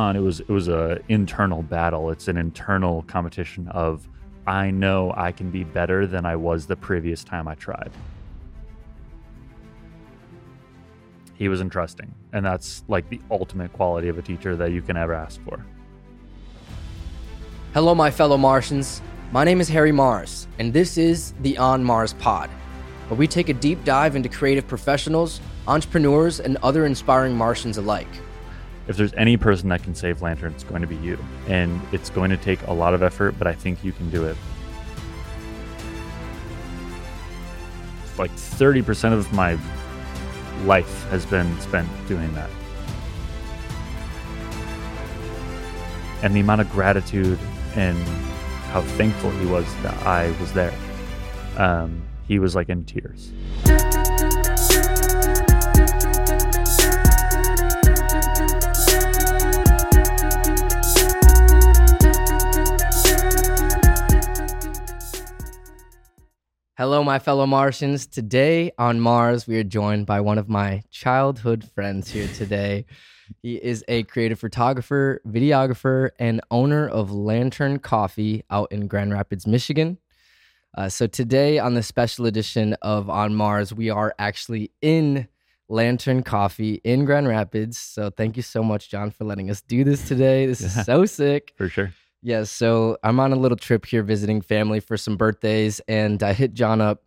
on, it was it was a internal battle. It's an internal competition of I know I can be better than I was the previous time I tried. He was entrusting, and that's like the ultimate quality of a teacher that you can ever ask for. Hello, my fellow Martians. My name is Harry Mars, and this is the On Mars Pod, where we take a deep dive into creative professionals, entrepreneurs, and other inspiring Martians alike. If there's any person that can save Lantern, it's going to be you. And it's going to take a lot of effort, but I think you can do it. Like 30% of my life has been spent doing that. And the amount of gratitude and how thankful he was that I was there. Um, he was like in tears. Hello, my fellow Martians. Today on Mars, we are joined by one of my childhood friends here today. he is a creative photographer, videographer, and owner of Lantern Coffee out in Grand Rapids, Michigan. Uh, so, today on the special edition of On Mars, we are actually in Lantern Coffee in Grand Rapids. So, thank you so much, Jon, for letting us do this today. This is so sick. For sure. Yeah, so I'm on a little trip here visiting family for some birthdays, and I hit Jon up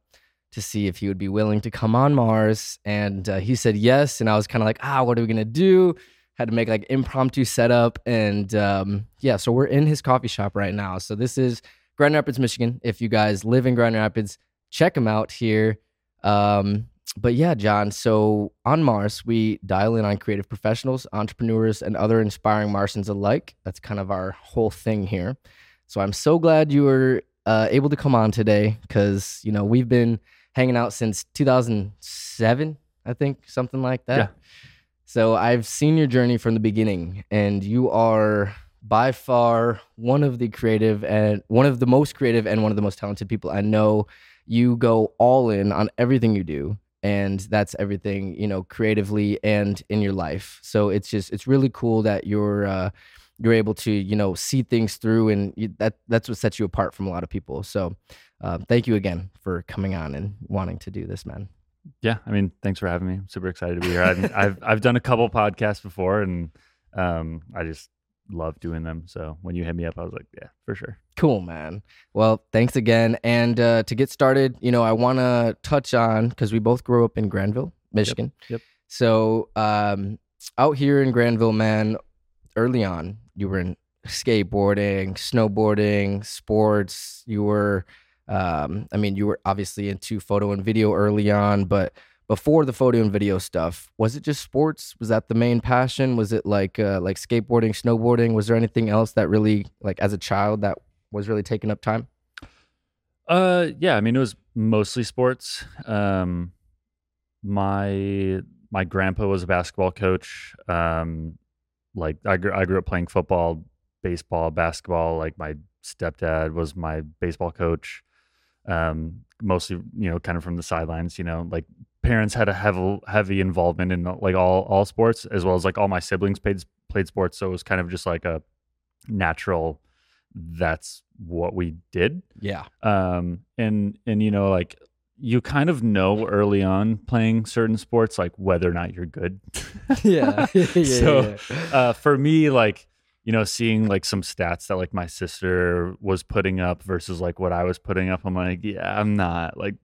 to see if he would be willing to come on Mars, and uh, he said yes. And I was kind of like, ah, what are we gonna do? Had to make like impromptu setup, and um, yeah, so we're in his coffee shop right now. So this is Grand Rapids, Michigan. If you guys live in Grand Rapids, check him out here. Um, but yeah, Jon, so on Mars, we dial in on creative professionals, entrepreneurs, and other inspiring Martians alike. That's kind of our whole thing here. So I'm so glad you were uh, able to come on today because, you know, we've been hanging out since 2007, I think, something like that. Yeah. So I've seen your journey from the beginning, and you are by far one of the creative and one of the most creative and one of the most talented people I know. You go all in on everything you do and that's everything you know creatively and in your life so it's just it's really cool that you're uh you're able to you know see things through and you, that that's what sets you apart from a lot of people so uh, thank you again for coming on and wanting to do this man Yeah, I mean, thanks for having me. I'm super excited to be here. I've I've, I've done a couple podcasts before, and um, I just love doing them. So when you hit me up, I was like, yeah, for sure. Cool, man. Well, thanks again. And uh, to get started, you know, I want to touch on because we both grew up in Grandville, Michigan. yep. So um, out here in Grandville, man, early on, you were in skateboarding, snowboarding, sports. You were, um, I mean, you were obviously into photo and video early on, but before the photo and video stuff, was it just sports? Was that the main passion? Was it like uh, like skateboarding, snowboarding? Was there anything else that really, like, as a child, that was really taking up time? Uh, yeah. I mean, it was mostly sports. Um, my my grandpa was a basketball coach. Um, like I grew I grew up playing football, baseball, basketball. Like my stepdad was my baseball coach. Um, mostly, you know, kind of from the sidelines. You know, like parents had a heavy heavy involvement in like all all sports, as well as like all my siblings played played sports. So it was kind of just like a natural. That's what we did Yeah. um and and you know like you kind of know early on playing certain sports like whether or not you're good yeah. yeah, yeah, so yeah. uh for me like you know seeing like some stats that like my sister was putting up versus like what i was putting up i'm like yeah i'm not like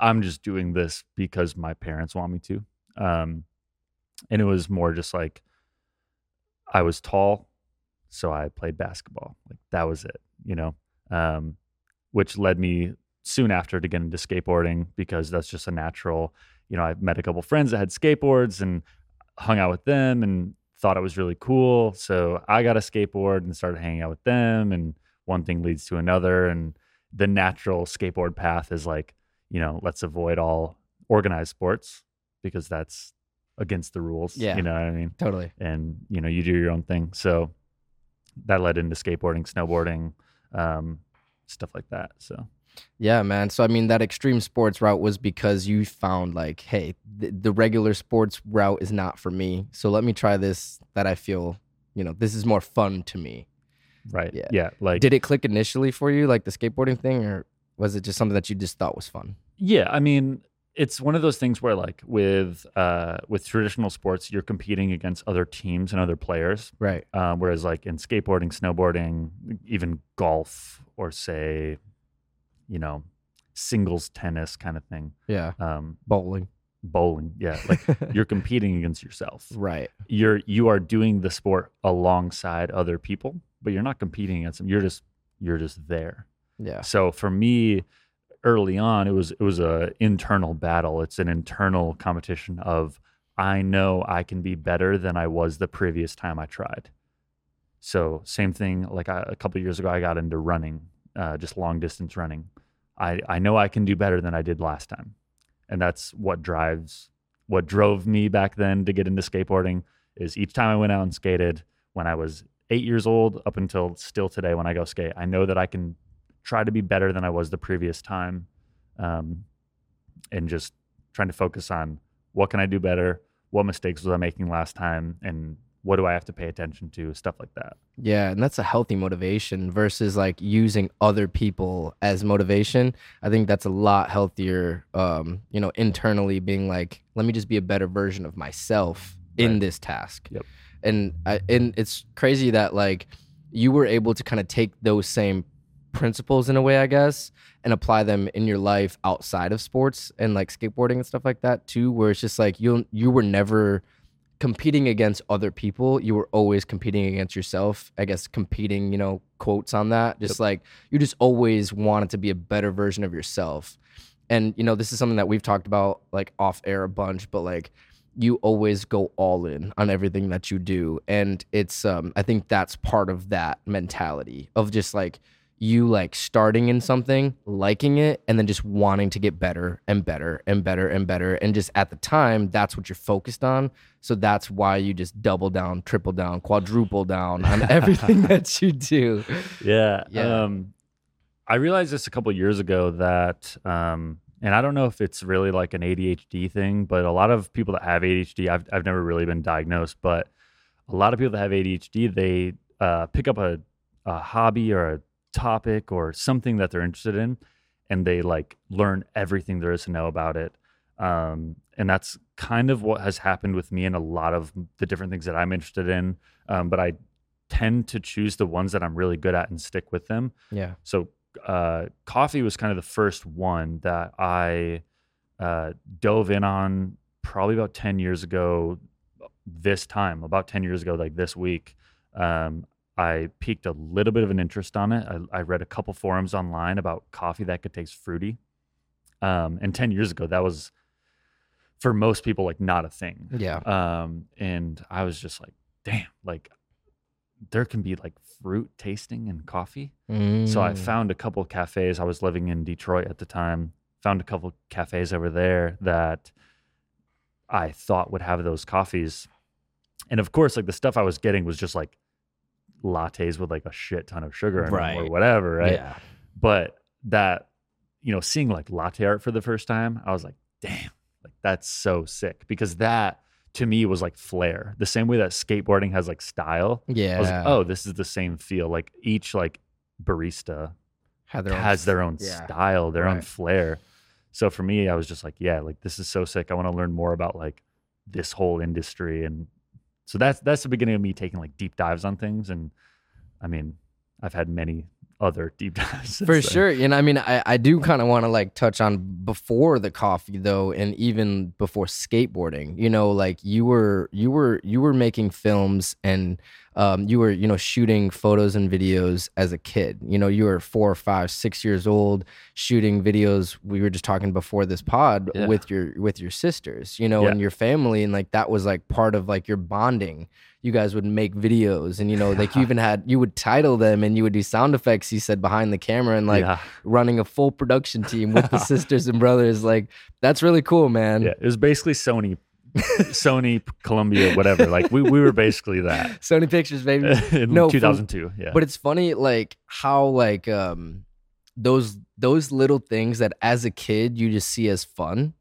i'm just doing this because my parents want me to um and it was more just like i was tall so i played basketball like that was it you know um which led me soon after to get into skateboarding because that's just a natural you know i met a couple friends that had skateboards and hung out with them and thought it was really cool so i got a skateboard and started hanging out with them and one thing leads to another and the natural skateboard path is like you know let's avoid all organized sports because that's against the rules Yeah. you know what i mean Totally. and you know you do your own thing so that led into skateboarding snowboarding um, stuff like that so Yeah, man. So I mean, that extreme sports route was because you found like, hey, the, the regular sports route is not for me. So let me try this that I feel you know, this is more fun to me. right. Yeah. Yeah. Like Did it click initially for you, like the skateboarding thing, or was it just something that you just thought was fun? Yeah, I mean, it's one of those things where like with uh with traditional sports, you're competing against other teams and other players. Right. Um, whereas like in skateboarding, snowboarding, even golf, or say, you know, singles tennis kind of thing. Yeah. Um, Bowling. bowling, yeah, like you're competing against yourself. right. You're you are doing the sport alongside other people, but you're not competing against them. You're just you're just there. Yeah. So for me, early on, it was it was a internal battle. It's an internal competition of I know I can be better than I was the previous time I tried. So same thing. Like I, a couple years ago, I got into running, uh, just long distance running. I I know I can do better than I did last time, and that's what drives what drove me back then to get into skateboarding. Is each time I went out and skated when I was eight years old up until still today when I go skate, I know that I can try to be better than I was the previous time, um, and just trying to focus on what can I do better, what mistakes was I making last time, and what do I have to pay attention to, stuff like that. Yeah, and that's a healthy motivation versus like using other people as motivation. I think that's a lot healthier. Um, you know, internally being like, let me just be a better version of myself in Right. this task. Yep. And I, and it's crazy that like you were able to kind of take those same principles in a way, I guess, and apply them in your life outside of sports and like skateboarding and stuff like that too. Where it's just like you you were never competing against other people. You were always competing against yourself. I guess competing you know quotes on that. Just like you just always wanted to be a better version of yourself. And you know this is something that we've talked about like off air a bunch but like you always go all in on everything that you do. And it's um i think that's part of that mentality of just like you like starting in something, liking it, and then just wanting to get better and better and better and better. And just at the time, that's what you're focused on. So that's why you just double down, triple down, quadruple down on everything that you do. Yeah. Yeah. Um, I realized this a couple years ago that, um, and I don't know if it's really like an ADHD thing, but a lot of people that have ADHD, I've, I've never really been diagnosed, but a lot of people that have ADHD, they uh, pick up a, a hobby or a topic or something that they're interested in, and they like learn everything there is to know about it. Um, and that's kind of what has happened with me and a lot of the different things that I'm interested in. Um, but I tend to choose the ones that I'm really good at and stick with them. Yeah. So uh, coffee was kind of the first one that I uh, dove in on probably about 10 years ago this time about 10 years ago like this week um, i piqued a little bit of an interest on it I, I read a couple forums online about coffee that could taste fruity um, and 10 years ago that was for most people like not a thing Yeah. um, and i was just like damn like there can be like fruit tasting in coffee so I Mm. found a couple cafes. I was living in Detroit at the time. Found a couple cafes over there that I thought would have those coffees. And of course, like the stuff I was getting was just like lattes with like a shit ton of sugar in them or whatever, right? Yeah. But that, you know, seeing like latte art for the first time, I was like, damn, like that's so sick because that to me was like flair. The same way that skateboarding has like style. Yeah. Like, oh, this is the same feel. Like each like barista their own has their own yeah. style, their own Right. flair. So for me, I was just like, yeah, like this is so sick. I want to learn more about like this whole industry, and so that's that's the beginning of me taking like deep dives on things. And I mean, I've had many other deep dives For then. sure. Know, I mean, I, I do kind of want to like touch on before the coffee though, and even before skateboarding. You know, like you were you were you were making films and um, you were you know shooting photos and videos as a kid. You know, you were four or five, six years old shooting videos. We were just talking before this pod Yeah. with your with your sisters. You know, Yeah. and your family, and like that was like part of like your bonding you guys would make videos and you know like you even had you would title them and you would do sound effects you said behind the camera and like yeah, running a full production team with the sisters and brothers. Like that's really cool man. Yeah, it was basically Sony, Sony, Columbia, whatever. Like we we were basically that. Sony pictures baby. In No, 2002. Yeah, but it's funny like how like um those those little things that as a kid you just see as fun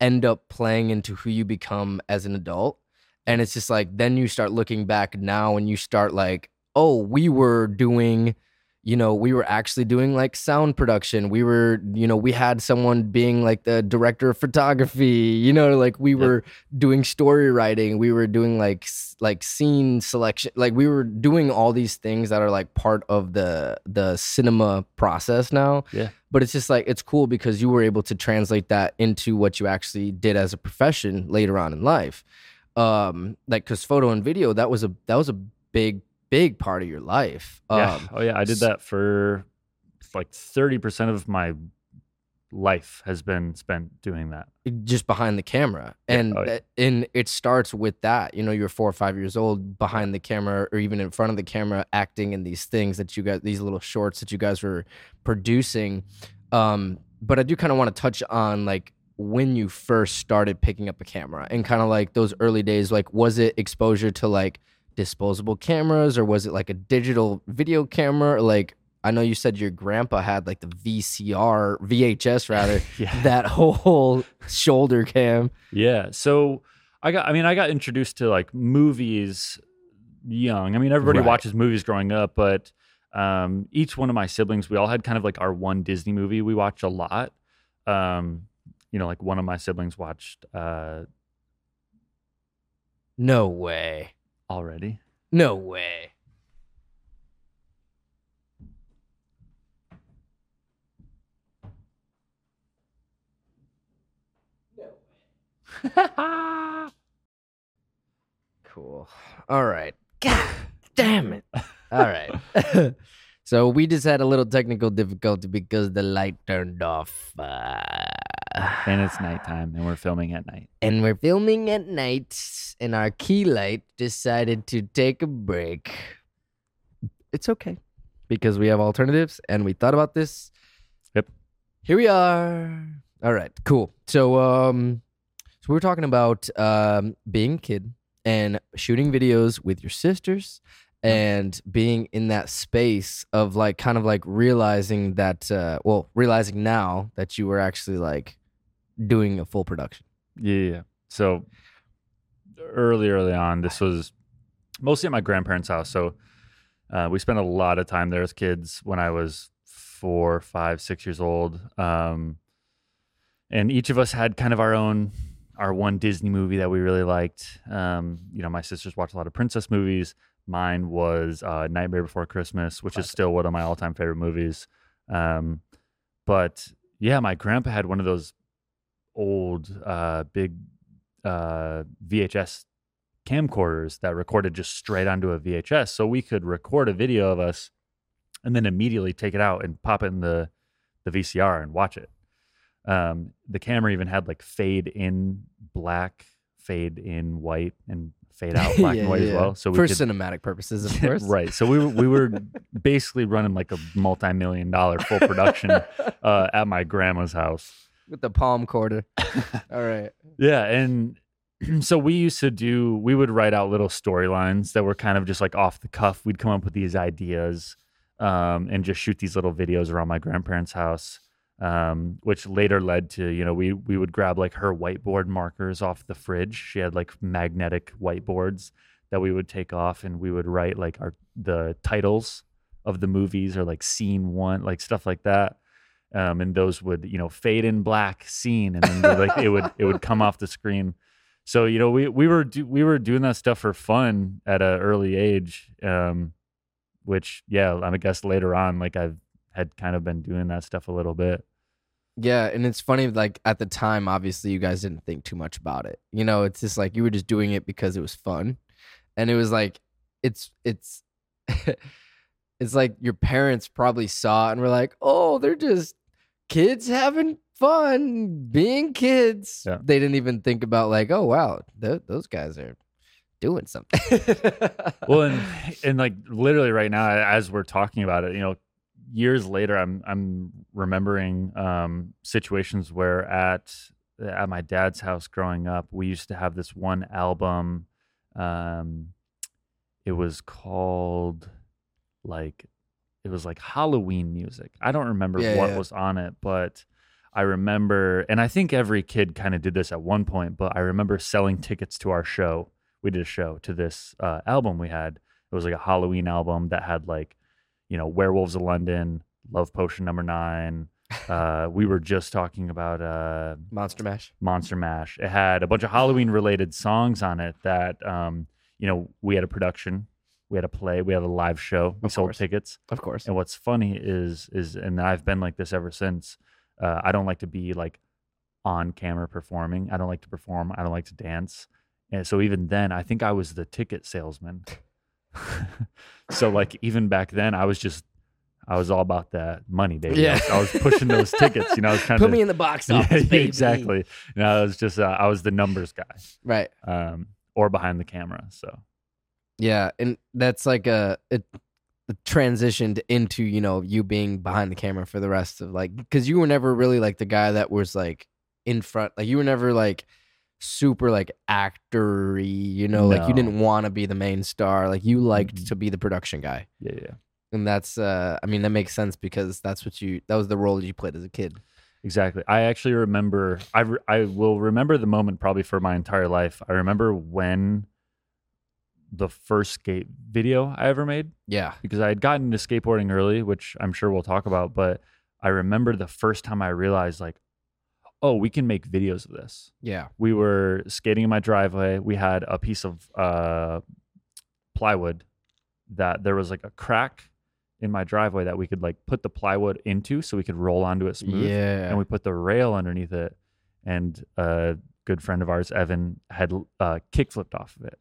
end up playing into who you become as an adult And it's just like then you start looking back now and you start like, oh, we were doing you know, we were actually doing like sound production. We were, you know, we had someone being like the director of photography, you know, like we were doing story writing. We were doing like like scene selection. Like we were doing all these things that are like part of the the cinema process now. Yeah. But it's just like it's cool because you were able to translate that into what you actually did as a profession later on in life. Um like cuz photo and video that was a that was a big big part of your life. Yeah. Um, oh yeah, I did that for like thirty percent of my life has been spent doing that. just behind the camera Yeah, and oh, yeah. and it starts with that you know you're four or five years old behind the camera or even in front of the camera acting in these things that you guys these little shorts that you guys were producing um but i do kind of want to touch on like when you first started picking up a camera and kind of like those early days like was it exposure to like disposable cameras or was it like a digital video camera like i know you said your grandpa had like the vcr vhs rather Yeah. that whole shoulder cam. Yeah. So I got I mean I got introduced to like movies young. I mean everybody Right. watches movies growing up, but um each one of my siblings we all had kind of like our one Disney movie we watched a lot. Um you know like one of my siblings watched uh No way. already. No way. Cool. All right. God damn it. All right. so we just had a little technical difficulty because the light turned off. Uh, And it's nighttime and we're filming at night. and we're filming at night, and our key light decided to take a break. It's okay because we have alternatives, and we thought about this. Yep. Here we are. All right, cool. So, um, so we were talking about um being a kid and shooting videos with your sisters. And being in that space of like kind of like realizing that, uh, well, realizing now that you were actually like doing a full production. Yeah. So early, early on, this was mostly at my grandparents' house. So uh, we spent a lot of time there as kids when I was four, five, six years old. Um, and each of us had kind of our own, our one Disney movie that we really liked. Um, you know, my sisters watched a lot of princess movies. Mine was uh, Nightmare Before Christmas, which is still one of my all-time favorite movies. Um, but yeah, my grandpa had one of those old uh big uh VHS camcorders that recorded just straight onto a VHS so we could record a video of us and then immediately take it out and pop it in the the VCR and watch it. Um the camera even had like fade in black, fade in white and fade out black Yeah, and white as well so we for could cinematic purposes, of course. right. So we were, we were basically running like a multi-million dollar full production uh, at my grandma's house. With the Palmcorder. All right. Yeah, and so we used to do. We would write out little storylines that were kind of just like off the cuff. We'd come up with these ideas um, and just shoot these little videos around my grandparents' house. Um, which later led to you know we we would grab like her whiteboard markers off the fridge. She had like magnetic whiteboards that we would take off and we would write like our the titles of the movies or like scene one like stuff like that um, and those would you know fade in black scene and then like it would it would come off the screen so you know we we were do, we were doing that stuff for fun at an early age um, which yeah i guess later on like i've had kind of been doing that stuff a little bit Yeah, and it's funny. Like at the time, obviously, you guys didn't think too much about it. You know, it's just like you were just doing it because it was fun, and it was like it's it's it's like your parents probably saw it and were like, "Oh, they're just kids having fun being kids." Yeah. They didn't even think about like, "Oh, wow, th- those guys are doing something." well and and like literally right now as we're talking about it you know years later i'm i'm remembering um situations where at at my dad's house growing up we used to have this one album um it was called like it was like halloween music i don't remember Yeah, what yeah. was on it but I remember, and I think every kid kind of did this at one point, but I remember selling tickets to our show we did a show to this uh, album we had. It was like a Halloween album that had like, you know, Werewolves of London, Love Potion Number Nine. Uh, we were just talking about uh, Monster Mash. Monster Mash. It had a bunch of Halloween related songs on it that, um, you know, we had a production, we had a play, we had a live show, we Of sold course. tickets. Of course. And what's funny is, is, and I've been like this ever since. Uh, I don't like to be like on camera performing. I don't like to perform. I don't like to dance. And so even then, I think I was the ticket salesman. so like even back then, I was just, I was all about that money, baby. I Yeah. was, I was pushing those tickets. You know, I was trying Put to me in the box yeah, baby. exactly. You know, I was just, uh, I was the numbers guy, Right. um, or behind the camera. So Yeah, and that's like a it it transitioned into you know you being behind the camera for the rest of like because you were never really like the guy that was like in front like you were never like super like actory you know like you No. didn't want to be the main star like you liked Mhm. to be the production guy yeah, yeah, and that's uh I mean that makes sense because that's what you that was the role you played as a kid exactly. I actually remember. I re- I will remember the moment probably for my entire life. I remember when the first skate video I ever made yeah because I had gotten into skateboarding early, which I'm sure we'll talk about. But I remember the first time I realized like, oh, we can make videos of this. yeah we were skating in my driveway. We had a piece of uh, plywood that there was like a crack in my driveway that we could like put the plywood into so we could roll onto it smooth. yeah And we put the rail underneath it. And a good friend of ours, Evan, had uh, kick flipped off of it,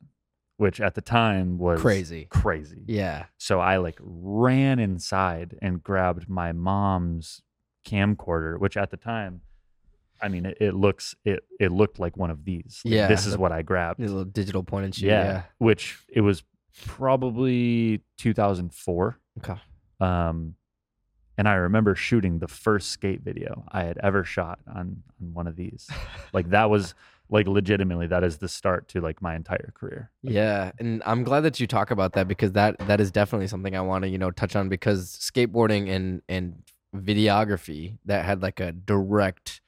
which at the time was crazy Crazy. yeah So I like ran inside and grabbed my mom's camcorder, which at the time, I mean, it, it looks it it looked like one of these. Like, Yeah, this is what I grabbed. a little digital point and shoot Yeah, yeah which it was probably 2004. okay Um, and I remember shooting the first skate video I had ever shot on on one of these. like that was like legitimately that is the start to like my entire career. Yeah, and I'm glad that you talk about that because that that is definitely something I want to you know touch on because skateboarding and and videography that had like a direct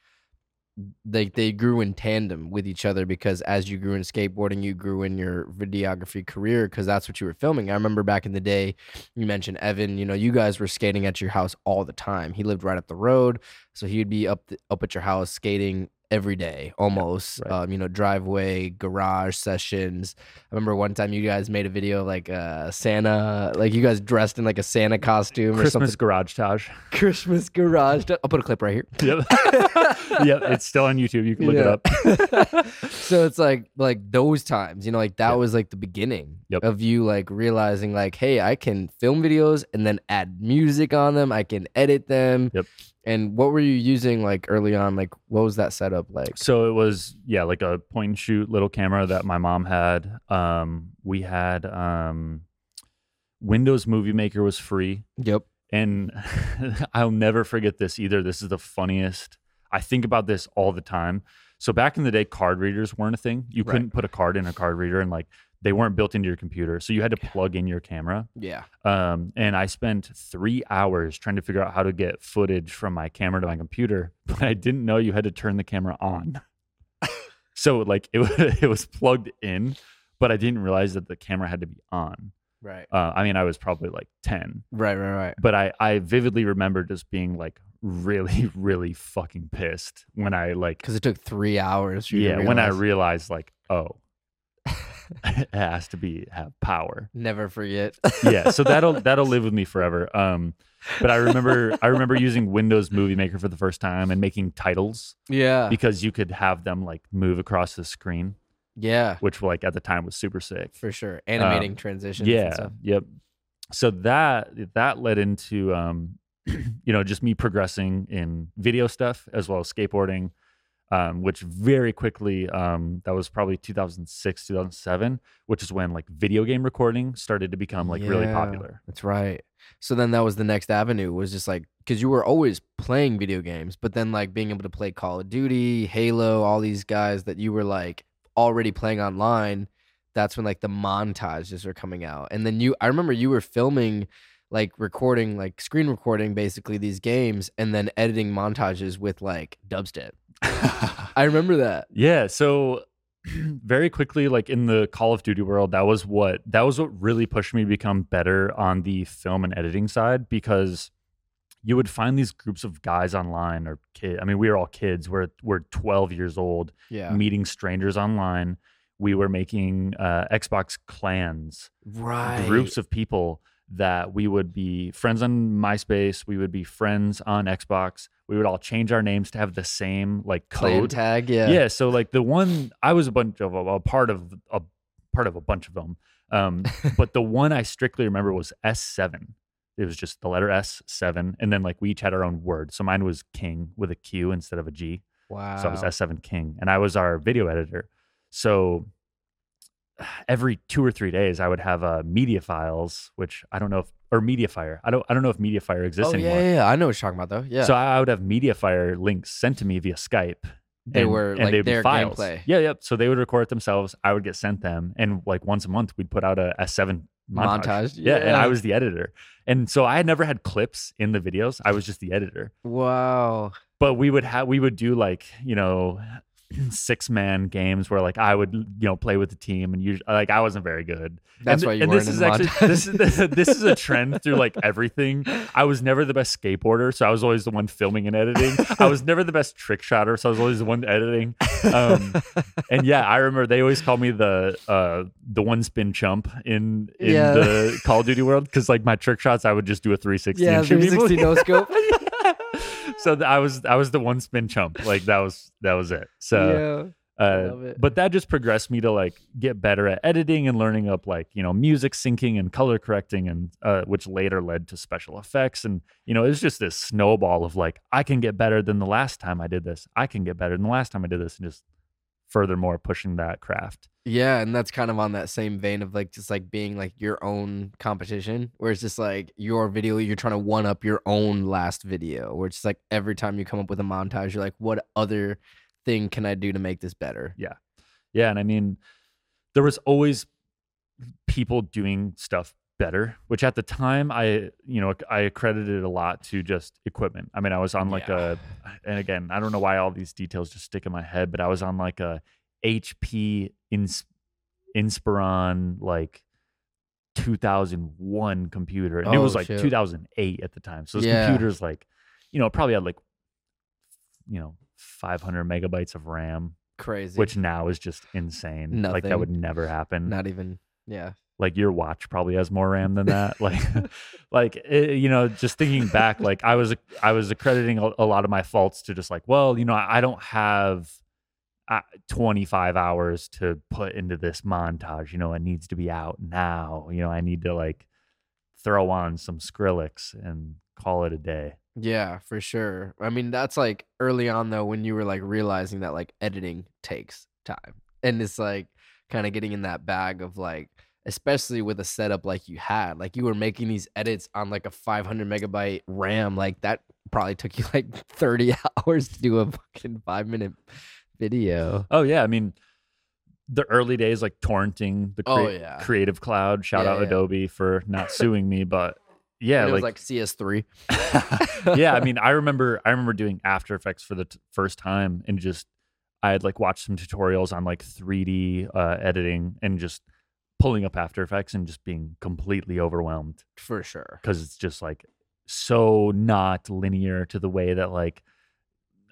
they they grew in tandem with each other because as you grew in skateboarding you grew in your videography career because that's what you were filming. I remember back in the day you mentioned Evan, you know, you guys were skating at your house all the time. He lived right up the road, so he would be up the, up at your house skating every day almost right. um, you know driveway garage sessions i remember one time you guys made a video of, like uh santa like you guys dressed in like a santa costume or Christmas something garage Taj. christmas garage i'll put a clip right here Yep. yep. It's still on YouTube. You can look it up. up so it's like like those times you know like that Yep. was like the beginning Yep. of you like realizing like hey i can film videos and then add music on them i can edit them Yep. And what were you using like early on like what was that setup like So it was yeah, like a point and shoot little camera that my mom had. Um, we had um, Windows Movie Maker was free, yep and I'll never forget this either. This is the funniest. I think about this all the time. So back in the day, card readers weren't a thing. You Right. couldn't put a card in a card reader, and like they weren't built into your computer, so you had to plug in your camera. yeah Um, and I spent three hours trying to figure out how to get footage from my camera to my computer, but I didn't know you had to turn the camera on. so like it, it was plugged in, but I didn't realize that the camera had to be on. right Uh, I mean, I was probably like 10, right right right but I, I vividly remember just being like really, really fucking pissed when I like, because it took three hours. for you to yeah, when I realized like, oh, it has to be have power. never forget. yeah so that'll that'll live with me forever um but i remember i remember using windows movie maker for the first time and making titles yeah, because you could have them like move across the screen yeah, which like at the time was super sick for sure. Animating transitions. and Um, yeah stuff. yep so that that led into um you know just me progressing in video stuff as well as skateboarding um, which very quickly um, that was probably 2006 2007 which is when like video game recording started to become like really popular That's right. So then that was the next avenue was just like because you were always playing video games, but then like being able to play Call of Duty, Halo, all these guys that you were like already playing online. That's when like the montages are coming out, and then you. I remember you were filming, like recording, like screen recording, basically these games, and then editing montages with like dubstep. I remember that. Yeah. So very quickly, like in the Call of Duty world, that was what that was what really pushed me to become better on the film and editing side because you would find these groups of guys online or kid. I mean, we were all kids. We're we're 12 years old, Yeah. meeting strangers online. We were making uh, Xbox clans, Right. groups of people that we would be friends on MySpace. We would be friends on Xbox. We would all change our names to have the same like Clan code. tag. Yeah. Yeah. So like the one I was a bunch of a, a part of a part of a bunch of them. Um, but the one I strictly remember was S seven. It was just the letter S seven, and then like we each had our own word. So mine was King with a Q instead of a G. Wow. So I was S seven King, and I was our video editor. So every two or three days, I would have uh, media files, which I don't know if or MediaFire. I don't I don't know if MediaFire exists Oh anymore. yeah, yeah, yeah. I know what you're talking about though. Yeah. So I I would have MediaFire links sent to me via Skype. they and- were and like they'd be their files. gameplay. Yeah, yep. So they would record it themselves. I would get sent them, and like once a month, we'd put out a S7 montage. Montage, Yeah, and. I was the editor, and so I had never had clips in the videos. I was just the editor. Wow. But we would have we would do like you know six man games where like I would you know play with the team, and usually like I wasn't very good. That's and, why you and weren't this is actually this is this is a trend through like everything. I was never the best skateboarder, so I was always the one filming and editing. I was never the best trick shotter, so I was always the one editing. Um, and yeah, I remember they always called me the uh, the one spin chump in in Yeah. the Call of Duty world because like my trick shots, I would just do a 360 yeah, and shoot people. 360 no scope. so I was I was the one spin chump. Like that was that was it. So yeah. uh, it. but that just progressed me to like get better at editing and learning up like you know music syncing and color correcting and uh, which later led to special effects and you know it was just this snowball of like I can get better than the last time I did this. I can get better than the last time I did this, and just furthermore pushing that craft. Yeah, and that's kind of on that same vein of like just like being like your own competition, where it's just like your video, you're trying to one up your own last video, where it's just like every time you come up with a montage, you're like, what other thing can I do to make this better? Yeah, Yeah. and I mean, there was always people doing stuff better, which at the time I, you know, I accredited a lot to just equipment. I mean, I was on like Yeah. a, and again, I don't know why all these details just stick in my head, but I was on like a HP Ins- Inspiron like 2001 computer, and it Oh, was like shit. 2008 at the time. So this Yeah. computer's like, you know, it probably had like, you know, 500 megabytes of RAM Crazy. which now is just insane. Like that would never happen. not even. Yeah. like your watch probably has more RAM than that. like, like it, you know, just thinking back, like I was I was accrediting a, a lot of my faults to just like, well, you know, I, I don't have Uh, 25 hours to put into this montage. You know, it needs to be out now. You know, I need to like throw on some Skrillex and call it a day. Yeah, for sure. I mean, that's like early on though, when you were like realizing that like editing takes time. And it's like kind of getting in that bag of like, especially with a setup like you had, like you were making these edits on like a 500 megabyte RAM. Like that probably took you like 30 hours to do a fucking five minute video. Oh yeah, I mean the early days like torrenting the Oh, yeah. Creative Cloud. Shout Yeah, out yeah. Adobe for not suing me, but yeah, And it was like, like CS3. yeah, I mean I remember I remember doing After Effects for the t- first time and just I had like watched some tutorials on like 3D uh, editing and just pulling up After Effects and just being completely overwhelmed For sure. because it's just like so not linear to the way that like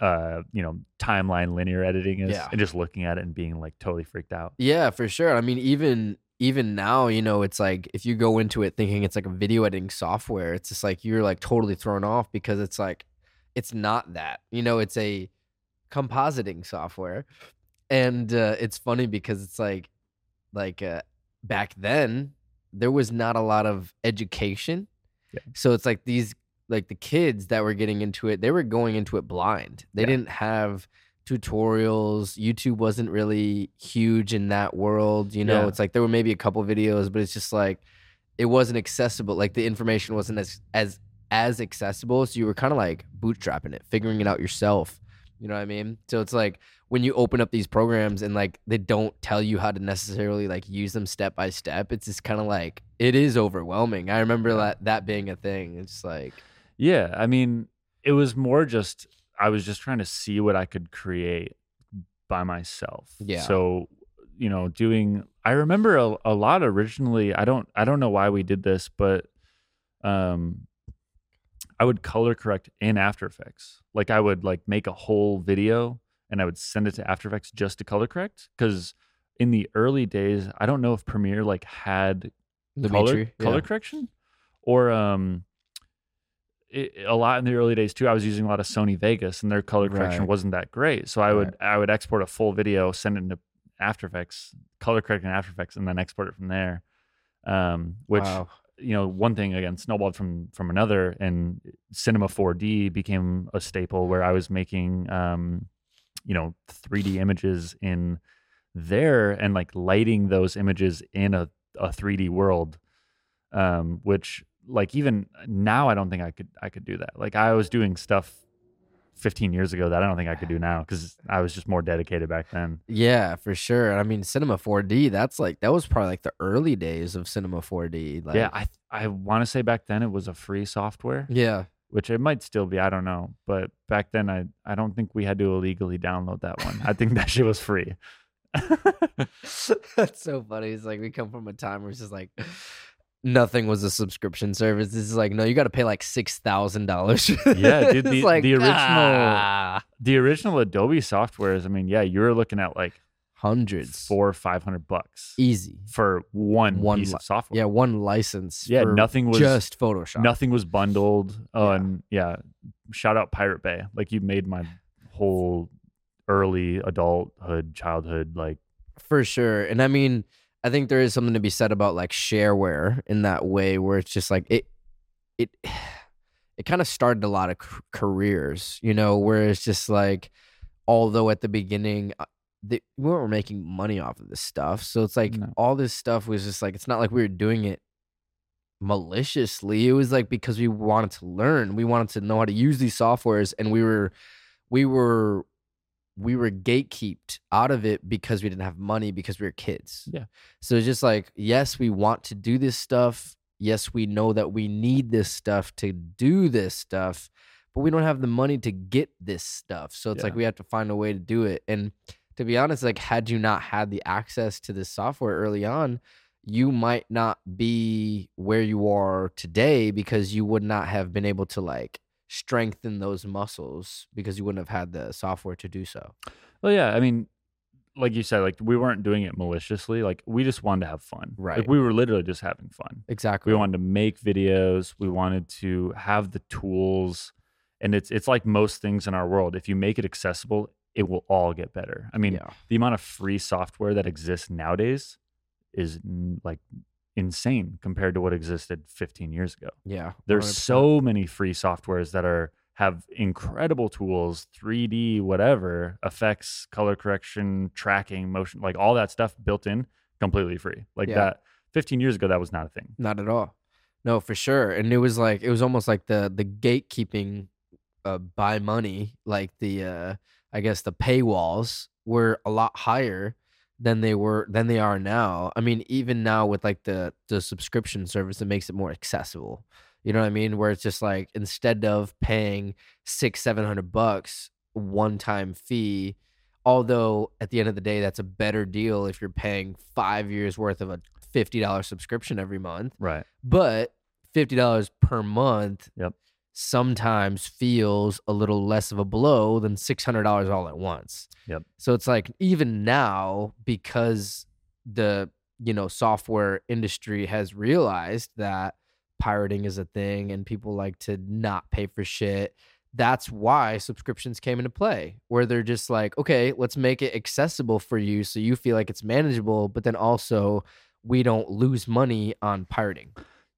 uh you know timeline linear editing is Yeah. and just looking at it and being like totally freaked out Yeah, for sure. I mean, even even now, you know, it's like if you go into it thinking it's like a video editing software, it's just like you're like totally thrown off because it's like it's not that. You know, it's a compositing software. And uh, it's funny because it's like like uh, back then there was not a lot of education. Yeah. So it's like these like the kids that were getting into it, they were going into it blind. They Yeah. didn't have tutorials. YouTube wasn't really huge in that world. You know, Yeah. it's like there were maybe a couple videos, but it's just like it wasn't accessible. Like the information wasn't as as as accessible. So you were kind of like bootstrapping it, figuring it out yourself. You know what I mean? So it's like when you open up these programs and like they don't tell you how to necessarily like use them step by step, it's just kind of like it is overwhelming. I remember that that being a thing. It's like yeah i mean it was more just i was just trying to see what i could create by myself Yeah. so you know, doing. I remember a, a lot originally. I don't. I don't know why we did this, but um, I would color correct in After Effects. Like I would like make a whole video and I would send it to After Effects just to color correct because in the early days, I don't know if Premiere like had color Lumetri, color yeah. correction or um it, a lot in the early days too i was using a lot of sony vegas and their color correction Right. wasn't that great so i would i would export a full video send it into after effects color correct in after effects and then export it from there um which Wow. you know one thing again snowballed from from another and cinema 4d became a staple where i was making um you know 3d images in there and like lighting those images in a, a 3d world um which like even now i don't think i could i could do that like i was doing stuff 15 years ago that i don't think i could do now because i was just more dedicated back then Yeah, for sure. I mean, Cinema 4D. That's like that was probably like the early days of Cinema 4D. Like, yeah i i want to say back then it was a free software yeah. which it might still be. I don't know, but back then I I don't think we had to illegally download that one. I think that shit was free. That's so funny. It's like we come from a time where it's just like nothing was a subscription service. This is like, no, you got to pay like six thousand dollars. Yeah, dude, the- the original- ah, the original Adobe softwares. I mean, yeah, you're looking at like hundreds, four or five hundred bucks easy. for one, One piece li- of software. Yeah, one license. Yeah, nothing was- just Photoshop. nothing was bundled. Oh, Yeah. and yeah, shout out Pirate Bay. Like you made my whole early adulthood, childhood. Like For sure. And I mean, I think there is something to be said about like shareware in that way where it's just like it it it kind of started a lot of c- careers, you know, where it's just like although at the beginning uh, they, we weren't making money off of this stuff. So it's like No. all this stuff was just like it's not like we were doing it maliciously. It was like because we wanted to learn. We wanted to know how to use these softwares and we were we were we were gatekeeped out of it because we didn't have money because we were kids. Yeah. So it's just like, yes, we want to do this stuff. Yes, we know that we need this stuff to do this stuff, but we don't have the money to get this stuff. So it's like we have to find a way to do it. And to be honest, like had you not had the access to this software early on, you might not be where you are today because you would not have been able to like strengthen those muscles because you wouldn't have had the software to do so. Well, yeah. I mean, like you said, like we weren't doing it maliciously. Like we just wanted to have fun. Right. Like we were literally just having fun. Exactly. We wanted to make videos. We wanted to have the tools. And it's it's like most things in our world. If you make it accessible, it will all get better. I mean, yeah. the amount of free software that exists nowadays is like insane compared to what existed 15 years ago. Yeah. There's 100%. so many free softwares that are have incredible tools, 3D, whatever, effects, color correction, tracking, motion, like all that stuff built in completely free. Like Yeah. that 15 years ago that was not a thing. Not at all. No, for sure. And it was like it was almost like the the gatekeeping uh by money, like the uh I guess the paywalls were a lot higher than they were than they are now. I mean, even now with like the the subscription service it makes it more accessible. You know what I mean? Where it's just like instead of paying six, seven hundred bucks one time fee, although at the end of the day that's a better deal if you're paying five years worth of a fifty dollar subscription every month. Right. But fifty dollars per month Yep. Sometimes feels a little less of a blow than six hundred dollars all at once. Yep. So it's like even now, because the you know software industry has realized that pirating is a thing and people like to not pay for shit. That's why subscriptions came into play, where they're just like, okay, let's make it accessible for you so you feel like it's manageable, but then also we don't lose money on pirating.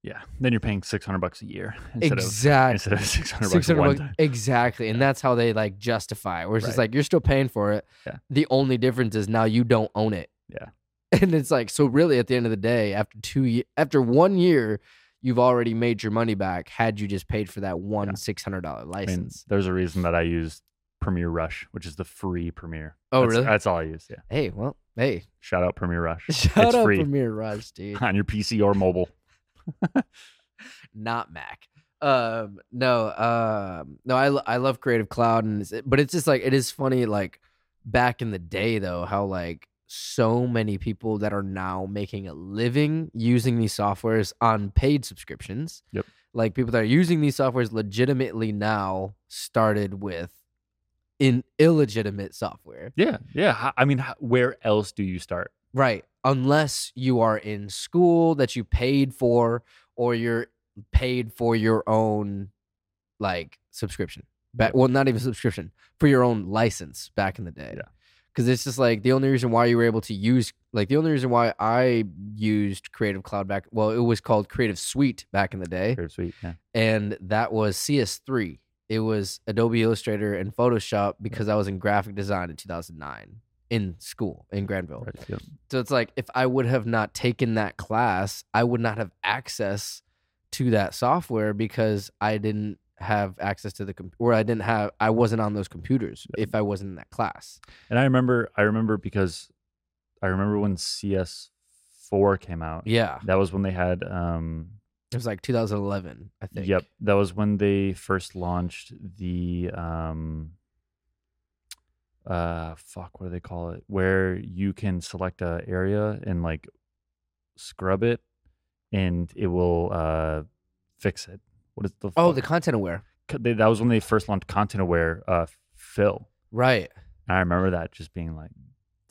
Yeah. Then you're paying 600 bucks a year instead exactly. of instead of 600 bucks 600 one bucks- time. exactly and that's how they like justify it, where it's just like you're still paying for it Yeah. the only difference is now you don't own it Yeah. and it's like so really at the end of the day after two ye- after one year you've already made your money back had you just paid for that one Yeah. $600 I mean, license there's a reason that I use Premiere Rush, which is the free Premiere. Oh, That's- really? That's all I use. Yeah. hey well hey Shout out Premiere Rush. shout it's out free Premiere Rush dude on your PC or mobile. not Mac. Um, no, um, no, I, I love Creative Cloud, and it's, but it's just like it is funny, like back in the day though, how like so many people that are now making a living using these softwares on paid subscriptions. Yep. Like people that are using these softwares legitimately now started with in illegitimate software. Yeah, yeah. I mean, where else do you start? Right. Unless you are in school that you paid for or you're paid for your own like subscription. Back well, not even subscription, for your own license back in the day. Yeah. Cause it's just like the only reason why you were able to use like the only reason why I used Creative Cloud back well, it was called Creative Suite back in the day. Very sweet. Yeah. And that was CS3. It was Adobe Illustrator and Photoshop because I was in graphic design in 2009 in school in Grandville. Right. So it's like if I would have not taken that class, I would not have access to that software because I didn't have access to the comp- or I didn't have I wasn't on those computers if I wasn't in that class. And I remember, I remember because I remember when CS4 came out. Yeah. That was when they had. um It was like 2011, I think. Yep, that was when they first launched the um uh fuck what do they call it? Where you can select a area and like scrub it and it will uh fix it. What is the Oh, fuck? the content aware. They, that was when they first launched content aware uh fill. Right. I remember that just being like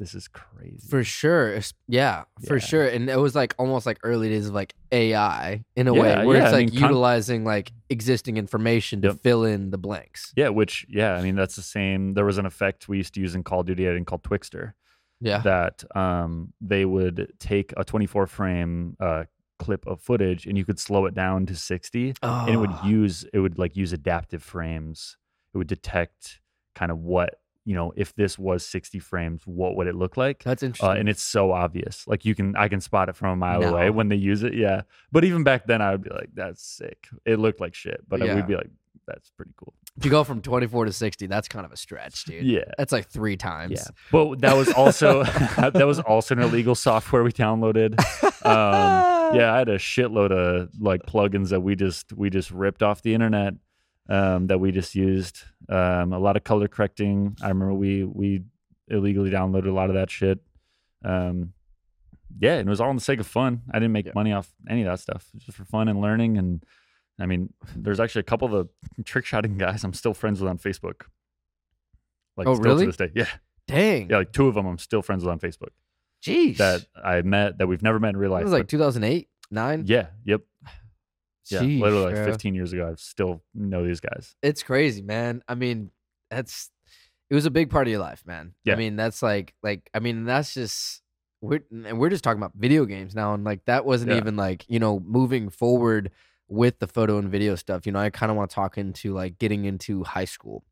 this is crazy. For sure. Yeah, for Yeah. sure. And it was like almost like early days of like AI in a Yeah, way where yeah, it's I like mean, con- utilizing like existing information to Yep. fill in the blanks. yeah, which yeah, I mean that's the same. There was an effect we used to use in Call of Duty I didn't call Twixtor. Yeah. that um, they would take a 24 frame uh, clip of footage and you could slow it down to 60 and it would Oh. use it would like use adaptive frames it would detect kind of what you know if this was 60 frames what would it look like That's uh, interesting. and it's so obvious like you can i can spot it from a mile away when they use it yeah but even back then i would be like that's sick it looked like shit but Yeah. we'd be like that's pretty cool to go from 24 to 60, that's kind of a stretch, dude. yeah That's like three times. Yeah, but that was also that was also an illegal software we downloaded. Um, yeah, I had a shitload of like plugins that we just we just ripped off the internet um, that we just used. Um, a lot of color correcting. I remember we we illegally downloaded a lot of that shit. Um, yeah, and it was all in the sake of fun. I didn't make Yeah. money off any of that stuff. It was just for fun and learning. And I mean, there's actually a couple of the trick shotting guys I'm still friends with on Facebook. Like Oh, still really? to this day. Yeah. Dang. Yeah, like two of them I'm still friends with on Facebook Jeez. that I met that we've never met in real life. was like 2008, 9. yeah, yep. Yeah, Jeez, literally like bro. 15 years ago, I still know these guys. It's crazy, man. I mean, that's it was a big part of your life, man. Yeah. I mean, that's like like I mean, that's just we're and we're just talking about video games now and like that wasn't Yeah. even like, you know, moving forward with the photo and video stuff. You know, I kind of want to talk into like getting into high school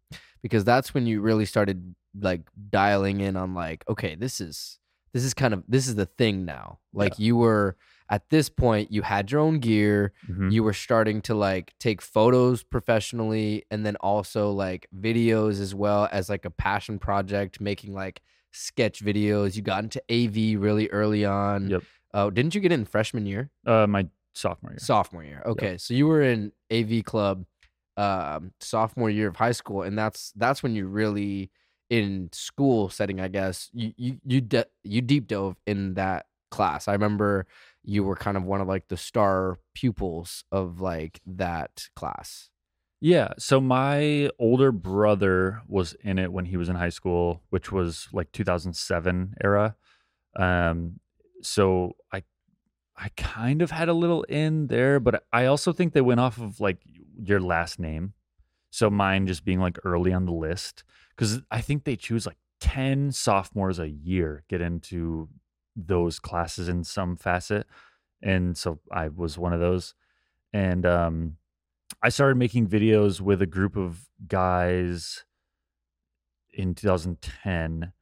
because that's when you really started like dialing in on like, okay, this is this is kind of this is the thing now. Like you were at this point you had your own gear, Mhm. you were starting to like take photos professionally and then also like videos as well as like a passion project making like sketch videos. You got into av really early on. Yep. oh didn't you get in freshman year? Uh, my sophomore year. sophomore year. Okay so you were in av club um sophomore year of high school and that's that's when you really in school setting i guess you you you, de- you deep dove in that class. I remember you were kind of one of like the star pupils of like that class Yeah. So my older brother was in it when he was in high school, which was like 2007 era. Um, so I, I kind of had a little in there, but I also think they went off of like your last name. So mine just being like early on the list because I think they choose like 10 sophomores a year get into those classes in some facet. And so I was one of those. And um, I started making videos with a group of guys in 2010.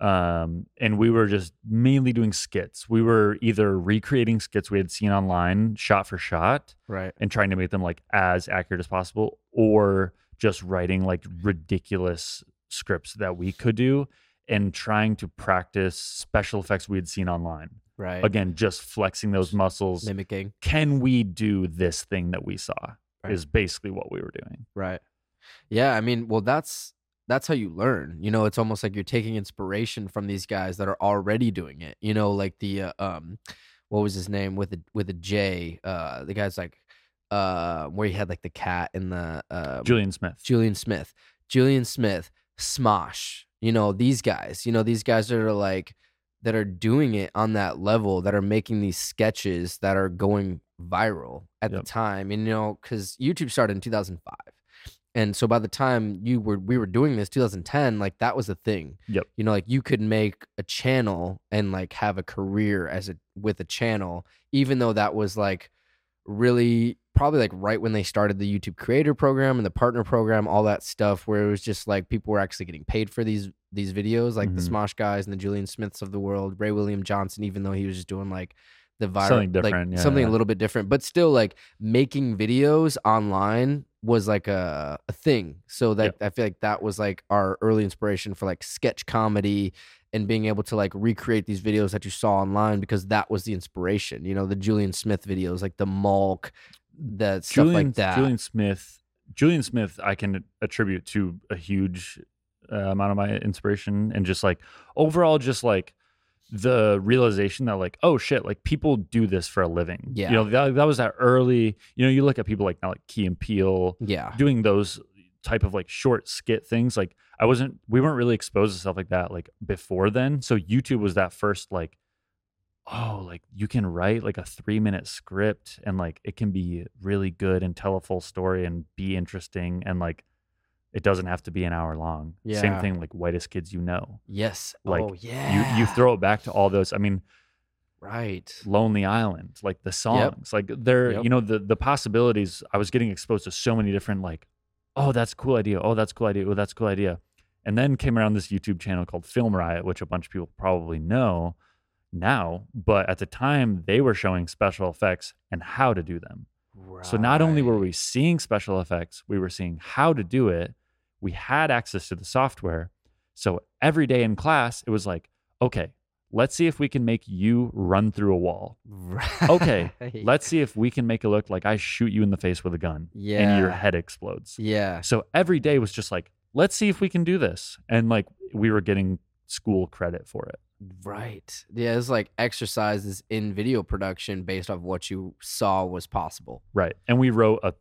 Um, and we were just mainly doing skits. We were either recreating skits we had seen online, shot for shot, right and trying to make them like as accurate as possible, or just writing like ridiculous scripts that we could do and trying to practice special effects we had seen online. right Again, just flexing those muscles. mimicking Can we do this thing that we saw? Right. Is basically what we were doing. right yeah i mean well that's that's how you learn. You know, it's almost like you're taking inspiration from these guys that are already doing it. You know, like the uh, um, what was his name with a with a J? Uh, the guy's like uh, where he had like the cat in the uh, Julian Smith. Julian Smith, Julian Smith, Smosh. You know these guys. You know these guys that are like that are doing it on that level that are making these sketches that are going viral at Yep. the time. And you know because YouTube started in 2005, and so by the time you were we were doing this 2010, like that was a thing. Yep. You know, like you could make a channel and like have a career as a with a channel, even though that was like really probably like right when they started the YouTube creator program and the partner program, all that stuff where it was just like people were actually getting paid for these these videos, like the Mhm. Smosh guys and the Julian Smiths of the world, Ray William Johnson, even though he was just doing like the viral Something like different, yeah, something yeah. a little bit different, but still like making videos online was like a, a thing. So that I feel like that was like our early inspiration for like sketch comedy and being able to like recreate these videos that you saw online because that was the inspiration. You know, the Julian Smith videos, like the Malk, the stuff Julian, like that. Julian Smith. Julian Smith, I can attribute to a huge uh, amount of my inspiration and just like overall, just like the realization that like, oh shit, like people do this for a living. Yeah. you know that that was that early. You know, you look at people like now, like Key and Peele yeah. doing those type of like short skit things. Like I wasn't, we weren't really exposed to stuff like that like before then. So YouTube was that first like oh, like you can write like a three minute script and like it can be really good and tell a full story and be interesting and like it doesn't have to be an hour long. Same thing like whitest kids you know. Yes. Oh, like, oh yeah. You you throw it back to all those. I mean, right. Lonely Island, like the songs, like they're Yep. you know the the possibilities. I was getting exposed to so many different like, oh that's a cool idea. Oh that's a cool idea. Oh that's a cool idea. And then came around this YouTube channel called Film Riot, which a bunch of people probably know now, but at the time they were showing special effects and how to do them. So not only were we seeing special effects, we were seeing how to do it. We had access to the software. So every day in class, it was like, okay, let's see if we can make you run through a wall. Okay, Let's see if we can make it look like I shoot you in the face with a gun and your head explodes. Yeah. So every day was just like, let's see if we can do this. And like we were getting school credit for it. Right. Yeah, it's like exercises in video production based off what you saw was possible. Right. And we wrote a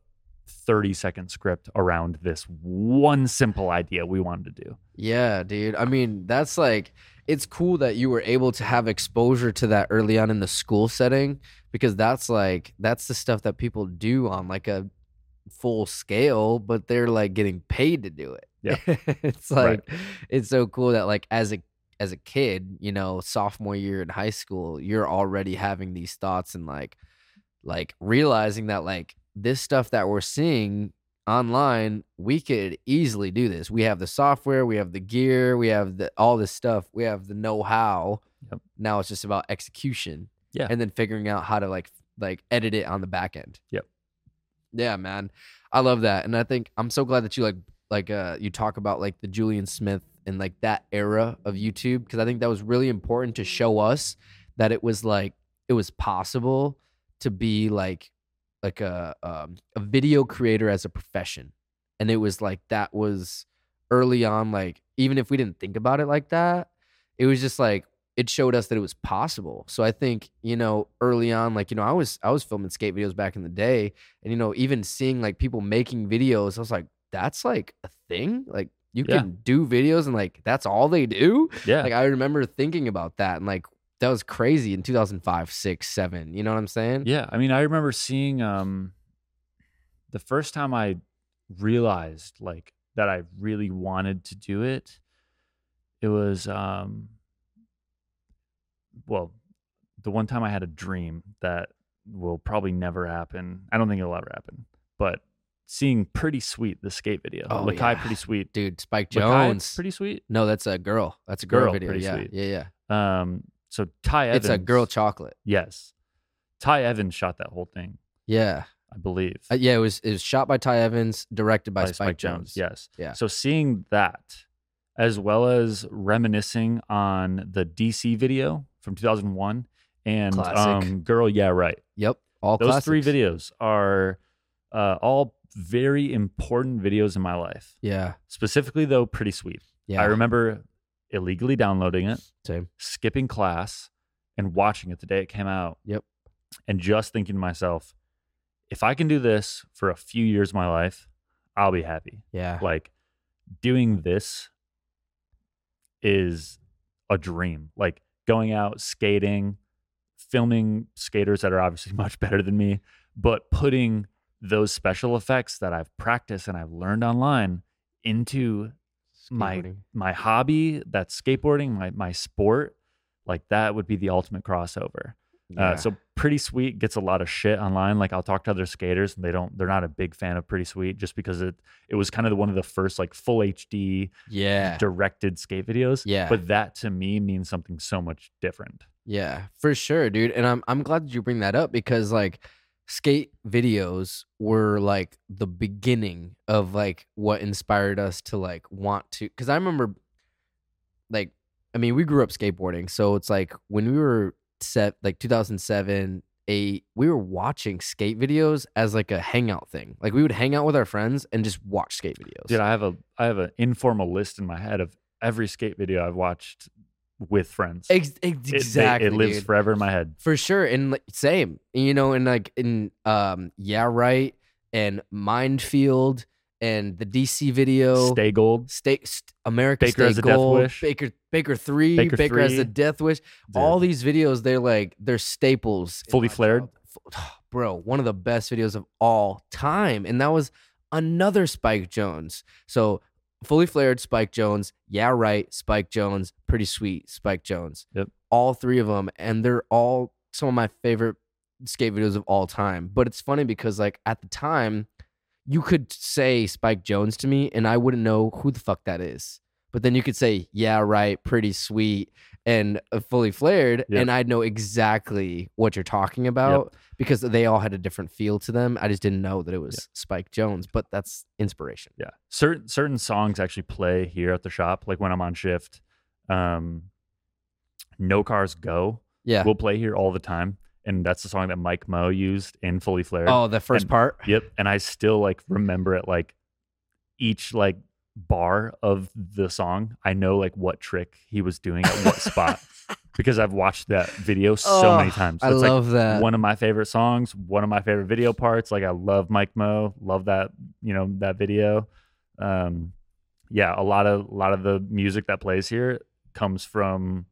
30 second script around this one simple idea we wanted to do. Yeah, dude. I mean, that's like it's cool that you were able to have exposure to that early on in the school setting because that's like that's the stuff that people do on like a full scale, but they're like getting paid to do it. Yeah. it's Right. like it's so cool that like as a as a kid, you know, sophomore year in high school, you're already having these thoughts and like like realizing that like this stuff that we're seeing online, we could easily do this. We have the software, we have the gear, we have the all this stuff, we have the know-how. Yep. Now it's just about execution. Yeah. And then figuring out how to like like edit it on the back end. Yep. Yeah, man. I love that. And I think I'm so glad that you like like uh you talk about like the Julian Smith and like that era of YouTube because I think that was really important to show us that it was like it was possible to be like like a um, a video creator as a profession. And it was like that was early on like even if we didn't think about it like that it was just like it showed us that it was possible. So i think you know early on like you know i was i was filming skate videos back in the day and you know even seeing like people making videos i was like that's like a thing? Like you Yeah. can do videos and like that's all they do Yeah. like i remember thinking about that and like that was crazy in 2005 6 7 you know what i'm saying Yeah, I mean, I remember seeing um the first time I realized like that I really wanted to do it. It was um well, the one time I had a dream that will probably never happen. I don't think it'll ever happen. But seeing Pretty Sweet, the skate video, Oh, Lakai yeah. Pretty Sweet, dude spike Lakai jonze Pretty Sweet. no that's a girl that's a girl, Girl, video pretty yeah sweet. yeah yeah Um, so Ty Evans, it's a girl chocolate Yes, Ty Evans shot that whole thing, yeah I believe. Uh, yeah it was it was shot by ty evans directed by, spike, jonze, Yes. Yeah. So seeing that, as well as reminiscing on the DC video from 2001 and um, Girl, Yeah, Right. yep all Those three videos are Uh, all very important videos in my life. Yeah. Specifically, though, pretty sweet. Yeah. I remember illegally downloading it, Same. skipping class, and watching it the day it came out. Yep. And just thinking to myself, if I can do this for a few years of my life, I'll be happy. Yeah. Like doing this is a dream. Like going out skating, filming skaters that are obviously much better than me, but putting those special effects that I've practiced and I've learned online into my my hobby that's skateboarding my my sport like that would be the ultimate crossover Yeah. uh, so pretty sweet gets a lot of shit online like i'll talk to other skaters and they don't they're not a big fan of pretty sweet just because it it was kind of one of the first like full hd yeah. directed skate videos Yeah. but that to me means something so much different Yeah, for sure, dude. And I'm I'm glad that you bring that up because like skate videos were like the beginning of like what inspired us to like want to cuz I remember like I mean, we grew up skateboarding, so it's like when we were set like 2007 8 we were watching skate videos as like a hangout thing. Like we would hang out with our friends and just watch skate videos. dude i have a i have an informal list in my head of every skate video i've watched with friends Ex- ex- It- exactly. it, lives dude. forever in my head for sure and like, same you know and like in um yeah right and minefield and the dc video stay gold Stay, st- Emerica Baker Stay Has a Death Gold. Baker Baker three, Baker Baker, has a Death Wish. Dude. All these videos, they're like they're staples. Fully Flared? bro. One of the best videos of all time, and that was another Spike Jonze. So fully flared, Spike Jonze. Yeah, right, Spike Jonze. Pretty sweet, Spike Jonze. Yep. All three of them, and they're all some of my favorite skate videos of all time. But it's funny because like at the time, you could say Spike Jonze to me, and I wouldn't know who the fuck that is. But then you could say, yeah, right, pretty sweet, and uh, fully flared, Yep. and I'd know exactly what you're talking about because they all had a different feel to them. I just didn't know that it was Spike Jonze, but that's inspiration. Yeah. Certain certain songs actually play here at the shop, like when I'm on shift. Um No Cars Go Yeah. we'll play here all the time. And that's the song that Mike Mo used in Fully Flared. oh, the first and- part. Yep. And I still like remember it like each like bar of the song. I know like what trick he was doing at what spot because I've watched that video so many Oh, times. I it's love like that. one of my favorite songs, one of my favorite video parts. Like I love Mike Mo, love that, you know, that video. Um yeah, a lot of a lot of the music that plays here comes from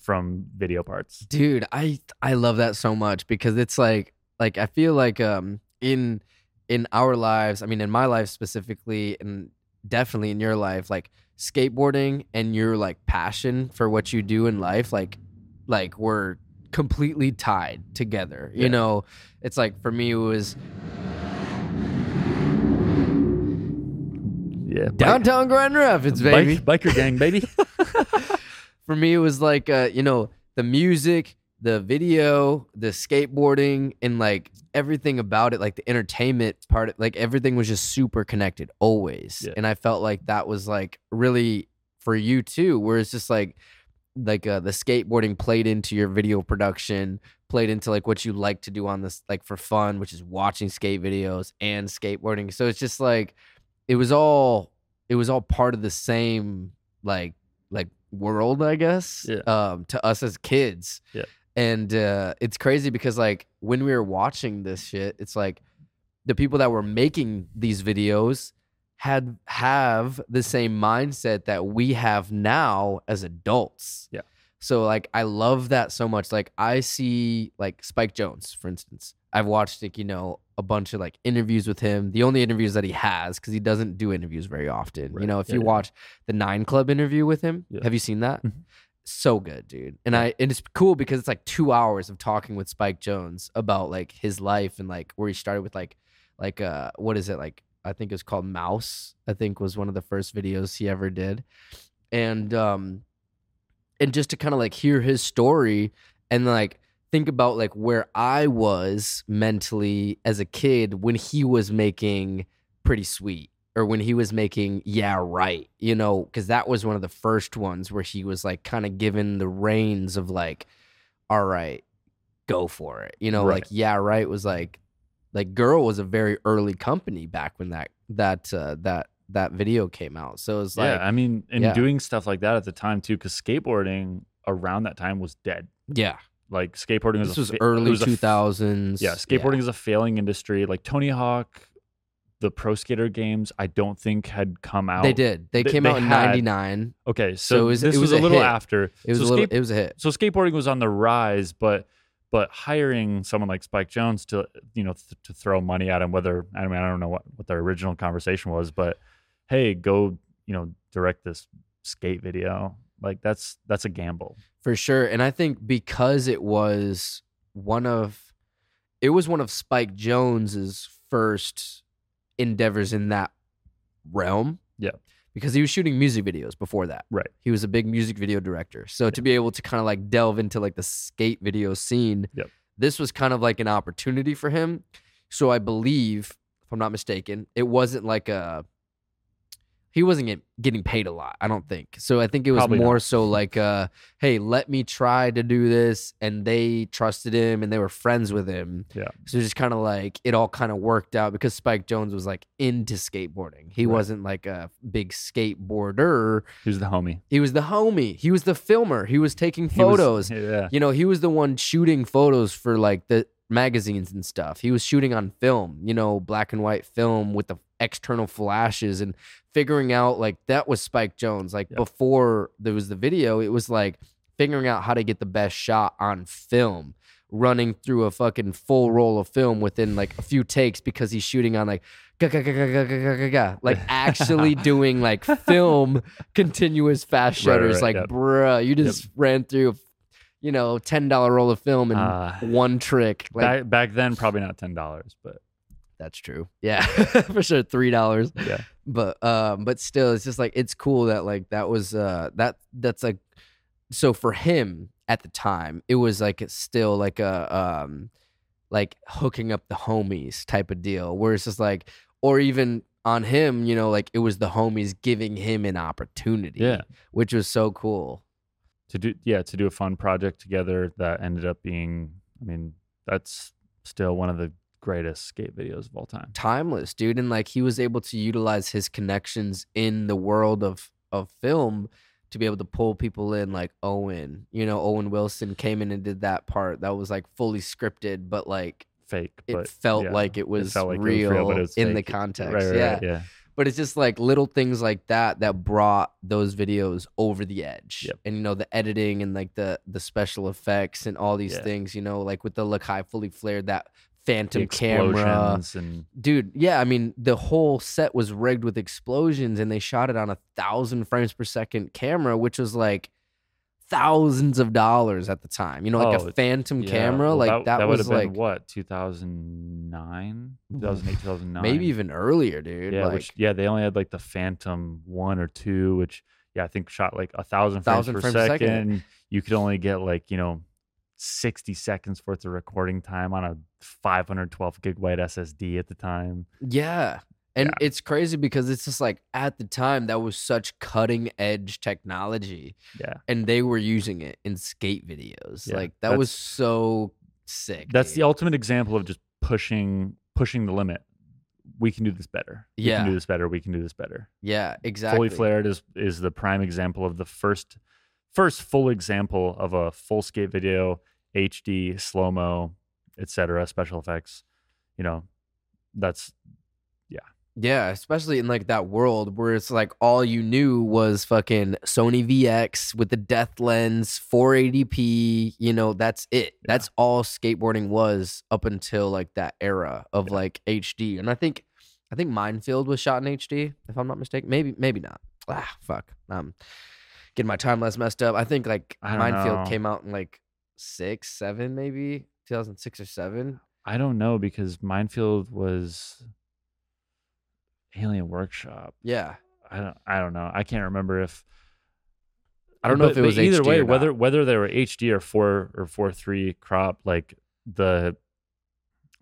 from video parts. dude i i love that so much because it's like like i feel like um in in our lives i mean in my life specifically and definitely in your life like skateboarding and your like passion for what you do in life like like we're completely tied together you Yeah. know it's like for me it was Yeah. bike- downtown grand rapids baby bike- biker gang, baby. for me it was like uh you know the music the video the skateboarding and like everything about it like the entertainment part like everything was just super connected always Yeah. and i felt like that was like really for you too where it's just like like uh, the skateboarding played into your video production played into like what you like to do on this like for fun which is watching skate videos and skateboarding so it's just like it was all it was all part of the same like like world i guess Yeah. um to us as kids Yeah. And uh it's crazy because like when we were watching this shit it's like the people that were making these videos had have the same mindset that we have now as adults Yeah. so like i love that so much like i see like spike jonze for instance i've watched like you know a bunch of like interviews with him the only interviews that he has because he doesn't do interviews very often you know if Yeah, you yeah. watch the nine club interview with him Yeah. have you seen that Mhm. So good dude. And i and it's cool because it's like two hours of talking with spike jonze about like his life and like where he started with like like uh what is it like i think it was called mouse i think was one of the first videos he ever did. And um and just to kind of like hear his story and like think about like where i was mentally as a kid when he was making pretty sweet or when he was making yeah right you know because that was one of the first ones where he was like kind of given the reins of like all right go for it you know Right. like yeah right was like like Girl was a very early company back when that that uh, that that video came out. So it's like yeah, I mean, and yeah. doing stuff like that at the time too, because skateboarding around that time was dead. yeah, Like skateboarding was this a was fa- early was a f- two thousands. Yeah, skateboarding is a failing industry. Like Tony Hawk, the Pro Skater games, I don't think had come out. They did. They, They- came they out in had- '99. Okay, so, So it was- this it was, was a a little hit. after. It was so a little. skate- it was a hit. so skateboarding was on the rise, but but hiring someone like Spike Jonze to you know th- to throw money at him, whether I mean I don't know what what their original conversation was, but hey, go you know direct this skate video. Like that's that's a gamble. for sure and i think because it was one of it was one of spike jonze's first endeavors in that realm Yeah. because he was shooting music videos before that Right. he was a big music video director so to be able to kind of like delve into like the skate video scene Yep. this was kind of like an opportunity for him so i believe if i'm not mistaken it wasn't like a he wasn't get, getting paid a lot i don't think so i think it was Probably more not. so like uh hey let me try to do this and they trusted him and they were friends with him Yeah. so just kind of like it all kind of worked out because spike jonze was like into skateboarding he Right. wasn't like a big skateboarder Who's the homie? he was the homie he was the filmer he was taking He was- photos yeah. you know, he was the one shooting photos for like the magazines and stuff. He was shooting on film, you know, black and white film with the external flashes and figuring out like that was Spike Jonze. Like before there was the video, it was like figuring out how to get the best shot on film, running through a fucking full roll of film within like a few takes because he's shooting on like like actually doing like film continuous fast shutters. Right, right, like, yep. bruh, you just yep. ran through you know, ten dollar roll of film in uh, one trick. Like, back, back then, probably not ten dollars, but that's true. Yeah, for sure, three dollars. Yeah, but um, but still, it's just like it's cool that like that was uh that that's like so for him at the time it was like it's still like a um like hooking up the homies type of deal where it's just like or even on him you know like it was the homies giving him an opportunity yeah. which was so cool To do yeah to do a fun project together that ended up being. I mean, that's still one of the greatest skate videos of all time. timeless, dude. And like he was able to utilize his connections in the world of of film to be able to pull people in like Owen. You know, Owen Wilson came in and did that part that was like fully scripted, but like Fake, it but felt yeah, like it was, felt like it was real, real, it was in the context. Right, right, yeah. right, yeah. But it's just like little things like that that brought those videos over the edge. Yep. And you know, the editing and like the the special effects and all these Yeah. things, you know, like with the Lakai fully flared that phantom camera. and dude yeah i mean the whole set was rigged with explosions and they shot it on a thousand frames per second camera which was like thousands of dollars at the time. You know like Oh, a phantom yeah, camera well, like that, would was have been like what 2009, mm-hmm. 2008, 2009, maybe even earlier dude yeah, like which yeah, they only had like the Phantom one or two, which yeah, I think shot like a thousand frames per frames second. second. You could only get like you know sixty seconds worth of recording time on a 512 gigabyte SSD at the time. yeah and Yeah. it's crazy because it's just like at the time that was such cutting edge technology Yeah, and they were using it in skate videos Yeah, like that was so sick that's the ultimate example of just pushing pushing the limit. We can do this better. We Yeah. can do this better. We can do this better. yeah exactly Fully flared is is the prime example of the first first full example of a full skate video, HD, slow mo, etc. Special effects. You know, that's Yeah, Yeah, especially in like that world where it's like all you knew was fucking Sony VX with the death lens, 480p, you know, that's it. That's all skateboarding was up until like that era of Yeah. like HD. And I think I think Minefield was shot in HD, if I'm not mistaken. Maybe maybe not. Ah, fuck. Um getting my timelines messed up. I think like I Minefield know. came out in like 6, 7 maybe, 2006 or 7. I don't know because Minefield was Alien Workshop. Yeah. I don't I don't know. I can't remember if I don't know but- if it was either HD way, whether whether they were HD or four or four three crop, like the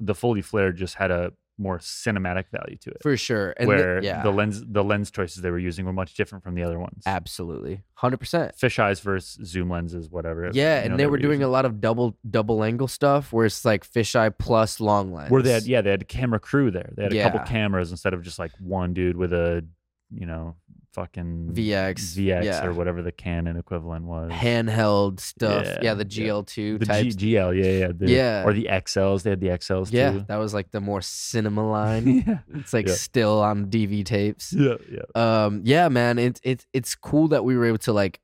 the fully flared just had a more cinematic value to it. for sure. And the- where yeah, the lens the lens choices they were using were much different from the other ones. absolutely, hundred percent. Fisheyes versus zoom lenses, whatever. Yeah, you and know, they were doing using. a lot of double double angle stuff where it's like fisheye plus long lens. where they had yeah they had a camera crew there. They had a couple cameras instead of just like one dude with a you know fucking VX, VX yeah. or whatever the Canon equivalent was. handheld stuff. Yeah, Yeah, the. GL2 the types. G- GL, yeah, yeah, the, Yeah. or the XLs. They had the XLs yeah, too. that was like the more cinema line. yeah, it's like Yeah. still on DV tapes. yeah, yeah. Um, yeah, man, it's it's it's cool that we were able to like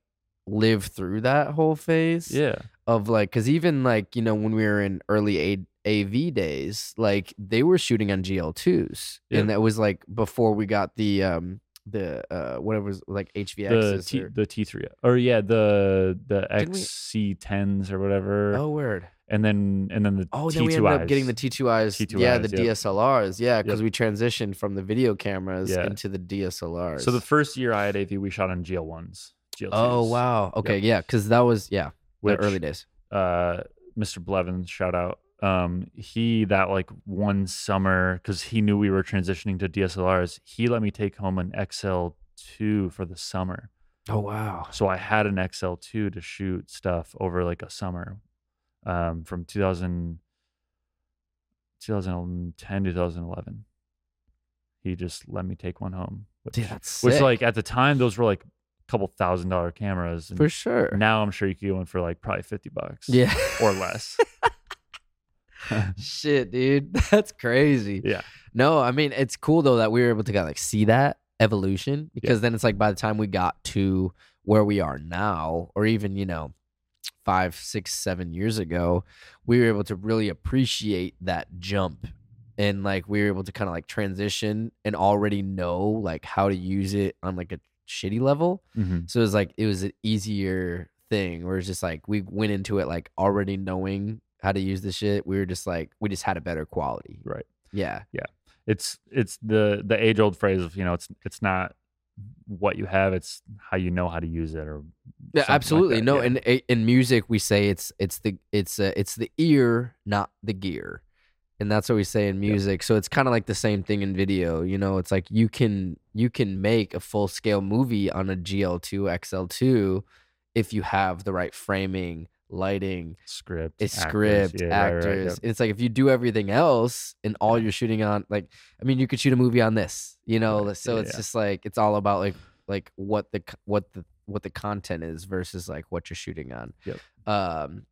live through that whole phase. Yeah, of like because even like you know when we were in early A- AV days, like they were shooting on GL2s, Yeah. and that was like before we got the um the uh whatever was like the T or- the T three or yeah the the Didn't we- XC tens or whatever, oh word. and then and then the Oh, T then we ended up getting the T2Is. T2Is, yeah, the yep. DSLRs. Yeah, because Yep. we transitioned from the video cameras Yeah. into the DSLRs. So the first year I had AV, we shot on GL ones. GL oh wow. Okay, yeah, because that was yeah Which, the early days. uh, Mr. Blevins, shout out. Um, he that like one summer because he knew we were transitioning to DSLRs. He let me take home an XL two for the summer. Oh wow. So I had an XL two to shoot stuff over like a summer, um, from 2000, 2010 2011. He just let me take one home, which, Dude, that's which like at the time those were like a couple thousand dollar cameras. And for sure. now I'm sure you could go in for like probably fifty bucks, yeah. or less. Shit, dude, that's crazy. yeah, No, I mean it's cool though that we were able to kind of like see that evolution because then it's like by the time we got to where we are now, or even you know five, six, seven years ago, we were able to really appreciate that jump, and like we were able to kind of like transition and already know like how to use it on like a shitty level. hmm So it was like it was an easier thing where it's just like we went into it like already knowing how to use the shit. We were just like we just had a better quality. right. Yeah. Yeah. It's it's the the age old phrase of you know it's it's not what you have, it's how you know how to use it, or Yeah, like absolutely. that, no, yeah. in in music we say it's it's the it's uh, it's the ear, not the gear. And that's what we say in music. So it's kind of like the same thing in video, you know, it's like you can you can make a full-scale movie on a GL2 XL2 if you have the right framing, lighting, script, it's actors. script, Yeah, right, right, actors. yep. It's like if you do everything else and all you're shooting on, like, I mean, you could shoot a movie on this, you know. Right, So yeah, it's yeah. just like it's all about like like what the what the what the content is versus like what you're shooting on. Yep. Um,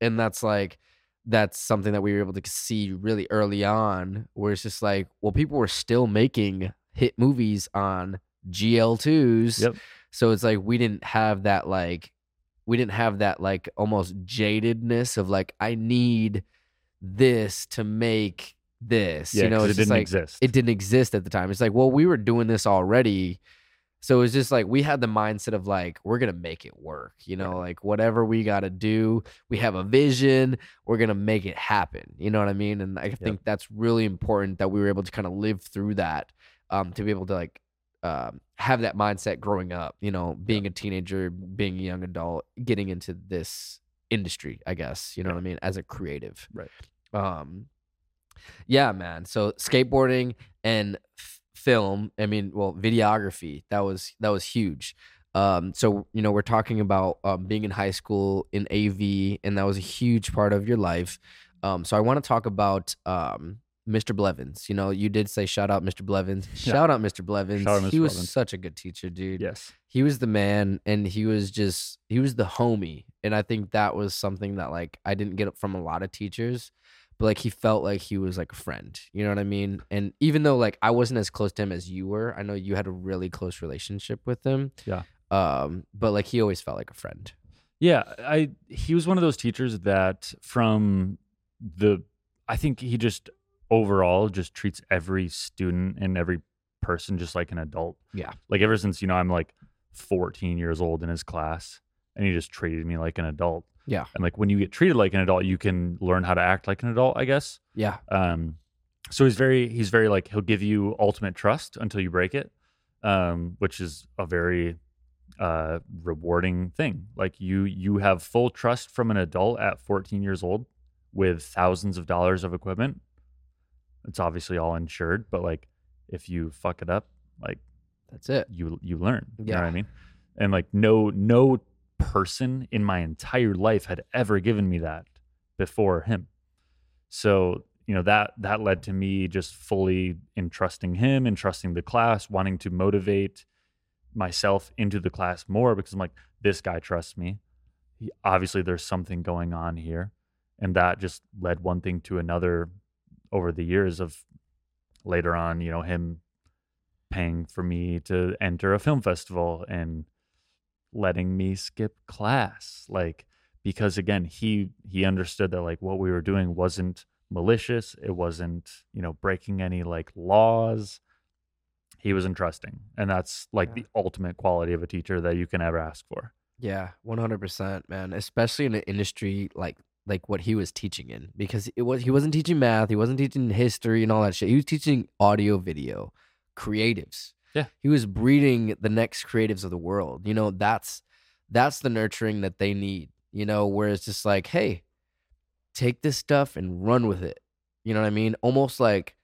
and that's like that's something that we were able to see really early on, where it's just like, well, people were still making hit movies on GL2s. Yep. So it's like we didn't have that like we didn't have that like almost jadedness of like I need this to make this. Yeah, you know, it didn't like exist. it didn't exist at the time. It's like, well, we were doing this already. So it's just like we had the mindset of like we're gonna make it work, you know, like whatever we gotta do, we have a vision, we're gonna make it happen. You know what I mean? And I think that's really important that we were able to kind of live through that, um, to be able to like um, have that mindset growing up. You know, being a teenager, being a young adult, getting into this industry. I guess you know what I mean as a creative. Right. Um. Yeah, man. So skateboarding and f- film. I mean, well, videography. That was that was huge. Um, so you know, we're talking about um, being in high school in AV, and that was a huge part of your life. Um, so I want to talk about um, Mr. Blevins. You know, you did say shout out Mr. Blevins. Yeah. Shout out Mr. Blevins. Out He Mr. was Blevins. such a good teacher, dude yes, he was the man and he was just he was the homie and i think that was something that like i didn't get from a lot of teachers but like he felt like he was like a friend you know what i mean and even though like i wasn't as close to him as you were i know you had a really close relationship with him Yeah. um but like he always felt like a friend yeah. I he was one of those teachers that from the I think he just overall just treats every student and every person just like an adult. Yeah. Like ever since you know I'm like 14 years old in his class, and he just treated me like an adult. Yeah. And like when you get treated like an adult, you can learn how to act like an adult, I guess. yeah Um, so he's very he's very like he'll give you ultimate trust until you break it, um, which is a very uh rewarding thing. Like you you have full trust from an adult at 14 years old with thousands of dollars of equipment. It's obviously all insured, but like if you fuck it up, like That's it. you you learn. You know what Yeah. I mean? And like no no person in my entire life had ever given me that before him. So, you know, that that led to me just fully entrusting him, entrusting the class, wanting to motivate myself into the class more because I'm like, this guy trusts me. He, obviously there's something going on here. And that just led one thing to another over the years of later on, you know, him paying for me to enter a film festival and letting me skip class like because again he he understood that like what we were doing wasn't malicious it wasn't you know breaking any like laws he was entrusting and that's like Yeah. the ultimate quality of a teacher that you can ever ask for Yeah, one hundred percent, man. Especially in an industry like like what he was teaching in, because it was he wasn't teaching math, he wasn't teaching history and all that shit. He was teaching audio, video, creatives. Yeah. he was breeding the next creatives of the world. You know, that's that's the nurturing that they need. You know, where it's just like, hey, take this stuff and run with it. You know what I mean? Almost like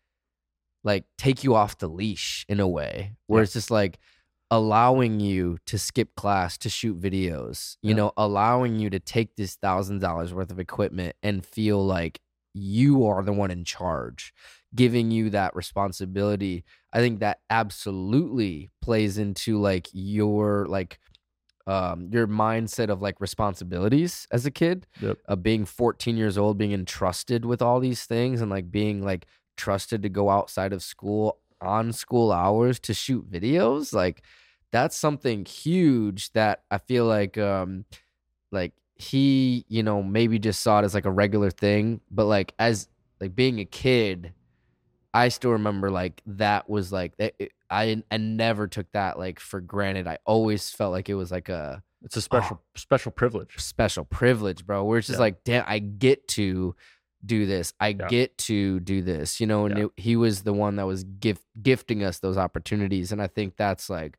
like take you off the leash in a way, where Yeah. it's just like allowing you to skip class to shoot videos, you Yeah. know, allowing you to take this thousand dollars worth of equipment and feel like you are the one in charge, giving you that responsibility. I think that absolutely plays into like your like um your mindset of like responsibilities as a kid Yep. of being 14 years old being entrusted with all these things and like being like trusted to go outside of school on school hours to shoot videos like that's something huge that i feel like um like he you know maybe just saw it as like a regular thing but like as like being a kid i still remember like that was like it, i i never took that like for granted i always felt like it was like a it's a special special privilege special privilege, bro. Where it's just Yeah. like, damn, I get to do this. I Yeah. get to do this. You know, and Yeah. it, he was the one that was gift gifting us those opportunities, and I think that's like,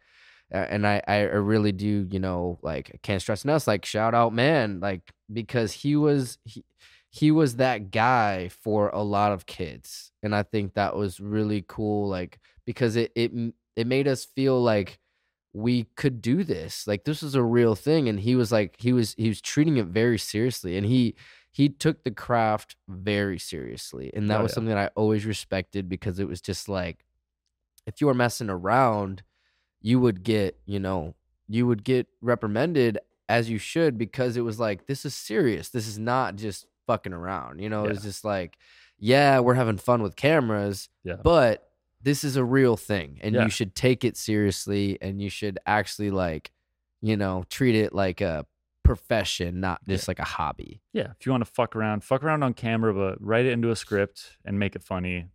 and I I really do, you know, like I can't stress enough, like shout out, man, like because he was he. He was that guy for a lot of kids, and I think that was really cool. Like because it it it made us feel like we could do this like this was a real thing and he was like he was he was treating it very seriously and he he took the craft very seriously and that Oh, was yeah. something i always respected because it was just like if you were messing around you would get you know you would get reprimanded as you should because it was like this is serious this is not just fucking around you know it's just like yeah we're having fun with cameras yeah but this is a real thing and Yeah. you should take it seriously and you should actually like you know treat it like a profession not just like a hobby yeah if you want to fuck around fuck around on camera but write it into a script and make it funny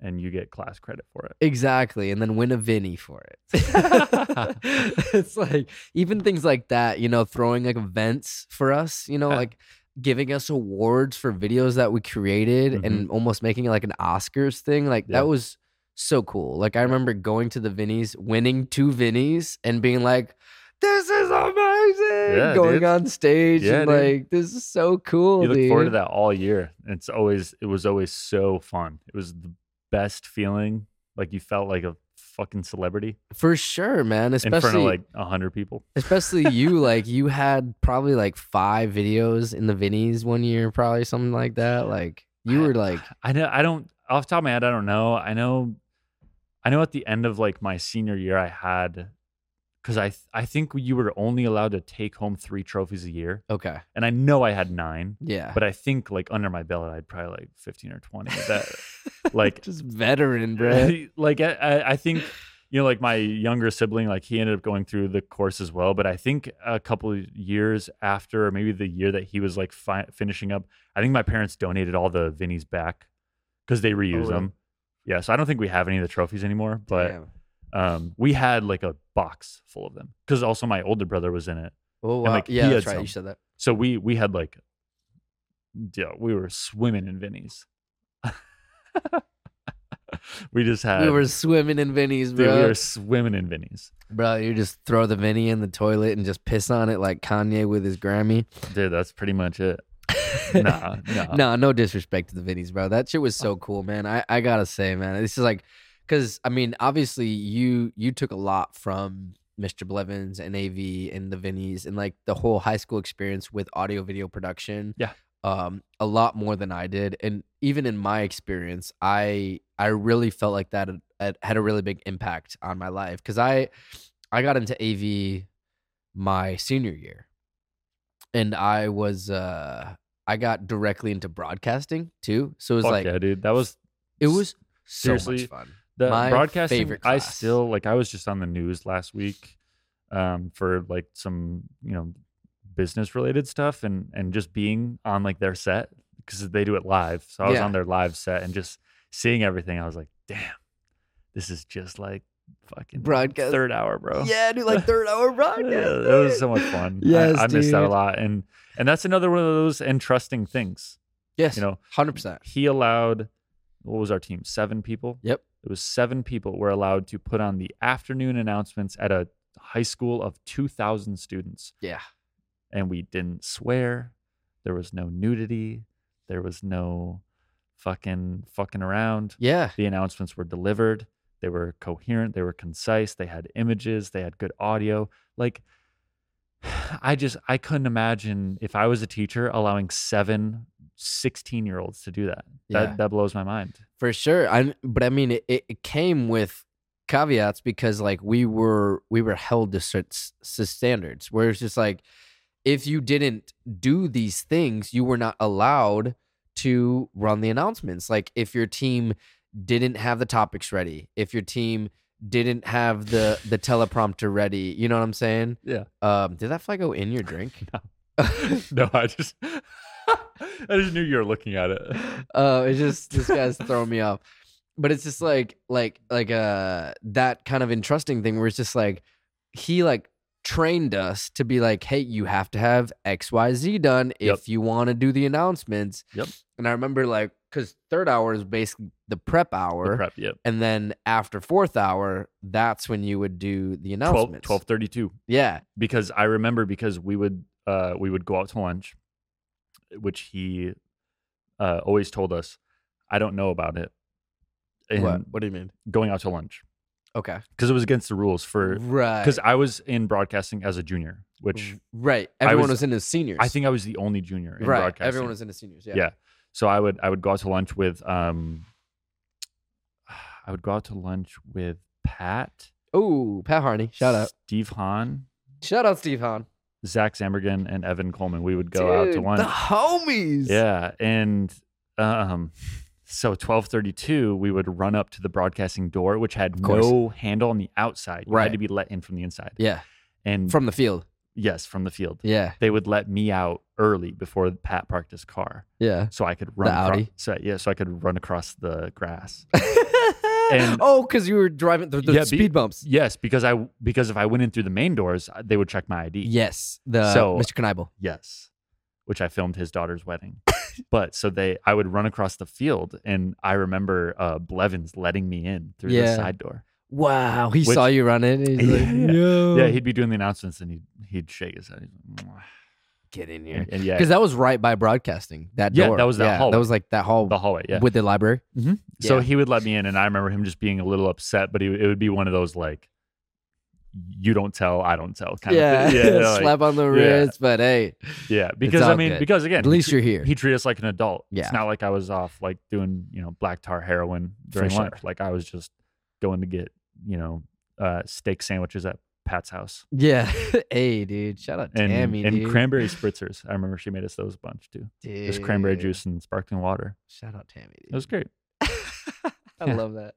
and you get class credit for it exactly and then win a vinny for it it's like even things like that you know throwing like events for us you know Yeah. like giving us awards for videos that we created and almost making it like an oscars thing like Mm-hmm. Yeah. that was so cool like i remember going to the vinnies winning two vinnies and being like this is amazing Yeah, going dude. on stage Yeah, and dude. like this is so cool you look dude. forward to that all year. It's always it was always so fun. It was the best feeling. Like you felt like a fucking celebrity for sure man in especially front of like a hundred people. especially you like you had probably like five videos in the Vinnies one year probably something like that like you were like I know I don't off the top of my head, I don't know. I know I know at the end of like my senior year I had because I th- I think you were only allowed to take home three trophies a year. okay And I know I had nine, yeah but I think like under my belt I had probably like fifteen or twenty. That like just veteran bro like I, I I think you know like my younger sibling like he ended up going through the course as well but i think a couple of years after or maybe the year that he was like fi- finishing up i think my parents donated all the vinnies back because they reuse really? them yeah so i don't think we have any of the trophies anymore but Damn. um we had like a box full of them because also my older brother was in it oh wow like, yeah that's right you said that so we we had like yeah we were swimming in vinnies we just had we were swimming in Vinnies dude, bro we were swimming in vinnies bro you just throw the Vinny in the toilet and just piss on it like Kanye with his Grammy Dude, that's pretty much it. nah, nah. no, no disrespect to the Vinnies, bro. That shit was so uh, cool, man. I, I gotta say, man, this is like, cause I mean, obviously you you took a lot from Mr. Blevins and AV and the Vinnies and like the whole high school experience with audio video production. Yeah. Um, a lot more than I did, and even in my experience, I I really felt like that had- had, had a really big impact on my life because I I got into AV my senior year, and I was uh I got directly into broadcasting too. So it was Fuck like yeah, dude. That was it was so seriously, much fun. The my broadcasting. favorite I still like. I was just on the news last week, um, for like some you know business related stuff, and and just being on like their set because they do it live. So I was Yeah. on their live set and just seeing everything. I was like, damn, this is just like fucking Broadcast- third hour, bro. Yeah, dude, like third hour broadcast. Yeah, it was so much fun. I- Yes, I, missed that a lot, and and that's another one of those entrusting things. Yes, You know, hundred percent. he allowed what was our team? Seven people. Yep. It was seven people were allowed to put on the afternoon announcements at a high school of two thousand students, Yeah, and we didn't swear. There was no nudity. There was no fucking fucking around. yeah, The announcements were delivered. They were coherent. They were concise. They had images. They had good audio. Like, I just, I couldn't imagine if I was a teacher allowing seven 16 year olds to do that. Yeah. That, that blows my mind. for sure. I but I mean, it, it came with caveats because like we were we were held to certain standards where it's just like if you didn't do these things, you were not allowed to run the announcements. Like if your team didn't have the topics ready, if your team didn't have the the teleprompter ready, you know what I'm saying? Yeah. Um, did that fly go in your drink? No. no, I just, I just knew you were looking at it. uh it's just this guy's throwing me off but it's just like like like uh that kind of entrusting thing where it's just like he like trained us to be like hey you have to have xyz done Yep. if you want to do the announcements Yep. and i remember like because third hour is basically the prep The hour prep, yep. and then after fourth hour that's when you would do the 12, announcements 1232. yeah because I remember because we would uh we would go out to lunch, which he uh always told us, I don't know about it. And what what do you mean going out to lunch okay because it was against the rules for right because I was in broadcasting as a junior, which right everyone was- was, in his seniors I think I was the only junior in right broadcasting. everyone was in his seniors yeah yeah. So I would I would go out to lunch with um I would go out to lunch with Pat, Oh, Pat Harney. Shout out. Steve Hahn, Shout out Steve Hahn. Zach Zambergen, and Evan Coleman. We would go out to Dude, lunch. The homies. Yeah, and um, so twelve thirty two, we would run up to the broadcasting door, which had no handle on the outside. You Right. had to be let in from the inside. Yeah. And From the field. yes, from the field, Yeah. they would let me out early before Pat parked his car, Yeah. so I could run. acro- Audi? So yeah, so I could run across the grass. And- oh, because you were driving through the Yeah, be- speed bumps. yes, because I because if I went in through the main doors, uh, they would check my ID. Yes. The So- Mr. Knievel. Yes. Which I filmed his daughter's wedding. but so they I would run across the field and I remember uh Blevins letting me in through the side door. Wow. He Which- saw you running. He's like, Yeah. Yeah, he'd be doing the announcements and he'd he'd shake his head. He's like, "Mwah." Get in here. and, yeah, Because that was right by broadcasting. That Yeah, door. that was that yeah, hallway. That was like that hall the hallway, yeah. with the library. So yeah. he would let me in and I remember him just being a little upset, but he, it would be one of those like you don't tell, I don't tell kind Yeah. of thing. Yeah, like- Slap on the wrist. But hey, yeah. Because I mean, good. because again, at least you're here. he treated us like an adult. Yeah. It's not like I was off like doing, you know, black tar heroin For during sure. lunch. Like I was just going to get, you know, uh, steak sandwiches at Pat's house. yeah. hey, dude. Shout out And, Tammy, and dude. cranberry spritzers. I remember she made us those a bunch too. Just cranberry juice and sparkling water. Shout out Tammy. Dude. It was great. I Yeah. love that.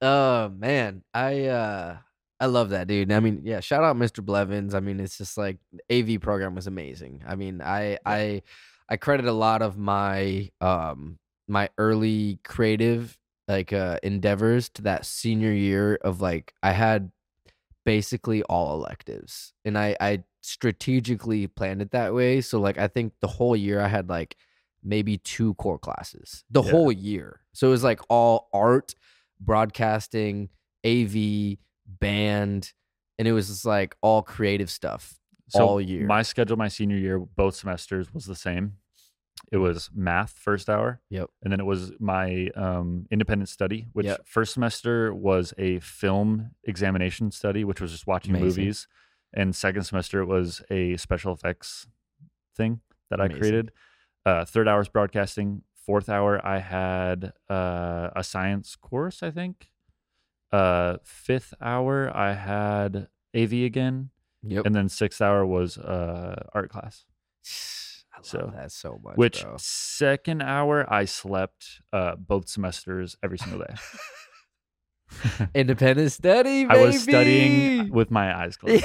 Oh man, I uh I love that dude. I mean, yeah, shout out Mr. Blevins. I mean, it's just like AV program was amazing. I mean, I I I credit a lot of my um my early creative like uh endeavors to that senior year of like I had basically all electives and I I strategically planned it that way. So like I think the whole year I had like maybe two core classes the Yeah. whole year. So it was like all art, broadcasting, AV, band, and it was just like all creative stuff So all year. My schedule my senior year, both semesters was the same. It was math first hour. Yep. And then it was my um, independent study, which Yep. first semester was a film examination study, which was just watching Amazing. movies. And second semester it was a special effects thing that I created. Uh, third hour is broadcasting. Fourth hour I had uh, a science course, I think. Uh, fifth hour I had AV again, Yep. and then sixth hour was uh, art class. I love so- that so much. Which bro. second hour I slept uh, both semesters every single day. independent study, I was studying with my eyes closed.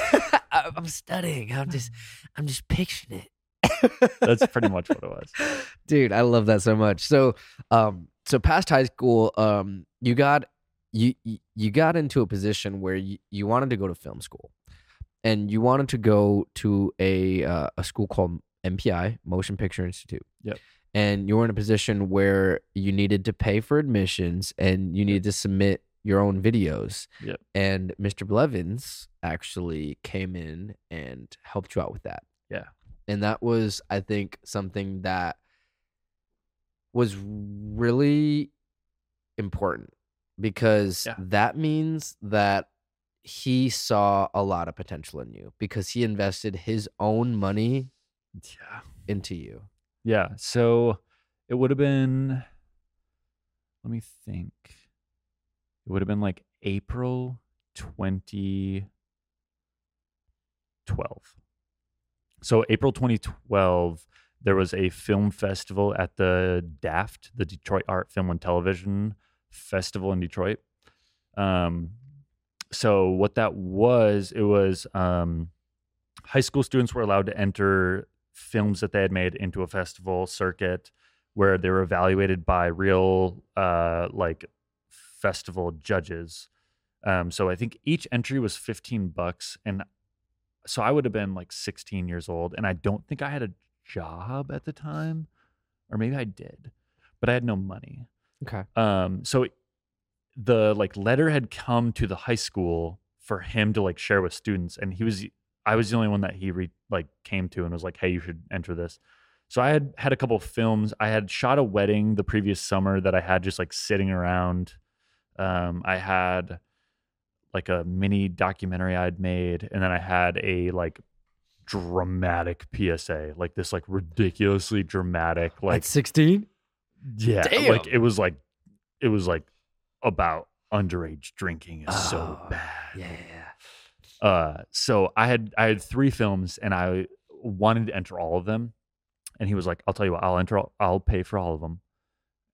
I'm studying. I'm just, I'm just picturing it. That's pretty much what it was. dude i love that so much so um so past high school um you got you you- you got into a position where you, you wanted to go to film school and you wanted to go to a uh, a school called mpi motion picture institute Yep. and you were in a position where you needed to pay for admissions and you needed to submit your own videos Yep. and mr blevins actually came in and helped you out with that Yeah. and that was i think something that was really important because Yeah. that means that he saw a lot of potential in you because he invested his own money Yeah. into you Yeah. So it would have been, let me think. It would have been like April 2012. So April 2012, there was a film festival at the DAFT, the Detroit Art Film and Television Festival in Detroit. Um, so what that was, it was um, high school students were allowed to enter films that they had made into a festival circuit where they were evaluated by real uh, like festival judges. Um, so I think each entry was 15 bucks. And so I would have been like 16 years old. And I don't think I had a job at the time, or maybe I did, but I had no money. okay Um, so the like letter had come to the high school for him to like share with students, and he was I was the only one that he re, like came to and was like, "Hey, you should enter this." So I had had a couple of films. I had shot a wedding the previous summer that I had just like sitting around. Um, I had like a mini documentary I'd made, and then I had a like dramatic PSA, like this like ridiculously dramatic like 16 yeah, Damn. like it was like it was like about underage drinking is so Oh, bad. yeah Uh so I had I had three films and I wanted to enter all of them. And he was like, I'll tell you what, I'll enter all, I'll pay for all of them.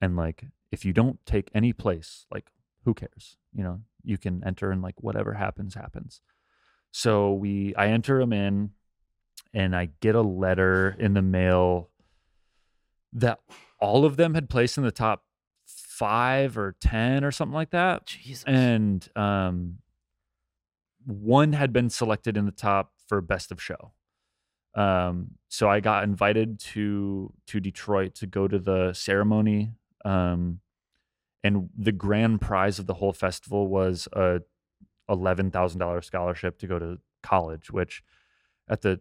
And like if you don't take any place, like who cares? You know, you can enter and like whatever happens, happens. So we I enter them in and I get a letter in the mail that all of them had placed in the top five or ten or something like that jesus and um, one had been selected in the top for best of show. Um, so I got invited to to Detroit to go to the ceremony, um, and the grand prize of the whole festival was a eleven thousand dollars scholarship to go to college. Which, at the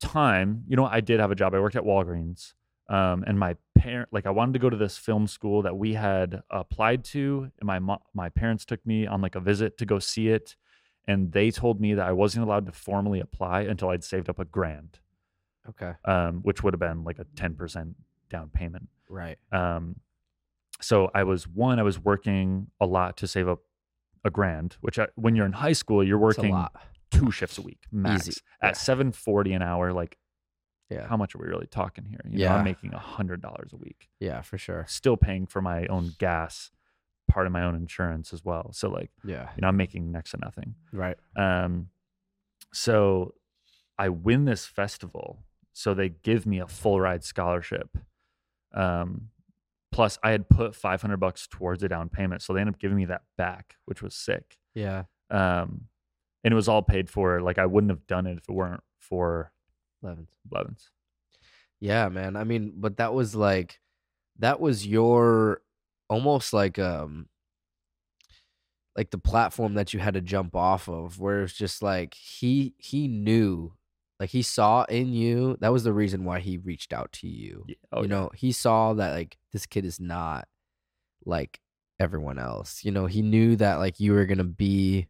time, you know, I did have a job. I worked at Walgreens, um, and my parent, like, I wanted to go to this film school that we had applied to, and my mo- my parents took me on like a visit to go see it, and they told me that I wasn't allowed to formally apply until I'd saved up a grand, okay um, which would have been like a ten percent down payment. right Um, so I was one, I was working a lot to save up a grand, which I, when you're in high school, you're working two shifts a week max Easy, at yeah. seven forty an hour. Like, yeah how much are we really talking here? You know, Yeah. I'm making a hundred dollars a week, yeah for sure still paying for my own gas, part of my own insurance as well. So like, yeah you know, I'm making next to nothing. right Um, so I win this festival. So they give me a full ride scholarship. Um, plus I had put 500 bucks towards a down payment. So they ended up giving me that back, which was sick. yeah Um, and it was all paid for. Like I wouldn't have done it if it weren't for Levins. Blevins. Yeah, man. I mean, but that was like that was your almost like um like the platform that you had to jump off of where it's just like he he knew Like he saw in you. That was the reason why he reached out to you. Yeah. Oh, you yeah. know, he saw that like this kid is not like everyone else. You know, he knew that like you were gonna be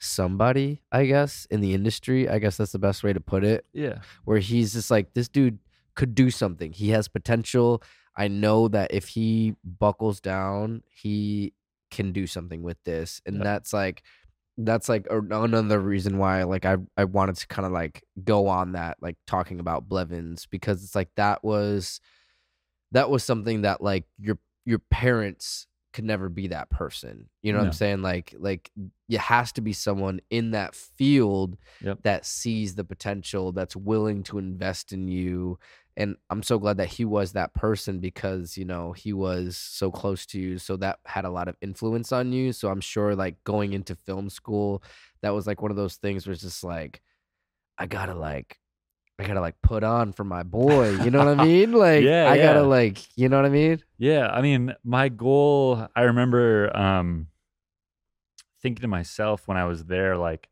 somebody, I guess, in the industry. I guess that's the best way to put it. Yeah. Where he's just like, this dude could do something. He has potential. I know that if he buckles down, he can do something with this. And Yep. that's like that's like another reason why like I I wanted to kind of like go on that like talking about Blevins because it's like that was that was something that like your your parents could never be that person. You know what I'm saying? Like like it has to be someone in that field Yep. that sees the potential, that's willing to invest in you. And I'm so glad that he was that person because, you know, he was so close to you. So that had a lot of influence on you. So I'm sure like going into film school, that was like one of those things where it's just like, I gotta like I gotta like put on for my boy. You know what I mean? Like Yeah, I gotta like you know what I mean? Yeah, I mean, my goal, I remember um thinking to myself when I was there like,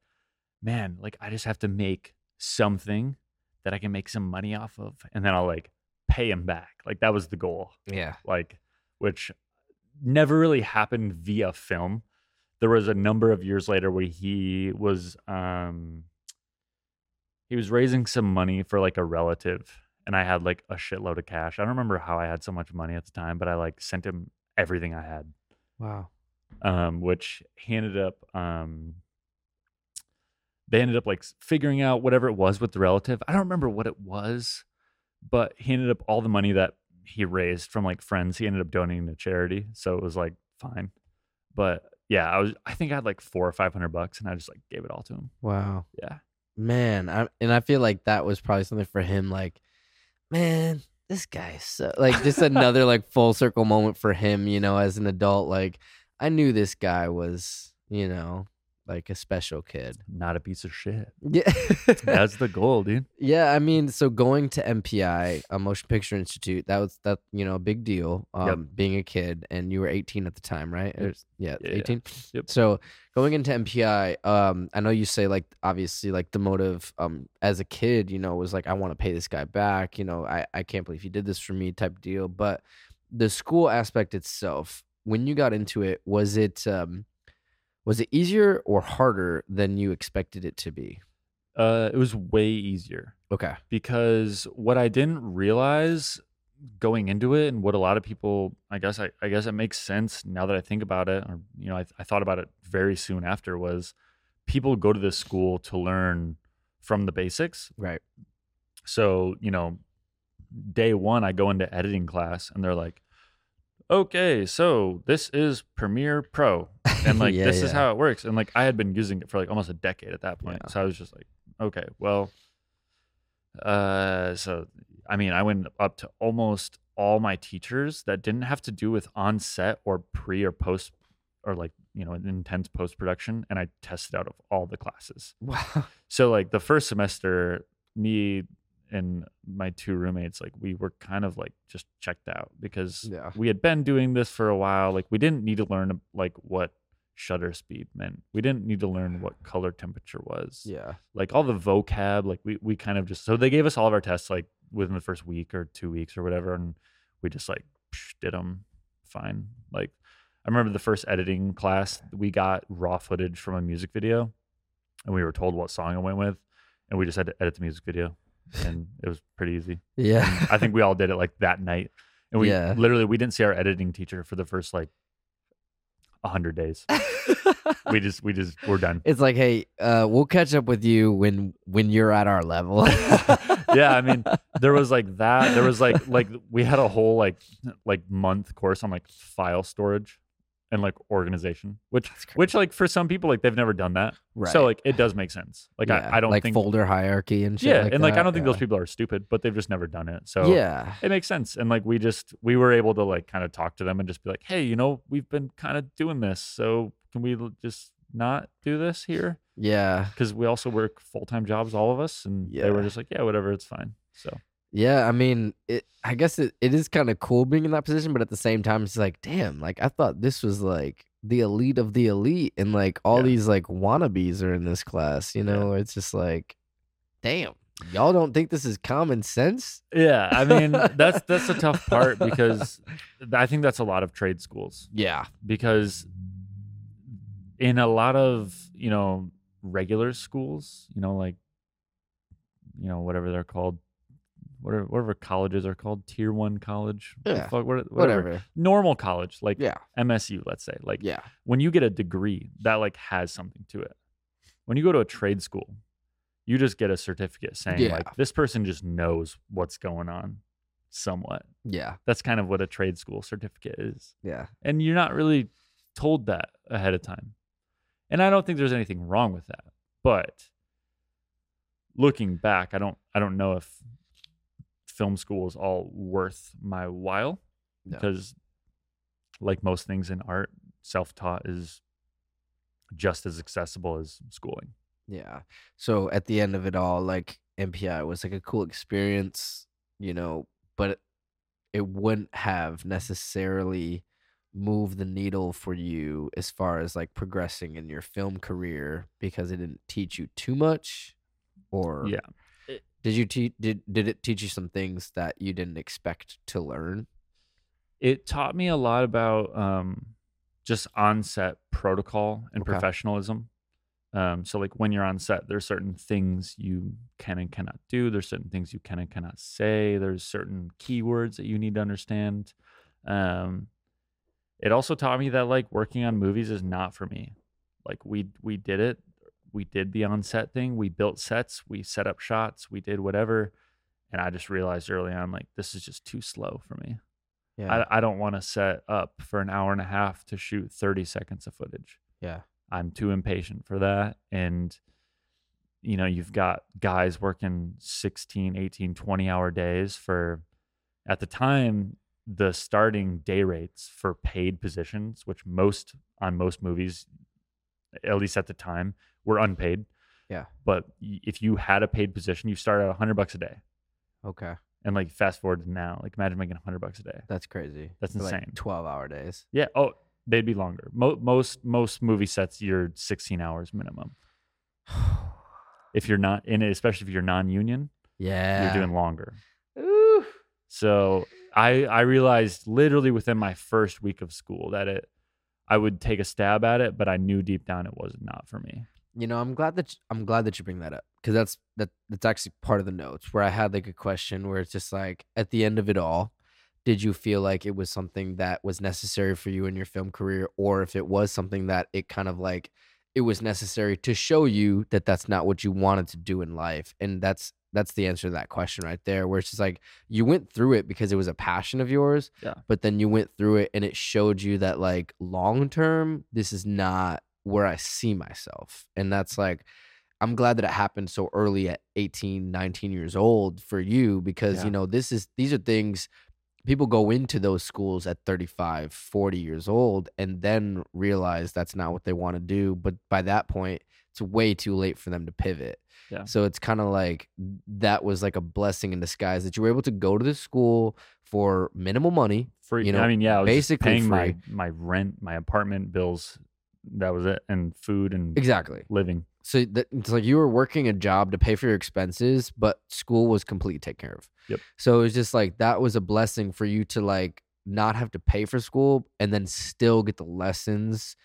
man, like I just have to make something that I can make some money off of and then I'll like pay him back. Like that was the goal. Yeah. Like which never really happened via film. There was a number of years later where he was um he was raising some money for like a relative and I had like a shitload of cash. I don't remember how I had so much money at the time, but I like sent him everything I had. Wow. Um, which he ended up um they ended up like figuring out whatever it was with the relative. I don't remember what it was, but he ended up all the money that he raised from like friends, he ended up donating to charity. So it was like fine. But yeah, I was I think I had like four or five hundred bucks and I just like gave it all to him. Wow. Yeah. Man, I, and I feel like that was probably something for him. Like, man, this guy so like just another like full circle moment for him. You know, as an adult, like I knew this guy was, you know, like a special kid. Not a piece of shit. Yeah, That's the goal, dude. yeah. I mean, so going to MPI, a Motion Picture Institute, that was that you know a big deal. Um, Yep. being a kid, and you were 18 at the time, right? Yep. Or- yeah, Yeah, yeah. 18. Yep. So going into MPI, um, I know you say like obviously like the motive um as a kid, you know, was like I want to pay this guy back. You know, I I can't believe he did this for me type deal. But the school aspect itself, when you got into it, was it um was it easier or harder than you expected it to be? Uh it was way easier. Okay. because what I didn't realize going into it and what a lot of people I guess I, I guess it makes sense now that I think about it or you know I, I thought about it very soon after was people go to this school to learn from the basics Right. so you know day one I go into editing class and they're like okay so this is Premiere Pro and like Yeah, this is how it works and like I had been using it for like almost a decade at that point Yeah. so I was just like okay well uh so I mean I went up to almost all my teachers that didn't have to do with on set or pre or post or like you know intense post production and I tested out of all the classes Wow. so like the first semester me and my two roommates like we were kind of like just checked out because Yeah. we had been doing this for a while like we didn't need to learn like what shutter speed meant we didn't need to learn what color temperature was Yeah. like all the vocab like we, we kind of just so they gave us all of our tests like within the first week or two weeks or whatever and we just like psh, did them fine like i remember the first editing class we got raw footage from a music video and we were told what song it went with and we just had to edit the music video and it was pretty easy Yeah. i think we all did it like that night and we Yeah. literally we didn't see our editing teacher for the first like 100 days we just we just we're done it's like, hey, uh, we'll catch up with you when when you're at our level. yeah i mean there was like that there was like like we had a whole like like month course on like file storage and like organization which which like for some people like they've never done that right. so like it does make sense like Yeah, I, I don't like think folder hierarchy and shit. yeah like and like i don't think yeah. those people are stupid but they've just never done it so Yeah. it makes sense and like we just we were able to like kind of talk to them and just be like hey you know we've been kind of doing this so can we just not do this here Yeah. because we also work full-time jobs all of us and they were just like yeah whatever it's fine so Yeah. I mean, it I guess it, it is kind of cool being in that position, but at the same time, it's like, damn, like I thought this was like the elite of the elite, and like all Yeah. these like wannabes are in this class, you know? It's just like, damn. Y'all don't think this is common sense? Yeah, I mean that's that's a tough part because I think that's a lot of trade schools Yeah. because in a lot of you know regular schools, you know like you know whatever they're called, whatever, whatever colleges are called, tier one college, Yeah, fuck, Whatever. whatever, normal college like Yeah. MSU, let's say, like Yeah. when you get a degree that like has something to it when you go to a trade school you just get a certificate saying Yeah. like this person just knows what's going on somewhat Yeah. that's kind of what a trade school certificate is Yeah. and you're not really told that ahead of time and i don't think there's anything wrong with that but looking back i don't i don't know if film school is all worth my while No. because like most things in art self-taught is just as accessible as schooling Yeah. So at the end of it all, like MPI was like a cool experience, you know, but it wouldn't have necessarily moved the needle for you as far as like progressing in your film career because it didn't teach you too much or yeah did you te- did did it teach you some things that you didn't expect to learn? it taught me a lot about um, just on-set protocol and Okay. professionalism. Um, so, like when you're on set, there's certain things you can and cannot do. There's certain things you can and cannot say. There's certain keywords that you need to understand. Um, it also taught me that like working on movies is not for me. Like we we did it. We did the on-set thing. We built sets. We set up shots. We did whatever. And I just realized early on, like this is just too slow for me. Yeah. I, I don't want to set up for an hour and a half to shoot 30 seconds of footage. yeah. I'm too impatient for that. And, you know, you've got guys working 16, 18, 20 hour days for, at the time, the starting day rates for paid positions, which most on most movies, at least at the time, were unpaid. Yeah. But if you had a paid position, you start at 100 bucks a day. Okay. And like fast forward to now, like imagine making 100 bucks a day. That's crazy. That's For, like, insane. 12 hour days. Yeah. Oh, they'd be longer. Mo- most most movie sets, you're 16 hours minimum. If you're not in it, especially if you're non-union, yeah. you're doing longer. Ooh. So I I realized literally within my first week of school that it I would take a stab at it, but I knew deep down it was not for me. You know, I'm glad that I'm glad that you bring that up because that's that that's actually part of the notes where I had like a question where it's just like at the end of it all, did you feel like it was something that was necessary for you in your film career, or if it was something that it kind of like it was necessary to show you that that's not what you wanted to do in life, and that's that's the answer to that question right there, where it's just like you went through it because it was a passion of yours, Yeah. but then you went through it and it showed you that like long term, this is not where I see myself. And that's like, I'm glad that it happened so early at 18, 19 years old for you because, Yeah. you know, this is, these are things people go into those schools at 35, 40 years old and then realize that's not what they want to do. But by that point, it's way too late for them to pivot. Yeah. So it's kind of like that was like a blessing in disguise that you were able to go to this school for minimal money. Free. You know, I mean, yeah, I basically paying my my rent, my apartment bills. That was it, and food and Exactly. living. So that, it's like you were working a job to pay for your expenses, but school was completely taken care of. Yep. So it was just like that was a blessing for you to like not have to pay for school and then still get the lessons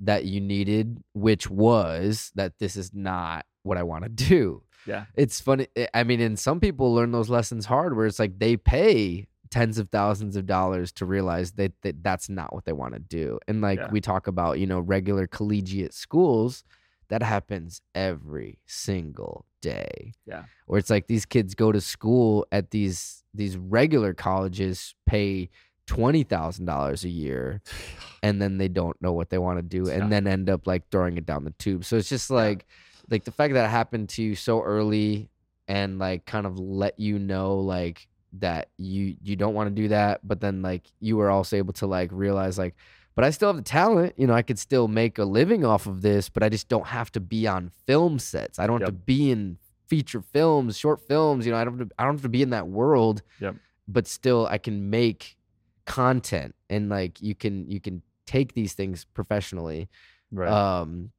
that you needed, which was that this is not what I want to do. Yeah. It's funny. I- I mean, and some people learn those lessons hard where it's like they pay tens of thousands of dollars to realize that, that that's not what they want to do. And like Yeah. we talk about, you know, regular collegiate schools, that happens every single day. Yeah. Where it's like these kids go to school at these these regular colleges, pay twenty thousand dollars a year, and then they don't know what they want to do, Yeah. and then end up like throwing it down the tube. So it's just like like the fact that it happened to you so early and like kind of let you know like that you you don't want to do that but then like you were also able to like realize like but I still have the talent you know I could still make a living off of this but I just don't have to be on film sets I don't have Yep. to be in feature films short films you know I don't have to, I don't have to be in that world Yep. but still I can make content and like you can you can take these things professionally Right. um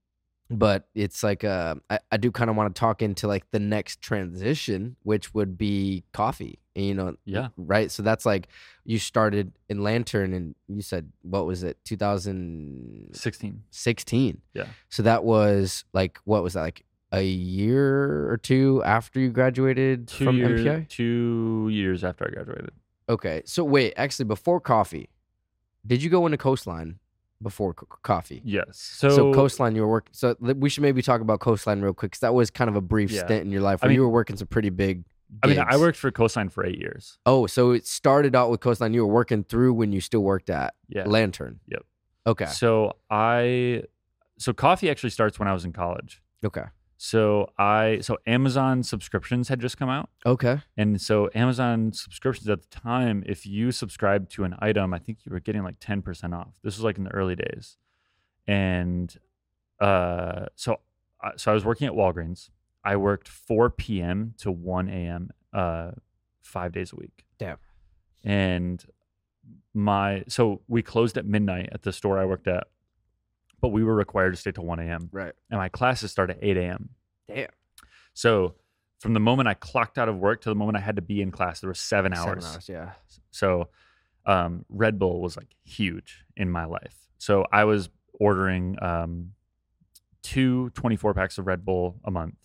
but it's like uh, I, I do kind of want to talk into like the next transition, which would be coffee. And, you know, Yeah. right. So that's like you started in Lantern, and you said what was it, 2016? 16. Yeah. So that was like what was that like a year or two after you graduated Two from years, MPI? two years after I graduated. Okay. So wait, actually, before coffee, did you go into Coastline before co- coffee? Yes. So, So, Coastline, you were working. So we should maybe talk about Coastline real quick, because that was kind of a brief Yeah. stint in your life I where you were working some pretty big. I mean, I worked for Coastline for eight years. Oh, so it started out with Coastline. You were working through when you still worked at Yeah. Lantern. Yep. Okay. So I, so coffee actually starts when I was in college. Okay. So I, so Amazon subscriptions had just come out. Okay. And so Amazon subscriptions at the time, if you subscribed to an item, I think you were getting like 10% off. This was like in the early days. And uh, so, I- so I was working at Walgreens. I worked 4 p.m. to 1 a.m. Uh, five days a week. Damn. And my, so we closed at midnight at the store I worked at, but we were required to stay till 1 a.m. Right. And my classes start at 8 a.m. Damn. So from the moment I clocked out of work to the moment I had to be in class, there were seven hours. Seven hours. Yeah. So um, Red Bull was like huge in my life. So I was ordering um, two 24 packs of Red Bull a month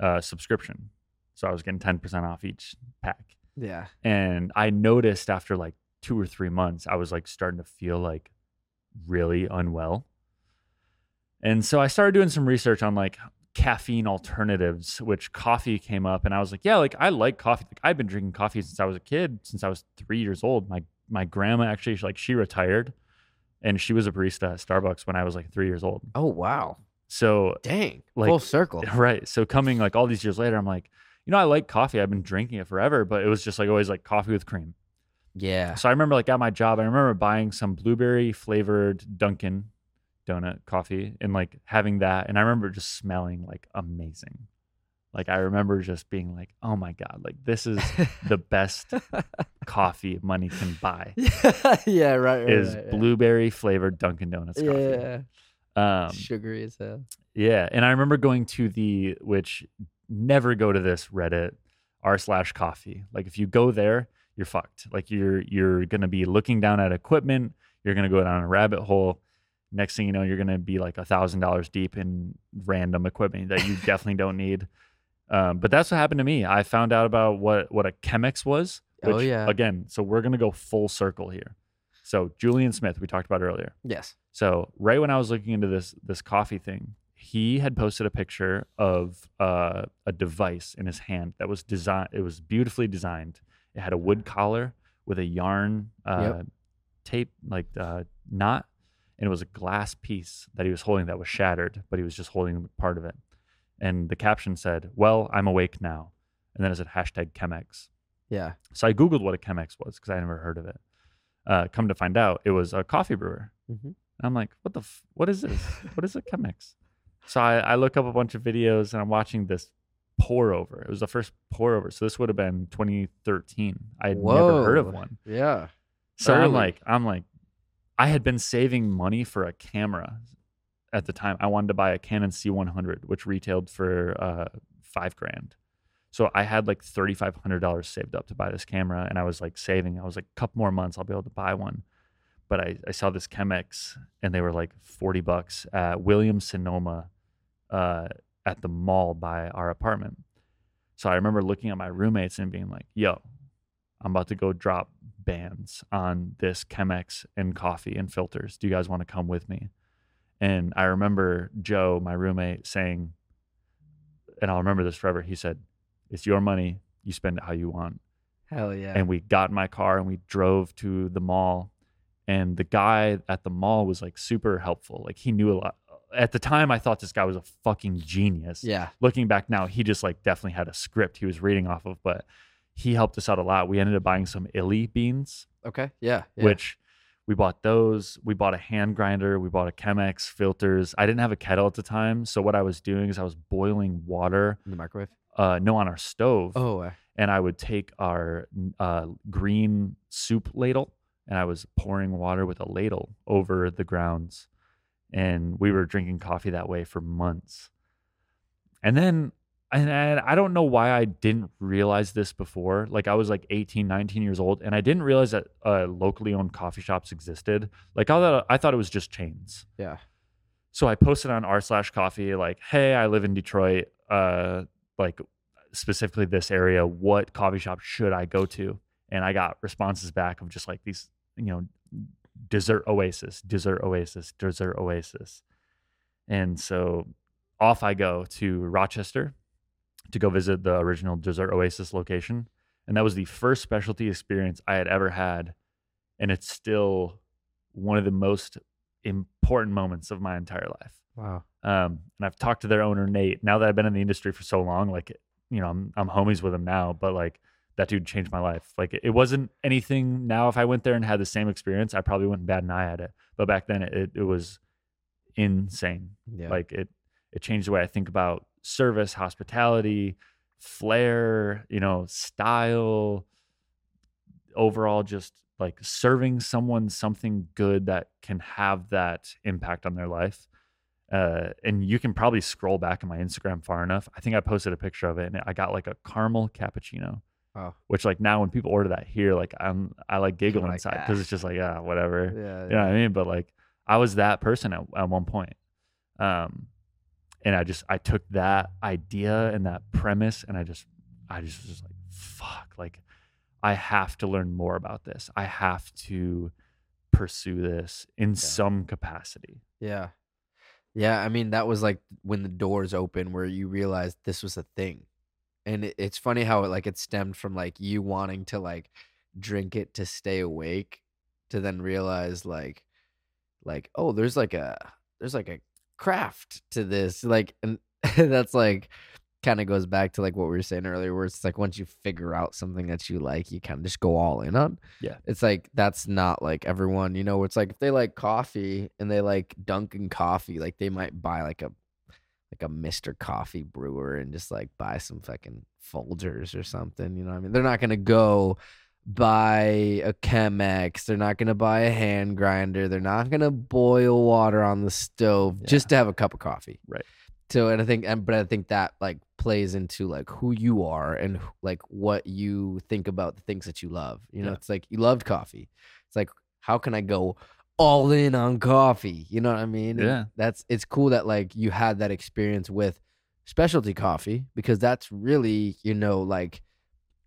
uh, subscription. So I was getting 10% off each pack. Yeah. And I noticed after like two or three months, I was like starting to feel like really unwell. And so I started doing some research on like caffeine alternatives, which coffee came up. And I was like, yeah, like I like coffee. Like I've been drinking coffee since I was a kid, since I was three years old. My my grandma actually like she retired and she was a barista at Starbucks when I was like three years old. Oh wow. So Dang. Like- Full circle. Right. So coming like all these years later, I'm like, you know, I like coffee. I've been drinking it forever, but it was just like always like coffee with cream. Yeah. So I remember like at my job, I remember buying some blueberry flavored Dunkin' donut coffee and like having that. And I remember just smelling like amazing. Like I remember just being like, oh my God, like this is the best coffee money can buy yeah. Right. right is right, yeah. blueberry flavored Dunkin' Donuts coffee. Yeah. Um, Sugary as hell. Yeah, and I remember going to the which never go to this Reddit r slash coffee. Like if you go there, you're fucked. Like you're you're gonna be looking down at equipment. You're gonna go down a rabbit hole. Next thing you know, you're gonna be like a thousand dollars deep in random equipment that you definitely don't need. Um, but that's what happened to me. I found out about what what a Chemex was. Oh, yeah. Again, so we're gonna go full circle here. So Julian Smith, we talked about earlier. Yes. So right when I was looking into this this coffee thing, he had posted a picture of uh, a device in his hand that was designed. It was beautifully designed. It had a wood collar with a yarn uh, Yep. tape like uh, knot, and it was a glass piece that he was holding that was shattered, but he was just holding part of it. And the caption said, "Well, I'm awake now," and then it said hashtag Chemex. Yeah. So I googled what a Chemex was because I never heard of it. Uh, come to find out, it was a coffee brewer. Mhm. And I'm like, what the, f- what is this? what is a Chemex? So I, I look up a bunch of videos and I'm watching this pour over. It was the first pour over. So this would have been 2013. I had never heard of one. Yeah. So I'm like, I'm like, I had been saving money for a camera at the time. I wanted to buy a Canon C100, which retailed for uh, five grand. So I had like thirty five hundred dollars saved up to buy this camera, and I was like saving. I was like, a couple more months, I'll be able to buy one. But I, I saw this Chemex, and they were like forty bucks at Williams Sonoma, uh, at the mall by our apartment. So I remember looking at my roommates and being like, "Yo, I'm about to go drop bands on this Chemex and coffee and filters. Do you guys want to come with me? And I remember Joe, my roommate, saying, and I'll remember this forever. He said, It's your money. You spend it how you want. Hell yeah. And we got in my car and we drove to the mall. And the guy at the mall was like super helpful. Like he knew a lot. At the time, I thought this guy was a fucking genius yeah. looking back now, he just like definitely had a script he was reading off of, but he helped us out a lot. We ended up buying some illy beans, Okay. Yeah. yeah. which we bought those. We bought a hand grinder. We bought a Chemex filters. I didn't have a kettle at the time, so what I was doing is I was boiling water. in the microwave. Uh, no, on our stove, Oh. uh, and I would take our uh, green soup ladle and I was pouring water with a ladle over the grounds. and we were drinking coffee that way for months. And then and I, don't know why I didn't realize this before. Like I was like 18, 19 years old, and I didn't realize that uh, locally owned coffee shops existed. Like I thought, I thought it was just chains. Yeah. So I posted on r slash coffee like, "Hey, I live in Detroit. Uh, like specifically this area. What coffee shop should I go to?" And I got responses back of just like these, you know, Desert Oasis, Desert Oasis, Desert Oasis. And so off I go to Rochester to go visit the original Desert Oasis location. And that was the first specialty experience I had ever had. And it's still one of the most important moments of my entire life. Wow. Um, and I've talked to their owner, Nate. Now that I've been in the industry for so long, like, you know, I'm, I'm homies with him now, but like that dude changed my life. Like it, it wasn't anything now. If I went there and had the same experience, I probably wouldn't bat an eye at it. But back then it, it was insane. Yeah. Like it, it changed the way I think about service, hospitality, flair, you know, style, overall just like serving someone something good that can have that impact on their life. Uh, and you can probably scroll back in my Instagram far enough. I think I posted a picture of it and I got like a caramel cappuccino. Wow. Which like now when people order that here, like I'm I like giggle like, inside "Ah." because it's just like, yeah, whatever. Yeah. You know what I mean? But like I was that person at, at one point. Um and I just I took that idea and that premise and I just I just was just like, fuck, like I have to learn more about this. I have to pursue this in some capacity. Yeah. Yeah. I mean, that was like when the doors open where you realized this was a thing. And it, it's funny how it like it stemmed from like you wanting to like drink it to stay awake to then realize like like oh there's like a there's like a craft to this like and that's like kind of goes back to like what we were saying earlier where it's like once you figure out something that you like you kind of just go all in on Yeah. it's like that's not like everyone you know it's like if they like coffee and they like dunkin coffee like they might buy like a like a mr coffee brewer and just like buy some fucking folgers or something you know what i mean they're not gonna go buy a chemex they're not gonna buy a hand grinder they're not gonna boil water on the stove Yeah. just to have a cup of coffee Right. so and i think and but i think that like plays into like who you are and like what you think about the things that you love you know Yeah. it's like you loved coffee it's like how can i go all in on coffee you know what i mean And Yeah. that's it's cool that like you had that experience with specialty coffee because that's really you know like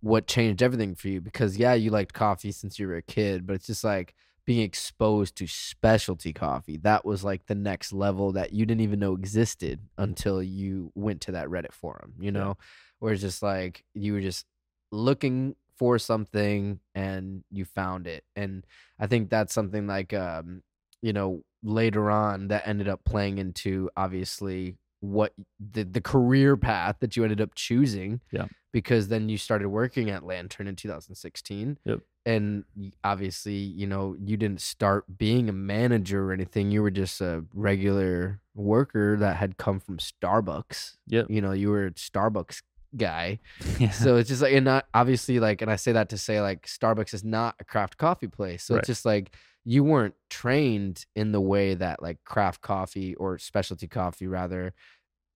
what changed everything for you because yeah you liked coffee since you were a kid but it's just like being exposed to specialty coffee that was like the next level that you didn't even know existed until you went to that reddit forum you Yeah. know where it's just like you were just looking for something and you found it and i think that's something like um you know later on that ended up playing into obviously what the the career path that you ended up choosing Yeah. because then you started working at lantern in 2016 Yep. and obviously you know you didn't start being a manager or anything you were just a regular worker that had come from starbucks Yep. you know you were a starbucks guy Yeah. so it's just like and not obviously like and i say that to say like starbucks is not a craft coffee place so Right. it's just like you weren't trained in the way that like craft coffee or specialty coffee rather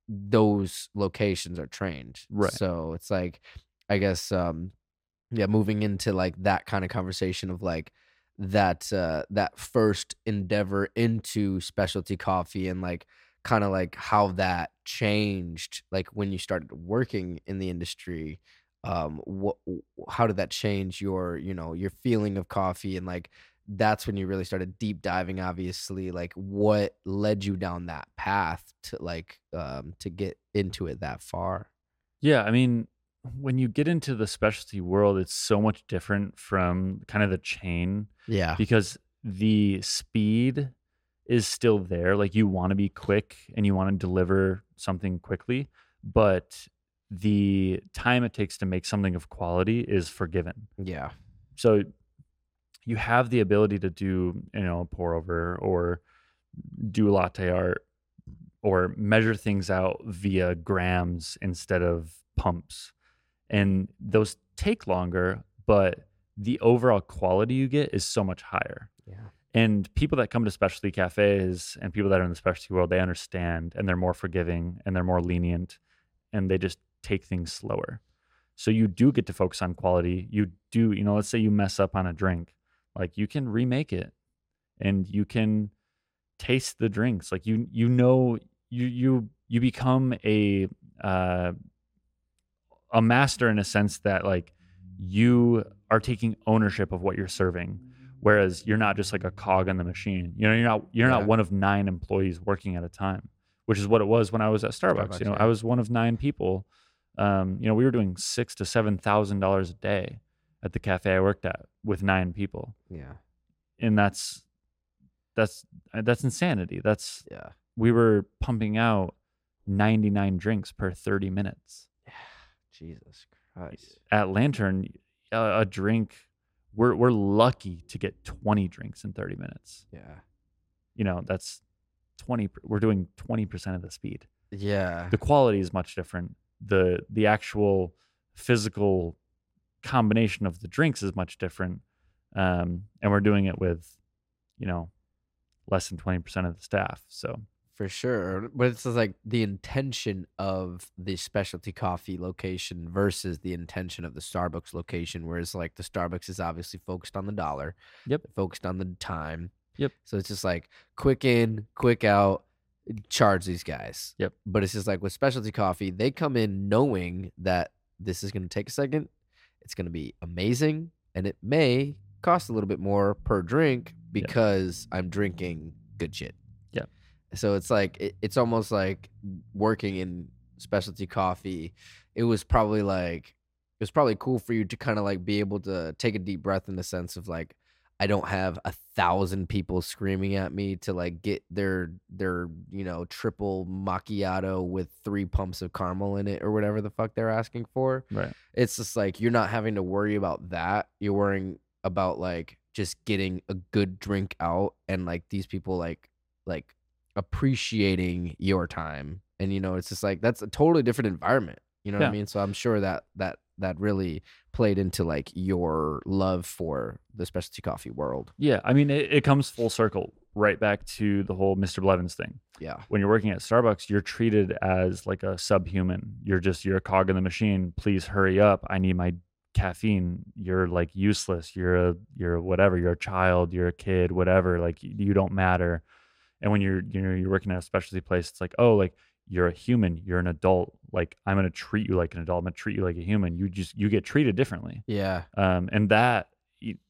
those locations are trained Right. so it's like i guess um yeah moving into like that kind of conversation of like that uh that first endeavor into specialty coffee and like kind of like how that changed like when you started working in the industry um what how did that change your you know your feeling of coffee and like that's when you really started deep diving obviously like what led you down that path to like um to get into it that far Yeah, I mean, when you get into the specialty world, it's so much different from kind of the chain yeah because the speed is still there. Like you want to be quick and you want to deliver something quickly, but the time it takes to make something of quality is forgiven. yeah So you have the ability to do, you know, pour over or do latte art or measure things out via grams instead of pumps. And those take longer, but the overall quality you get is so much higher. yeah And people that come to specialty cafes and people that are in the specialty world, they understand and they're more forgiving and they're more lenient and they just take things slower. So you do get to focus on quality. You do, you know, let's say you mess up on a drink, like you can remake it and you can taste the drinks. Like you you know you you you become a uh a master in a sense that like you are taking ownership of what you're serving whereas you're not just like a cog in the machine you know you're not you're Yeah. not one of nine employees working at a time which is what it was when i was at starbucks, Starbucks, you know yeah. i was one of nine people um, you know we were doing six to seven thousand dollars a day at the cafe i worked at with nine people Yeah. and that's that's uh, that's insanity that's Yeah. we were pumping out 99 drinks per 30 minutes Yeah. Jesus Christ. at Lantern, a, uh, a drink, we're we're lucky to get 20 drinks in 30 minutes. Yeah. You know, that's 20 we're doing 20% of the speed. Yeah. The quality is much different. The the actual physical combination of the drinks is much different. Um, and we're doing it with, you know, less than 20% of the staff. So, For sure. But it's like the intention of the specialty coffee location versus the intention of the Starbucks location, whereas like the Starbucks is obviously focused on the dollar. Yep. Focused on the time. Yep. So it's just like quick in, quick out, charge these guys. Yep. But it's just like with specialty coffee, they come in knowing that this is going to take a second. It's going to be amazing. And it may cost a little bit more per drink because I'm drinking good shit. Yeah. So it's like it, it's almost like working in specialty coffee. It was probably like it was probably cool for you to kind of like be able to take a deep breath in the sense of like I don't have a thousand people screaming at me to like get their their you know triple macchiato with three pumps of caramel in it or whatever the fuck they're asking for right. it's just like you're not having to worry about that. You're worrying about like just getting a good drink out and like these people like like appreciating your time. And you know, it's just like that's a totally different environment. You know what I mean? So I'm sure that that that really played into like your love for the specialty coffee world. Yeah. I mean, it, it comes full circle right back to the whole Mr. Blevins thing. Yeah. when you're working at Starbucks, you're treated as like a subhuman. You're just you're a cog in the machine. Please hurry up. I need my caffeine. You're like useless. You're a you're whatever. You're a child. You're a kid. Whatever. Like you, you don't matter. And when you're you know you're working at a specialty place, it's like oh like you're a human. You're an adult. Like I'm gonna treat you like an adult. I'm gonna treat you like a human. You just you get treated differently. Yeah. Um, and that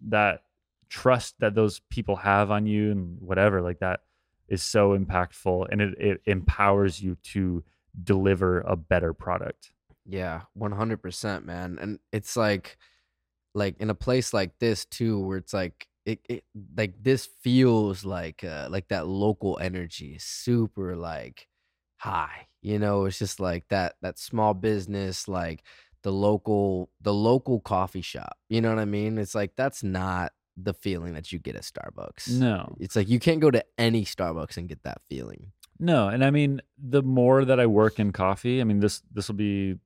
that trust that those people have on you and whatever like that is so impactful and it, it empowers you to deliver a better product Yeah, one hundred percent, man. And it's like, like in a place like this too, where it's like, it, it like this feels like, uh, like that local energy super like high. You know, it's just like that that small business, like the local the local coffee shop. You know what I mean? It's like that's not the feeling that you get at Starbucks. no It's like you can't go to any Starbucks and get that feeling. no and i mean the more that i work in coffee i mean this this will be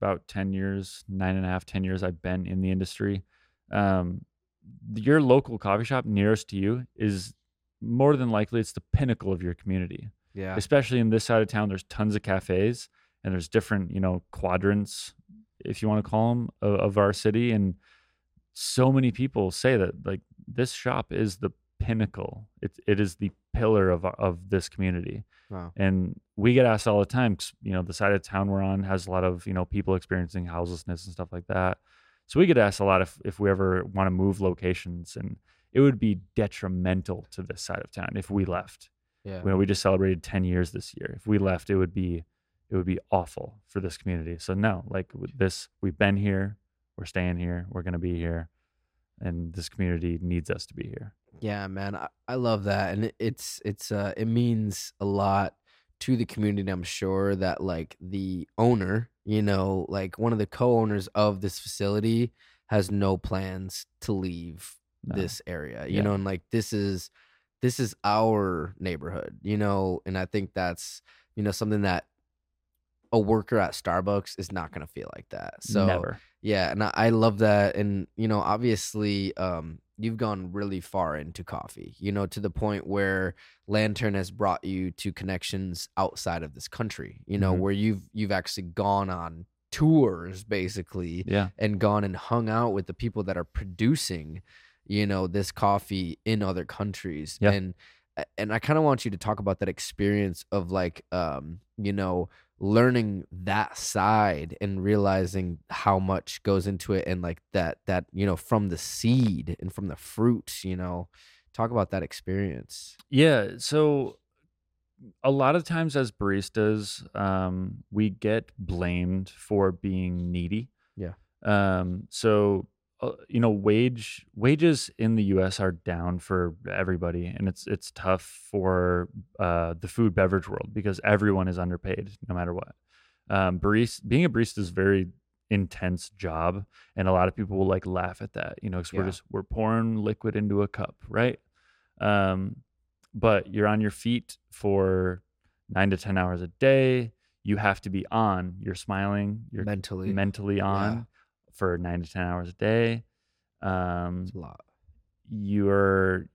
about 10 years nine and a half 10 years i've been in the industry um your local coffee shop nearest to you is more than likely it's the pinnacle of your community Yeah. especially in this side of town there's tons of cafes and there's different you know quadrants if you want to call them of, of our city. And so many people say that like this shop is the pinnacle. It, it is the pillar of of this community. Wow. and we get asked all the time you know the side of town we're on has a lot of you know people experiencing houselessness and stuff like that. So we get asked a lot if if we ever want to move locations. And it would be detrimental to this side of town if we left Yeah. you know, we just celebrated 10 years this year. If we left, it would be it would be awful for this community. So no, like this, we've been here, we're staying here, we're gonna be here, and this community needs us to be here. Yeah, man, I, I love that, and it, it's it's uh it means a lot to the community. I'm sure that like the owner, you know, like one of the co-owners of this facility has no plans to leave No. this area, you Yeah. know, and like this is this is our neighborhood, you know, and I think that's you know something that a worker at Starbucks is not gonna feel like that. So never. yeah, and I, I love that, and you know, obviously, um, you've gone really far into coffee. You know, to the point where Lantern has brought you to connections outside of this country. You know, Mhm. where you've you've actually gone on tours basically Yeah. and gone and hung out with the people that are producing, you know, this coffee in other countries. Yeah. And and I kind of want you to talk about that experience of like um, you know, learning that side and realizing how much goes into it and like that that, you know, from the seed and from the fruit, you know. Talk about that experience. Yeah. So a lot of times as baristas, um, we get blamed for being needy. Yeah. Um, so uh, you know, wage wages in the U.S. are down for everybody, and it's it's tough for uh, the food beverage world because everyone is underpaid no matter what. Um, barista, being a barista is a very intense job, and a lot of people will like laugh at that, you know, because we're just we're pouring liquid into a cup, right? Um, but you're on your feet for nine to ten hours a day. You have to be on. You're smiling. You're mentally. mentally on for nine to ten hours a day. Um, It's a lot. you're,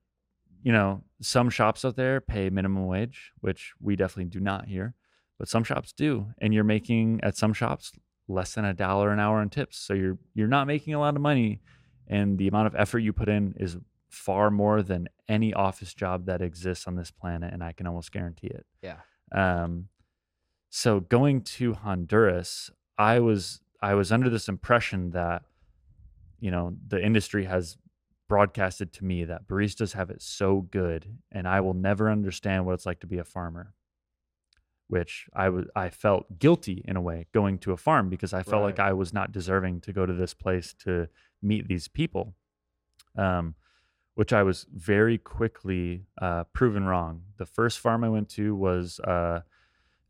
you know, some shops out there pay minimum wage, which we definitely do not here, but some shops do, and you're making at some shops less than a dollar an hour in tips. So you're you're not making a lot of money, and the amount of effort you put in is far more than any office job that exists on this planet, and I can almost guarantee it. Yeah. Um, so going to Honduras, I was I was under this impression that, you know, the industry has broadcasted to me that baristas have it so good, and I will never understand what it's like to be a farmer. Which I was I felt guilty in a way going to a farm because I felt like I was not deserving to go to this place to meet these people. Um, which I was very quickly uh, proven wrong. The first farm I went to was uh,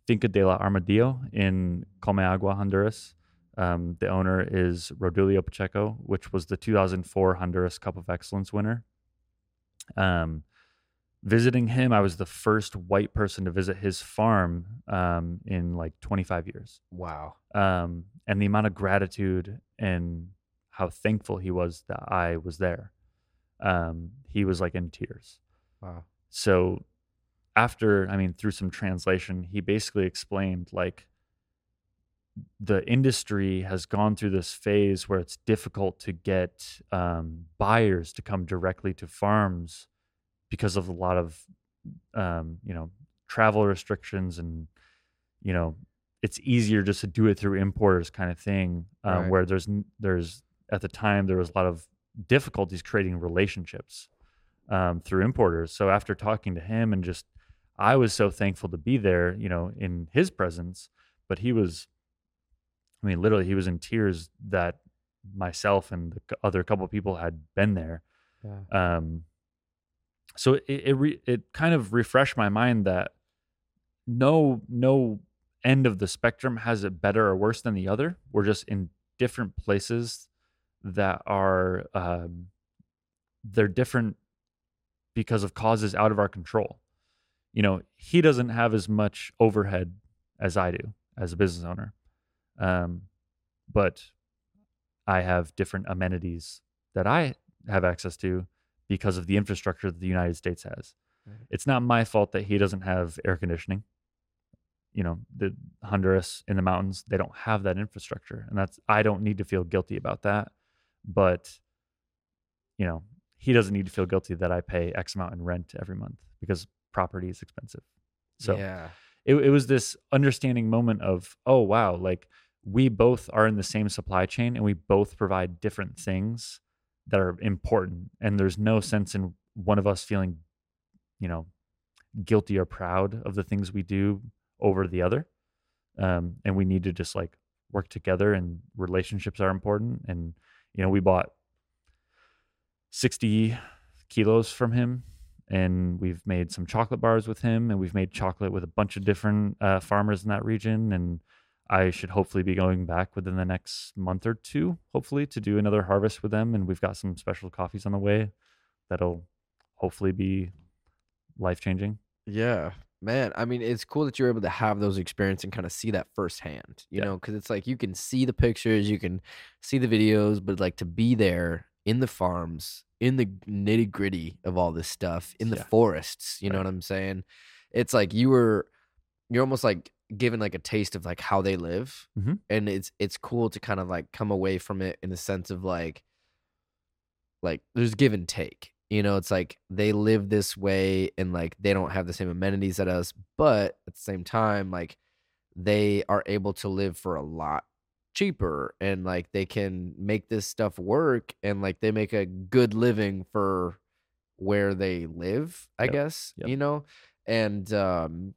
Finca de la Armadillo in Comayagua, Honduras. Um, the owner is Rodulio Pacheco, which was the 2004 Honduras Cup of Excellence winner. Um, visiting him, I was the first white person to visit his farm um, in like 25 years. Wow. Um, and the amount of gratitude and how thankful he was that I was there. Um, he was like in tears. Wow. So after, I mean, through some translation, he basically explained like the industry has gone through this phase where it's difficult to get um, buyers to come directly to farms because of a lot of, um, you know, travel restrictions and, you know, it's easier just to do it through importers kind of thing. Um, Right. Where there's there's at the time there was a lot of difficulties creating relationships um, through importers. So after talking to him and just, I was so thankful to be there, you know, in his presence. But he was, I mean, literally, he was in tears that myself and the other couple of people had been there. Yeah. Um, so it it, re, it kind of refreshed my mind that no no end of the spectrum has it better or worse than the other. We're just in different places that are um, they're different because of causes out of our control. You know, he doesn't have as much overhead as I do as a business owner, um, but I have different amenities that I have access to because of the infrastructure that the United States has. Right. It's not my fault that he doesn't have air conditioning. You know, the Honduras in the mountains, they don't have that infrastructure. And that's I don't need to feel guilty about that. But you know, he doesn't need to feel guilty that I pay X amount in rent every month because property is expensive. So yeah. it, it was this understanding moment of oh wow like we both are in the same supply chain and we both provide different things that are important. And there's no sense in one of us feeling you know guilty or proud of the things we do over the other. Um, and we need to just like work together and relationships are important. And you know we bought 60 kilos from him and we've made some chocolate bars with him and we've made chocolate with a bunch of different uh, farmers in that region. And i should hopefully be going back within the next month or two hopefully to do another harvest with them and we've got some special coffees on the way that'll hopefully be life changing Yeah, man. I mean, it's cool that you're able to have those experiences and kind of see that firsthand. You Yeah. know, because it's like you can see the pictures, you can see the videos, but like to be there in the farms, in the nitty gritty of all this stuff, in the Yeah. forests. You know what I'm saying? It's like you were, you're almost like given like a taste of like how they live, Mhm. and it's it's cool to kind of like come away from it in the sense of like, like there's give and take. You know, it's like they live this way and like they don't have the same amenities that us, but at the same time, like they are able to live for a lot cheaper and like they can make this stuff work and like they make a good living for where they live, I Yep, guess, yep. you know? And um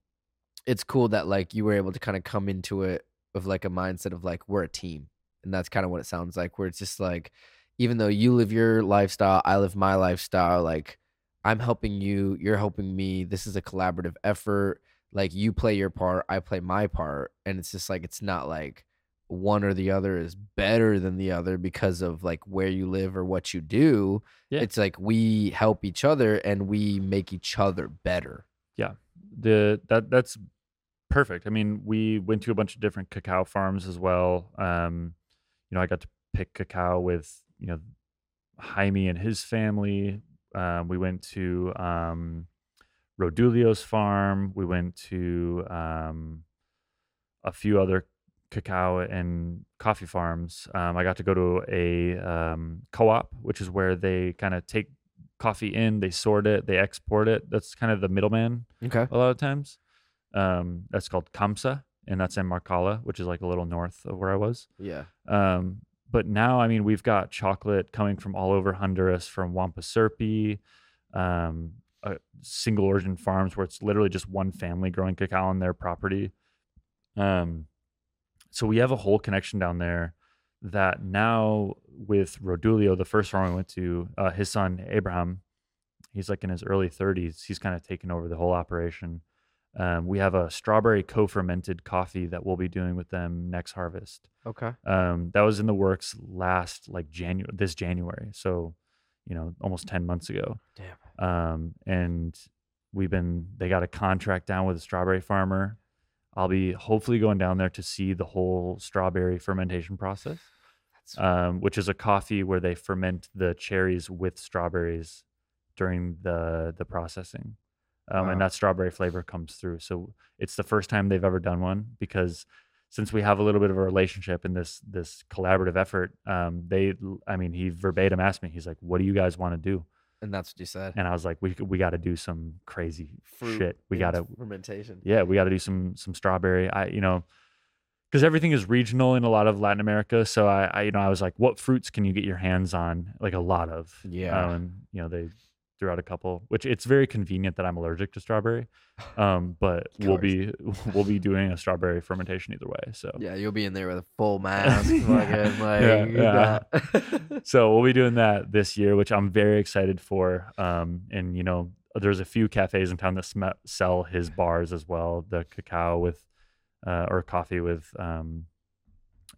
it's cool that like you were able to kind of come into it with like a mindset of like we're a team. And that's kind of what it sounds like where it's just like even though you live your lifestyle, I live my lifestyle, like I'm helping you, you're helping me. This is a collaborative effort. Like you play your part, I play my part. And it's just like, it's not like one or the other is better than the other because of like where you live or what you do. Yeah. It's like we help each other and we make each other better. The that that's perfect. I mean, we went to a bunch of different cacao farms as well. Um, you know, I got to pick cacao with you know Jaime and his family. Um, we went to um, Rodulio's farm. We went to um, a few other cacao and coffee farms. Um, I got to go to a um, co-op, which is where they kind of take coffee in, they sort it, they export it. That's kind of the middleman Okay. a lot of times. Um, that's called COMSA, and that's in Marcala, which is like a little north of where I was. Yeah. Um, but now, I mean, we've got chocolate coming from all over Honduras, from Wampusirpi, um, uh, single origin farms where it's literally just one family growing cacao on their property. Um, so we have a whole connection down there that now with Rodulio, the first farm we went to, uh, his son Abraham, he's like in his early 30s. He's kind of taken over the whole operation. Um, we have a strawberry co-fermented coffee that we'll be doing with them next harvest. Okay. Um, that was in the works last like January, this January. So, you know, almost 10 months ago. Damn. Um, and we've been, they got a contract down with a strawberry farmer. I'll be hopefully going down there to see the whole strawberry fermentation process, um, which is a coffee where they ferment the cherries with strawberries during the the processing, um, Wow. and that strawberry flavor comes through. So it's the first time they've ever done one because since we have a little bit of a relationship in this this collaborative effort, um, they, I mean, he verbatim asked me, he's like, "What do you guys want to do?" And that's what you said. And I was like, "We we got to do some crazy Fruit shit. We got to fermentation. yeah, we got to do some some strawberry. I you know, because everything is regional in a lot of Latin America. So I, I you know I was like, what fruits can you get your hands on? Like a lot of Yeah. Um, and you know they threw out a couple, which it's very convenient that I'm allergic to strawberry. Um, but we'll be we'll be doing a strawberry fermentation either way. So Yeah, you'll be in there with a full mask. Yeah. like, Yeah, yeah. so we'll be doing that this year, which I'm very excited for. Um, and you know, there's a few cafes in town that sm- sell his bars as well, the cacao with, uh, or coffee with um,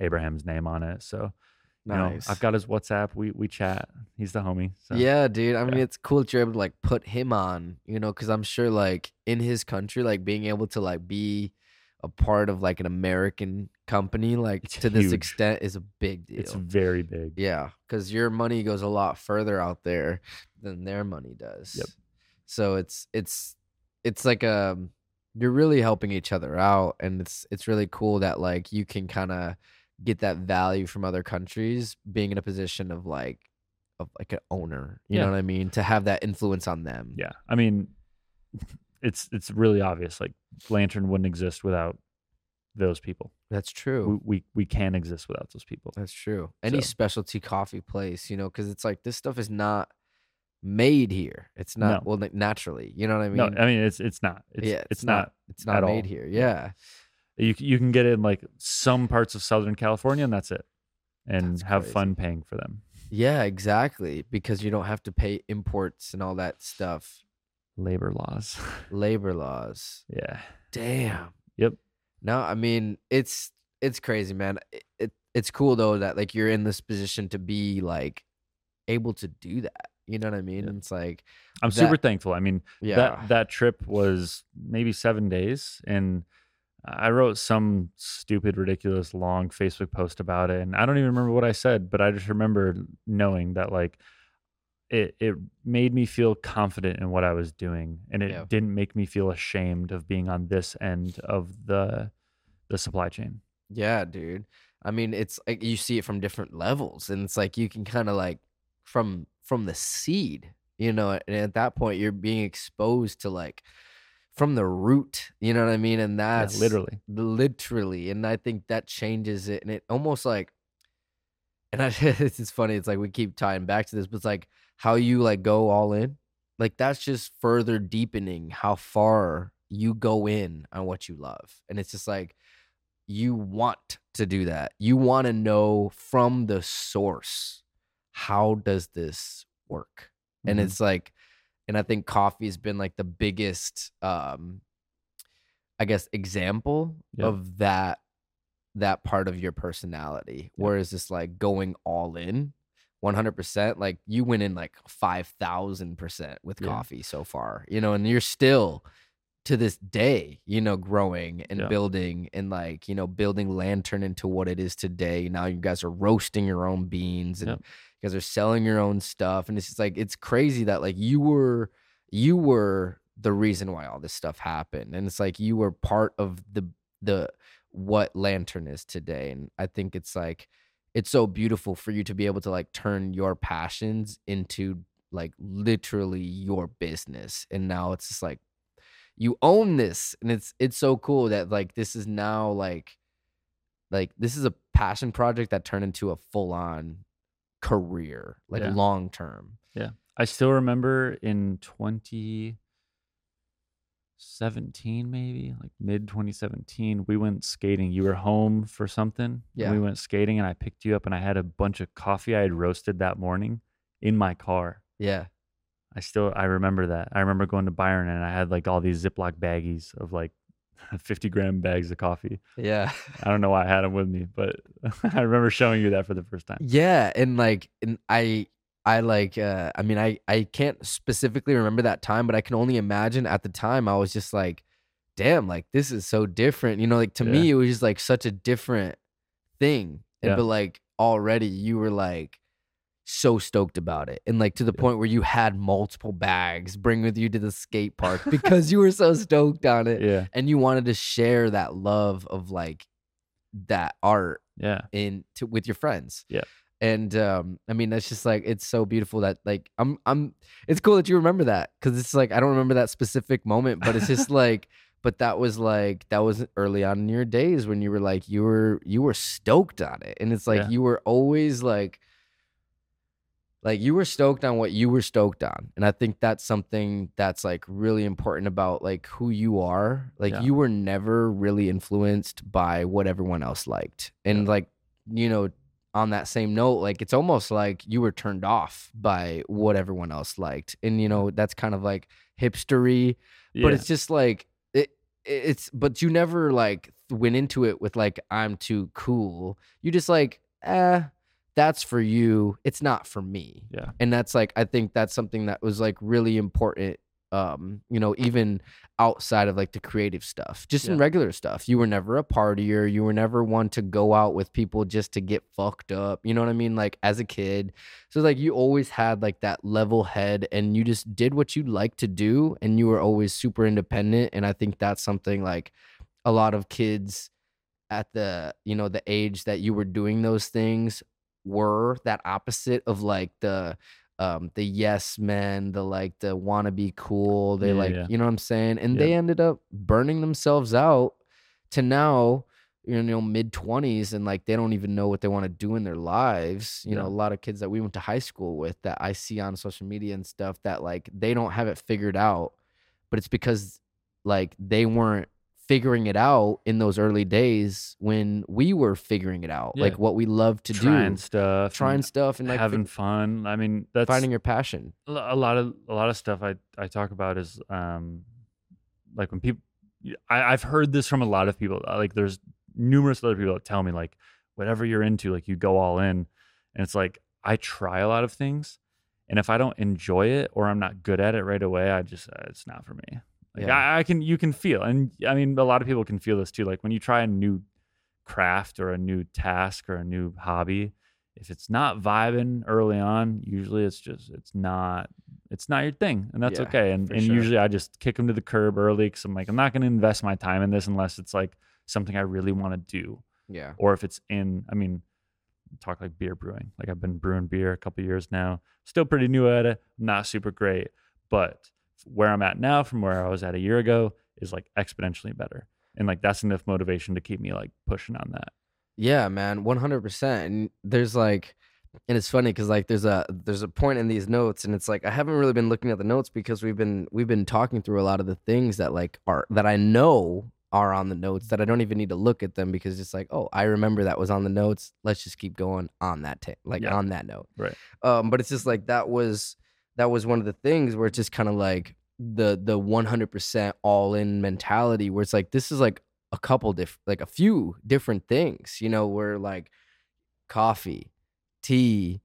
Abraham's name on it. So you know. I've got his WhatsApp. We we chat. He's the homie. So. Yeah, dude. I mean, yeah. it's cool that you're able to like put him on, you know, because I'm sure like in his country, like being able to like be a part of like an American company, like It's to this extent, is a big deal. it's very big. Yeah, because your money goes a lot further out there than their money does. Yep. So it's it's it's like um you're really helping each other out, and it's it's really cool that like you can kind of get that value from other countries, being in a position of like of like an owner. You Yeah. know what I mean? To have that influence on them. Yeah. I mean, it's it's really obvious. Like Lantern wouldn't exist without those people. that's true. We we, we can't exist without those people. That's true. Any So- specialty coffee place, you know, because it's like this stuff is not made here. It's not No. well naturally. You know what I mean? no, I mean it's it's not. It's, yeah, it's, not. It's not made all. here. Yeah. You you can get it in like some parts of Southern California, and that's it, and That's have crazy. fun paying for them. Yeah, exactly. Because you don't have to pay imports and all that stuff. Labor laws. Labor laws. yeah. Damn. Yep. No, I mean it's it's crazy, man. It, it it's cool though that like you're in this position to be like able to do that. You know what I mean? Yeah. And it's like I'm That- super thankful. I mean, yeah. that that trip was maybe seven days, and I wrote some stupid, ridiculous, long Facebook post about it, and I don't even remember what I said, but I just remember knowing that like it it made me feel confident in what I was doing, and it Yeah. didn't make me feel ashamed of being on this end of the the supply chain. Yeah, dude. I mean, it's like you see it from different levels, and it's like you can kind of like from from the seed, you know, and at that point you're being exposed to like from the root, you know what I mean? And Yeah, that's literally. literally, and I think that changes it, and it almost like, and I, it's funny. It's like we keep tying back to this, but it's like how you like go all in, like that's just further deepening how far you go in on what you love, and it's just like you want to do that. You want to know from the source how does this work? And Mhm. it's like and I think coffee has been like the biggest um I guess example Yeah. of that that part of your personality. Yeah. Whereas it's like going all in 100% like you went in like 5000% with Yeah. coffee so far. You know, and you're still to this day, you know, growing and Yeah. building and like, you know, building Lantern into what it is today. Now you guys are roasting your own beans and Yep. You guys are selling your own stuff. And it's just like it's crazy that like you were you were the reason why all this stuff happened. And it's like you were part of the the what Lantern is today. And I think it's like it's so beautiful for you to be able to like turn your passions into like literally your business. And now it's just like you own this and it's it's so cool that like this is now like like this is a passion project that turned into a full on career like Yeah. long term Yeah. I still remember in 2017, maybe like mid 2017, we went skating. You were home for something. Yeah. We went skating and I picked you up and I had a bunch of coffee I had roasted that morning in my car. yeah I still I remember that. I remember going to Byron and I had like all these Ziploc baggies of like 50 gram bags of coffee. yeah I don't know why I had them with me, but I remember showing you that for the first time. yeah and like and i i like uh i mean i i can't specifically remember that time but i can only imagine at the time i was just like damn like this is so different you know like to me it was just like such a different thing and Yeah. but like already you were like so stoked about it and like to the Yeah. point where you had multiple bags bring with you to the skate park because you were so stoked on it Yeah. and you wanted to share that love of like that art Yeah. in to with your friends. Yeah. And um I mean that's just like it's so beautiful that like I'm I'm it's cool that you remember that cuz it's like I don't remember that specific moment but it's just like but that was like that was early on in your days when you were like you were you were stoked on it and it's like Yeah. you were always like like you were stoked on what you were stoked on and i think that's something that's like really important about like who you are like Yeah. you were never really influenced by what everyone else liked and like you know on that same note like it's almost like you were turned off by what everyone else liked and you know that's kind of like hipstery yeah. but it's just like it it's but you never like went into it with like i'm too cool you just like eh that's for you it's not for me. Yeah. and that's like i think that's something that was like really important um you know even outside of like the creative stuff just in regular stuff. You were never a partier you were never one to go out with people just to get fucked up you know what i mean? Like as a kid. So like you always had like that level head and you just did what you like to do and you were always super independent and i think that's something like a lot of kids at the you know the age that you were doing those things were that opposite of like the um the yes men the like the wanna be cool they Yeah, like yeah. you know what i'm saying and Yeah. they ended up burning themselves out to now you know mid 20s and like they don't even know what they want to do in their lives you know a lot of kids that we went to high school with that i see on social media and stuff that like they don't have it figured out but it's because like they weren't figuring it out in those early days when we were figuring it out Yeah. like what we love to trying do trying stuff, trying stuff and like having fig- fun. I mean, that's finding your passion a lot of a lot of stuff I I talk about is um like when people I, I've heard this from a lot of people. uh, Like there's numerous other people that tell me like whatever you're into, like you go all in, and it's like I try a lot of things, and if I don't enjoy it or I'm not good at it right away, I just uh, it's not for me. Like Yeah. I, I can you can feel, and I mean a lot of people can feel this too. Like when you try a new craft or a new task or a new hobby, if it's not vibing early on, usually it's just it's not it's not your thing, and that's Yeah, okay. And and sure. usually I just kick them to the curb early because I'm like I'm not going to invest my time in this unless it's like something I really want to do, Yeah. or if it's in. I mean, talk like beer brewing. Like I've been brewing beer a couple years now, still pretty new at it, not super great, but where I'm at now from where I was at a year ago is like exponentially better. And like that's enough motivation to keep me like pushing on that. Yeah, man, one hundred percent. And there's like, and it's funny because like there's a there's a point in these notes, and it's like I haven't really been looking at the notes because we've been we've been talking through a lot of the things that like are that I know are on the notes that I don't even need to look at them because it's like oh I remember that was on the notes. Let's just keep going on that ta- like Yeah. on that note. Right. Um, but it's just like that was that was one of the things where it's just kind of like the the one hundred percent all in mentality where it's like this is like a couple different like a few different things you know where like coffee tea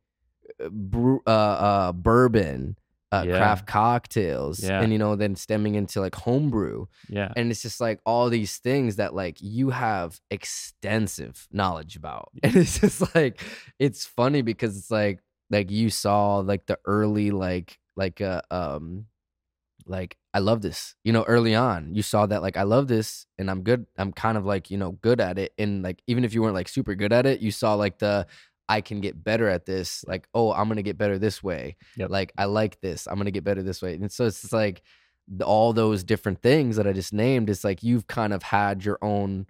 uh, brew, uh, uh bourbon uh, Yeah. craft cocktails Yeah. and you know then stemming into like homebrew Yeah. and it's just like all these things that like you have extensive knowledge about and it's just like it's funny because it's like like you saw like the early like like uh um like i love this you know early on you saw that like i love this and i'm good i'm kind of like you know good at it and like even if you weren't like super good at it you saw like the i can get better at this like oh i'm gonna get better this way Yep. like i like this i'm gonna get better this way and so it's just like all those different things that I just named, it's like you've kind of had your own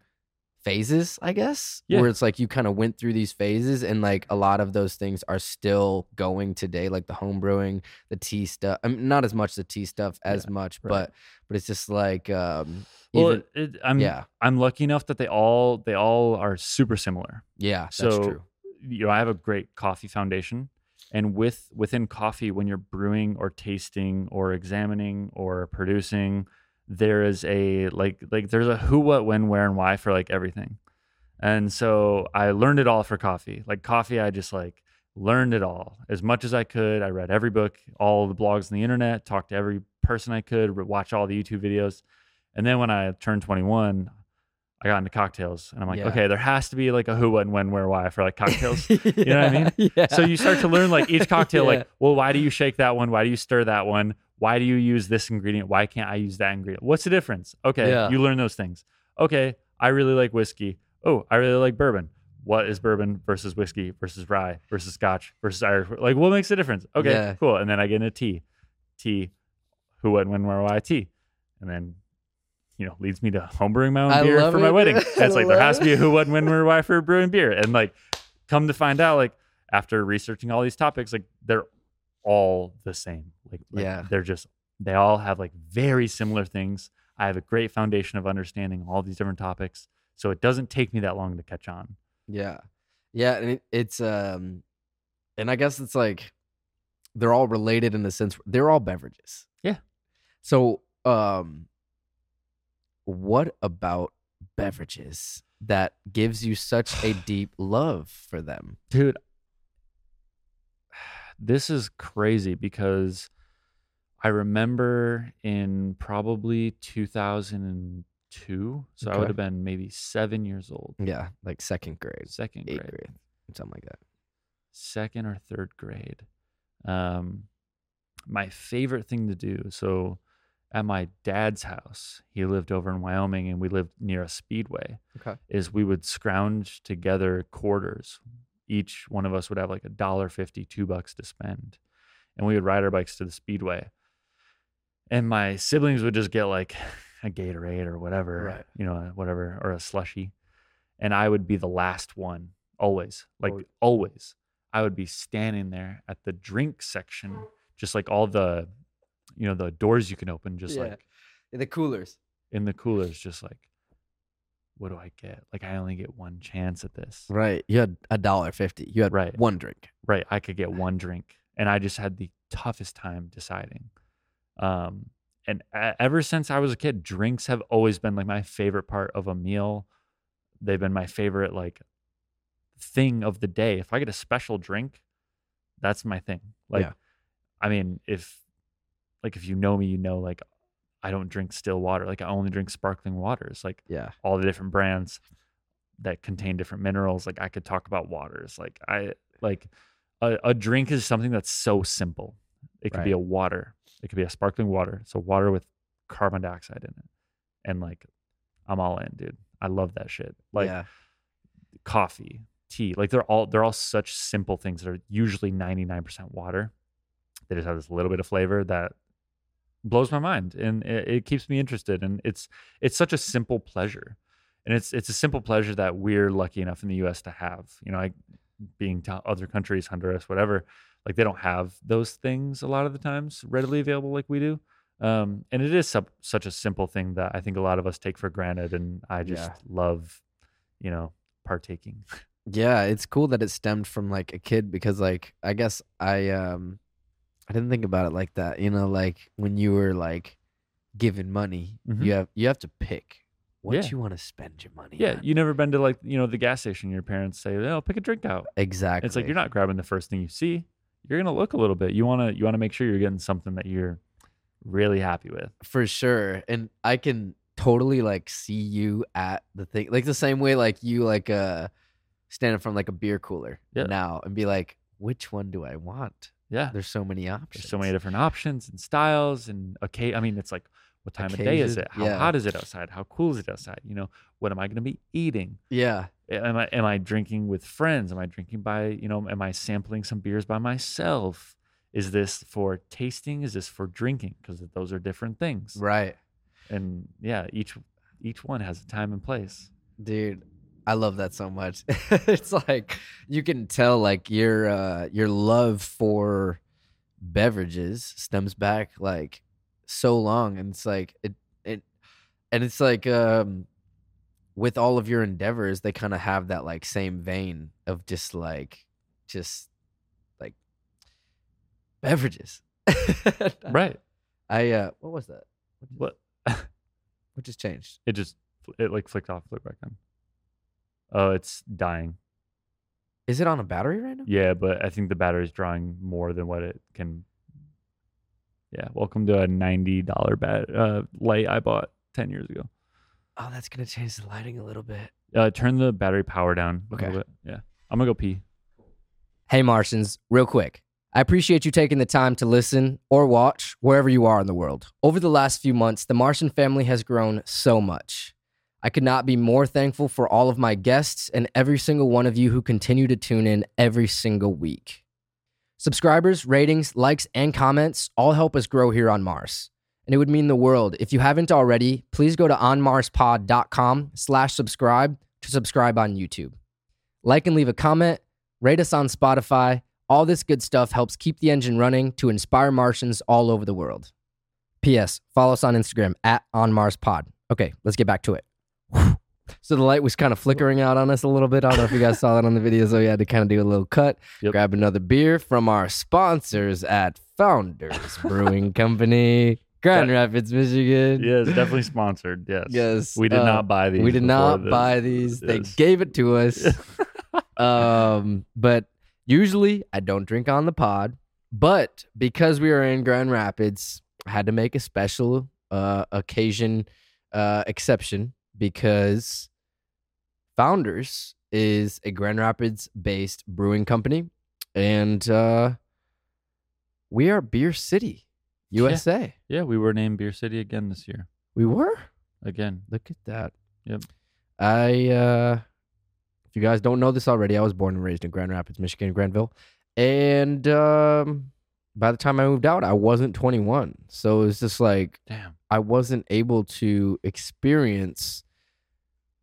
phases, I guess, Yeah. where it's like you kind of went through these phases, and like a lot of those things are still going today, like the home brewing, the tea stuff. I mean, not as much the tea stuff as much, right. but but it's just like um, Well, even, it, I'm yeah, I'm lucky enough that they all they all are super similar. yeah, that's so true. you know, I have a great coffee foundation, and with within coffee, when you're brewing or tasting or examining or producing, there is a like like there's a who, what, when, where, and why for like everything. And so I learned it all for coffee. Like coffee, I just like learned it all as much as I could. I read every book, all the blogs on the internet, talked to every person I could, watch all the YouTube videos. And then when I turned 21, I got into cocktails, and I'm like, Yeah. okay, there has to be like a who, what, when, where, why for like cocktails. you know what I mean? Yeah. So you start to learn like each cocktail, Yeah. like, well, why do you shake that one? Why do you stir that one? Why do you use this ingredient? Why can't I use that ingredient? What's the difference? Okay, Yeah. you learn those things. Okay, I really like whiskey. Oh, I really like bourbon. What is bourbon versus whiskey versus rye versus scotch versus Irish? Like, what makes the difference? Okay, Yeah. cool. And then I get into tea. Tea, who, what, when, where, why, tea. And then, you know, leads me to homebrewing my own I beer for my it. wedding. It's like, there has to be a who, what, when, where, why for brewing beer. And like, come to find out, like, after researching all these topics, like, they're all the same. Like, like, Yeah. they're just, they all have like very similar things. I have a great foundation of understanding all these different topics. So it doesn't take me that long to catch on. Yeah. Yeah, and it, it's um and I guess it's like they're all related in the sense they're all beverages. Yeah. So, um what about beverages that gives you such a deep love for them? Dude, this is crazy because I remember in probably 2002. So I would have been maybe seven years old, Yeah, like second grade, second eighth grade, grade, something like that. second or third grade. Um, my favorite thing to do. So at my dad's house, he lived over in Wyoming and we lived near a speedway. Okay. is we would scrounge together quarters. Each one of us would have like a dollar fifty, two bucks to spend. And we would ride our bikes to the speedway. And my siblings would just get like a Gatorade or whatever, Right. you know, whatever, or a slushy. And I would be the last one, always, like Oh. always. I would be standing there at the drink section, just like all the, you know, the doors you can open, just Yeah. like in The coolers. in the coolers, just like, what do I get? Like, I only get one chance at this. Right. You had a dollar fifty. You had Right. one drink. Right. I could get one drink. And I just had the toughest time deciding. Um, and ever since I was a kid, drinks have always been like my favorite part of a meal. They've been my favorite, like, thing of the day. If I get a special drink, that's my thing. Like, Yeah. I mean, if, like, if you know me, you know, like, I don't drink still water. Like I only drink sparkling waters. Like Yeah. all the different brands that contain different minerals. Like I could talk about waters. Like I like a, a drink is something that's so simple. It could be a water. It could be a sparkling water. So water with carbon dioxide in it. And like I'm all in, dude. I love that shit. Like yeah. coffee, tea. Like they're all they're all such simple things that are usually 99% water. They just have this little bit of flavor that blows my mind and it, it keeps me interested and it's it's such a simple pleasure. And it's it's a simple pleasure that we're lucky enough in the US to have. You know, like being to other countries, Honduras, whatever, like they don't have those things a lot of the times readily available like we do. Um, and it is sub- such a simple thing that I think a lot of us take for granted, and I just Yeah. love, you know, partaking. Yeah, it's cool that it stemmed from like a kid because like I guess I um I didn't think about it like that. You know, like when you were like given money, Mhm. you have you have to pick what Yeah. you want to spend your money Yeah, on. you never been to like you know the gas station. Your parents say, "Oh, pick a drink out." exactly. It's like you're not grabbing the first thing you see. You're gonna look a little bit. You wanna you wanna make sure you're getting something that you're really happy with. for sure. And I can totally like see you at the thing like the same way like you like uh stand in front of like a beer cooler Yeah. now and be like, which one do I want? Yeah, There's so many options. there's so many different options and styles and okay. I mean, it's like what time of day is it? How yeah. hot is it outside? How cool is it outside? You know, what am I gonna be eating? Yeah. am I am I drinking with friends? Am I drinking by you know? Am I sampling some beers by myself? Is this for tasting? Is this for drinking? Because those are different things. Right. And yeah, each each one has a time and place. Dude, I love that so much. it's like you can tell like your uh your love for beverages stems back like so long and it's like it it and it's like um with all of your endeavors they kind of have that like same vein of just like just like beverages. Right. I uh what was that? What? What just changed? It just it like flicked off, flicked back on. Oh, it's dying. Is it on a battery right now? Yeah, but I think the battery's drawing more than what it can. Yeah, welcome to a ninety dollar bat uh, light I bought ten years ago. Oh, that's gonna change the lighting a little bit. Uh, turn the battery power down. a Okay. little bit. Yeah, I'm gonna go pee. Hey, Martians, real quick. I appreciate you taking the time to listen or watch wherever you are in the world. Over the last few months, the Martian family has grown so much. I could not be more thankful for all of my guests and every single one of you who continue to tune in every single week. Subscribers, ratings, likes, and comments all help us grow here on Mars. And it would mean the world. If you haven't already, please go to onmarspod.com slash subscribe to subscribe on YouTube. Like and leave a comment, rate us on Spotify. All this good stuff helps keep the engine running to inspire Martians all over the world. P.S. Follow us on Instagram at OnMarsPod. Okay, let's get back to it. So the light was kind of flickering out on us a little bit. I don't know if you guys saw that on the video, so we had to kind of do a little cut. Yep. Grab another beer from our sponsors at Founders Brewing Company, Grand That- Rapids, Michigan. Yeah, it's definitely sponsored. Yes. Yes, We did uh, not buy these. We did not this. buy these. They gave it to us. um, but usually I don't drink on the pod. But because we are in Grand Rapids, I had to make a special uh, occasion uh, exception because Founders is a Grand Rapids based brewing company. And uh, we are Beer City, USA. Yeah, we were named Beer City again this year. We were? Again. Look at that. Yep. I uh if you guys don't know this already, I was born and raised in Grand Rapids, Michigan, Grandville. And um by the time I moved out, I wasn't 21. So it was just like Damn. I wasn't able to experience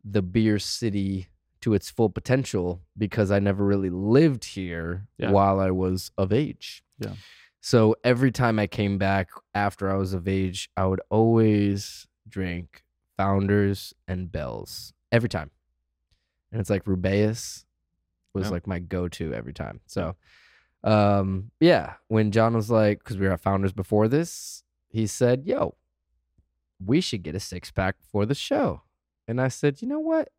the beer city to its full potential because I never really lived here Yeah. while I was of age. Yeah. So every time I came back after I was of age, I would always drink Founders and Bells every time. And it's like Rubaeus was Yeah. like my go-to every time. So um yeah, when Jon was like cuz we were at Founders before this, he said, "Yo, we should get a six pack for the show." And I said, "You know what?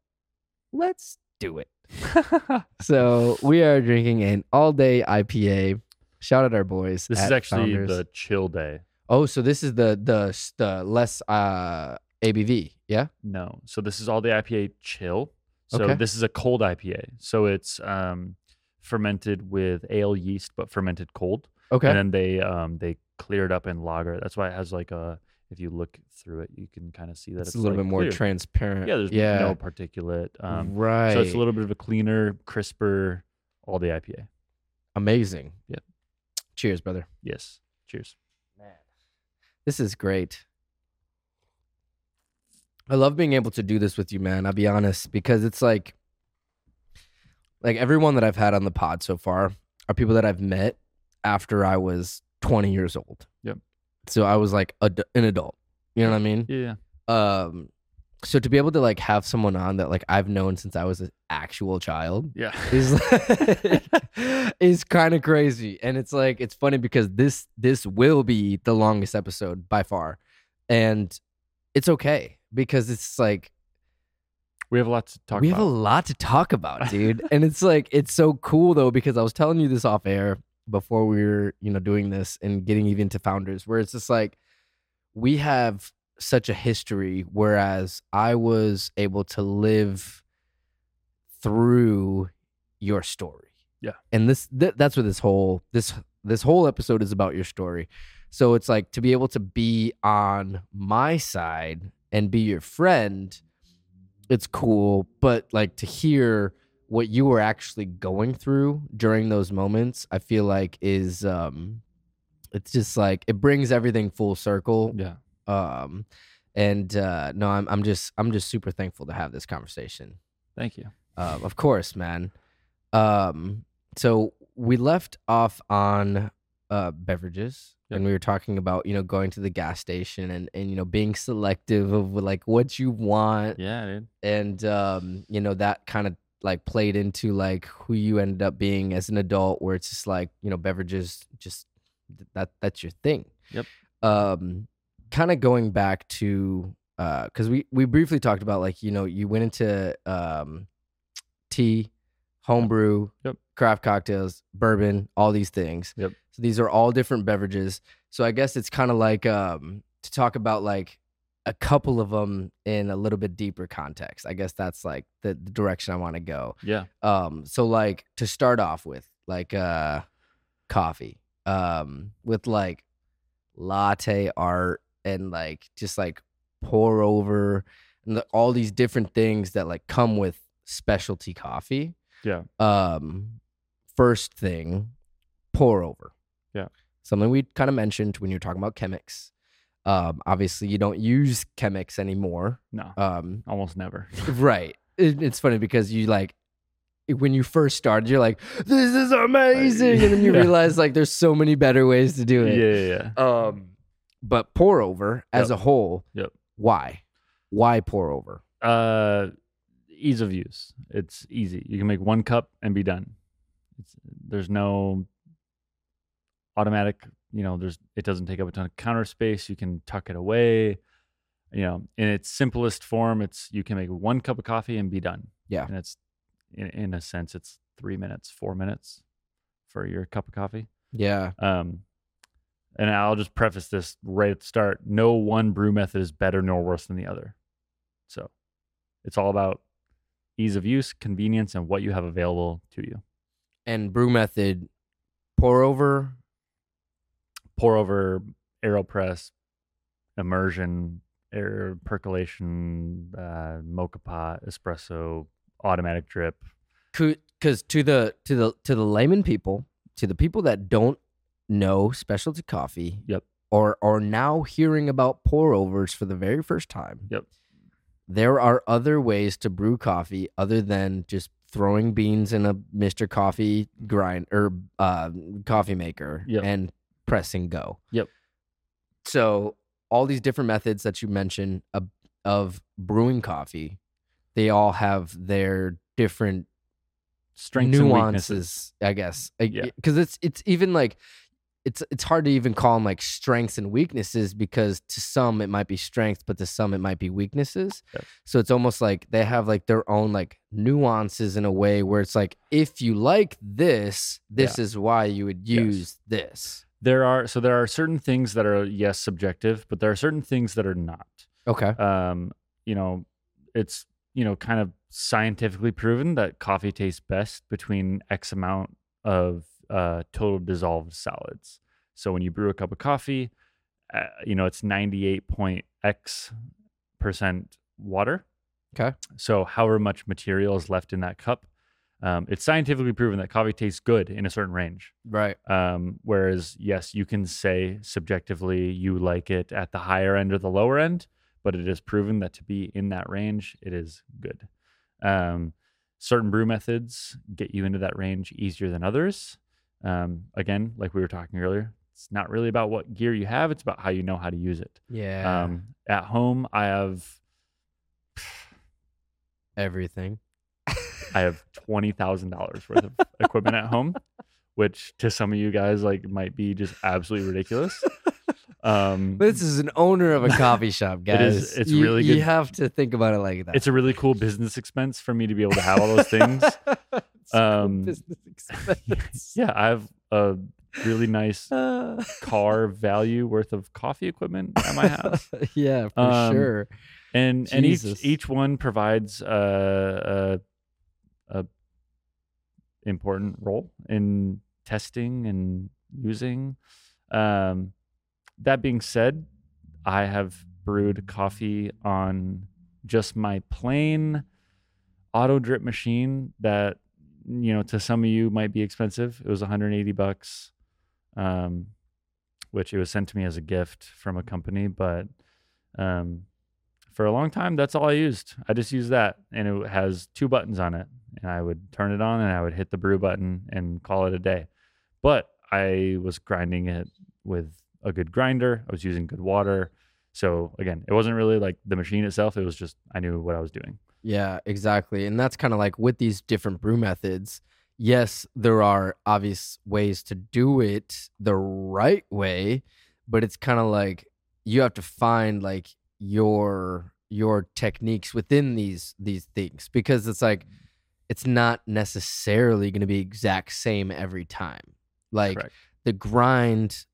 Let's do it." so we are drinking an all day IPA. Shout out our boys. This is actually Founders. the chill day. Oh, so this is the the the less uh ABV, yeah? No. So this is all day IPA chill. So Okay. this is a cold IPA. So it's um, fermented with ale yeast, but fermented cold. Okay. And then they um, they clear it up in lager. That's why it has like a. If you look through it, you can kind of see that it's, it's, a little like bit more clear. transparent. Yeah, there's yeah. no particulate. Um, right. So it's a little bit of a cleaner, crisper, all day IPA. amazing. Yep. Cheers, brother. Yes. Cheers. Man. This is great. I love being able to do this with you, man. I'll be honest, because it's like like everyone that I've had on the pod so far are people that I've met after I was 20 years old. So I was like ad- an adult. You know what I mean? Yeah. Um so to be able to like have someone on that like I've known since I was an actual child Yeah. is like, is kind of crazy and it's like it's funny because this this will be the longest episode by far and it's okay because it's like we have a lot to talk we about. have a lot to talk about dude and it's like it's so cool though because i was telling you this off air before we were you know doing this and getting even to founders where it's just like we have such a history whereas i was able to live through your story Yeah. and this th- that's what this whole this this whole episode is about your story so it's like to be able to be on my side and be your friend it's cool but like to hear what you were actually going through during those moments i feel like is um it's just like it brings everything full circle yeah. um and uh no i'm i'm just i'm just super thankful to have this conversation Thank you. um, of course, man. Um, so we left off on uh, beverages, Yep. and we were talking about you know going to the gas station and and you know being selective of like what you want, Yeah, dude. and um, you know that kind of like played into like who you ended up being as an adult, where it's just like you know beverages just that that's your thing. Yep. Um, kind of going back to uh because we we briefly talked about like you know you went into um tea, homebrew, Yep. craft cocktails, bourbon, all these things. Yep. So these are all different beverages. So I guess it's kind of like um to talk about like a couple of them in a little bit deeper context. I guess that's like the, the direction I want to go. Yeah. Um, so like to start off with, like uh coffee. Um, with like latte art and like just like pour over and the, all these different things that like come with specialty coffee. Yeah. Um, first thing, pour over. Yeah. Something we kind of mentioned when you were talking about Chemex. Um, obviously you don't use Chemex anymore. No. Um, Almost never. Right. It, it's funny because you like when you first started, you're like, "This is amazing," and then you Yeah. realize like there's so many better ways to do it. yeah, yeah. Um, but pour over as Yep. a whole, Yep. why? Why pour over? Uh, ease of use. It's easy. You can make one cup and be done. It's, there's no automatic. You know, there's it doesn't take up a ton of counter space. You can tuck it away. You know, in its simplest form, it's you can make one cup of coffee and be done. Yeah. and it's in, in a sense, it's three minutes, four minutes for your cup of coffee. Yeah. Um, and I'll just preface this right at the start. No one brew method is better nor worse than the other. So it's all about ease of use, convenience, and what you have available to you. And brew method, pour over. Pour over, AeroPress, immersion, air percolation, uh, moka pot, espresso, automatic drip. Because to the to the to the layman people, to the people that don't know specialty coffee, Yep. or are now hearing about pour overs for the very first time. Yep. There are other ways to brew coffee other than just throwing beans in a Mr. Coffee grind or uh, coffee maker Yep. and pressing go. Yep. So all these different methods that you mentioned of, of brewing coffee, they all have their different Strengths and weaknesses. nuances, I guess. Yeah. Because it's it's even like it's it's hard to even call them like strengths and weaknesses because to some it might be strengths, but to some it might be weaknesses. Yep. So it's almost like they have like their own like nuances in a way where it's like if you like this, this is why you would Yes. use this. There are so there are certain things that are yes subjective, but there are certain things that are not. Okay. Um, you know, it's you know kind of scientifically proven that coffee tastes best between X amount of uh, total dissolved solids. So when you brew a cup of coffee, uh, you know it's ninety eight point X percent water. Okay. So however much material is left in that cup, um, it's scientifically proven that coffee tastes good in a certain range. Right. Um, whereas, yes, you can say subjectively you like it at the higher end or the lower end, but it is proven that to be in that range, it is good. Um, certain brew methods get you into that range easier than others. Um, again, like we were talking earlier, it's not really about what gear you have, it's about how you know how to use it. Yeah. Um, at home, I have Everything. I have twenty thousand dollars worth of equipment at home, which to some of you guys like might be just absolutely ridiculous. Um, This is an owner of a coffee shop, guys. It is- it's You- really You have to think about it like that. it's a really cool business expense for me to be able to have all those things. It's a cool Um, business expense. yeah, I have a really nice Uh, car value worth of coffee equipment at my house, yeah, for Um, sure. and and each each one provides a, a, important role in testing and using. Um, that being said, I have brewed coffee on just my plain auto drip machine that you know to some of you might be expensive. It was 180 bucks, um, which it was sent to me as a gift from a company, but um, for a long time that's all I used. I just used that, and it has two buttons on it, and I would turn it on and I would hit the brew button and call it a day. But I was grinding it with a good grinder. I was using good water. So again, it wasn't really like the machine itself. It was just I knew what I was doing. Yeah, exactly. And that's kind of like with these different brew methods. Yes, there are obvious ways to do it the right way, but it's kind of like you have to find like your your techniques within these these things because it's like it's not necessarily going to be exact same every time. Like Correct. the grind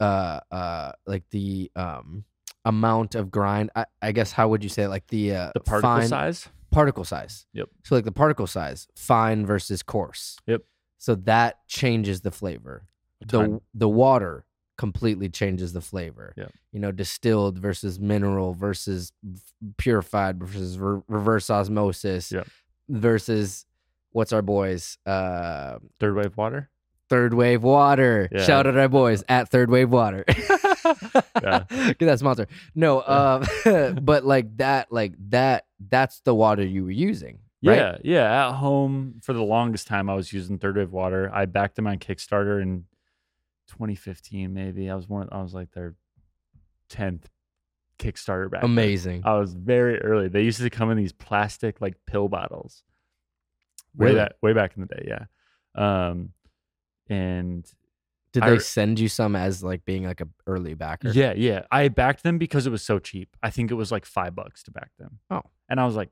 uh uh like the um amount of grind I, I guess how would you say it? like the uh The particle fine- size. particle size. Yep. So like the particle size, fine versus coarse. Yep. So that changes the flavor. The the water completely changes the flavor. Yep. You know, distilled versus mineral versus purified versus re- reverse osmosis Yep. versus what's our boys? Uh third wave water. Third Wave Water. Yeah. Shout out our boys at Third Wave Water. Yeah. Get that sponsor. No, um, but like that, like that, that's the water you were using. Right? Yeah, yeah. At home for the longest time, I was using third wave water. I backed them on Kickstarter in 2015, maybe. I was one. I was like their 10th Kickstarter back. then. Amazing. I was very early. They used to come in these plastic like pill bottles. Way Really? back, way back in the day, yeah. Um, and Did I- they send you some as like being like a early backer? yeah, yeah. I backed them because it was so cheap. I think it was like five bucks to back them. Oh. and I was like,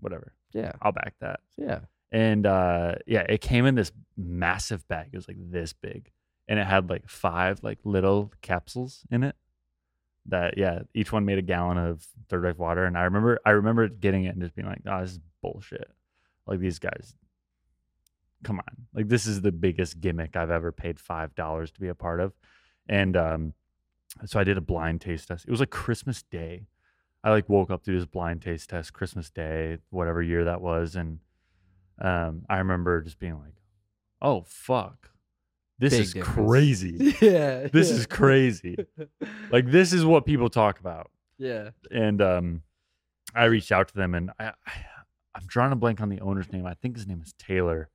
whatever, Yeah. I'll back that. Yeah. and uh yeah it came in this massive bag it was like this big and it had like five like little capsules in it that yeah each one made a gallon of third wave water and i remember i remember getting it and just being like oh this is bullshit. Like these guys come on. Like this is the biggest gimmick i've ever paid five dollars to be a part of and um so i did a blind taste test. It was like christmas day. I like woke up to this blind taste test christmas day whatever year that was and um, I remember just being like, "Oh fuck, this Big is difference. crazy. Yeah. This is crazy. like this is what people talk about." yeah. And um, I reached out to them, and I, I I'm drawing a blank on the owner's name. I think his name is Taylor.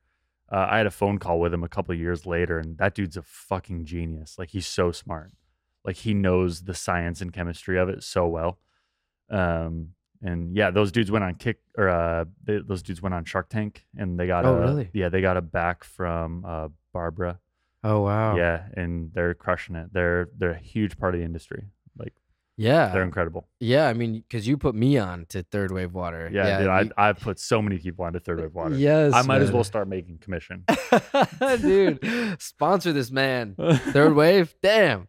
Uh, I had a phone call with him a couple of years later, and that dude's a fucking genius. Like he's so smart. Like he knows the science and chemistry of it so well. Um, and yeah, those dudes went on kick or uh, they, those dudes went on Shark Tank, and they got Oh, a really? yeah, they got a back from uh, Barbara. Oh wow. Yeah, and they're crushing it. They're they're a huge part of the industry. Like Yeah. They're incredible. yeah. I mean, because you put me on to third wave water. Yeah, dude, you- I, I've put so many people onto third wave water. Yes. I might as well start making commission. dude sponsor this man third wave damn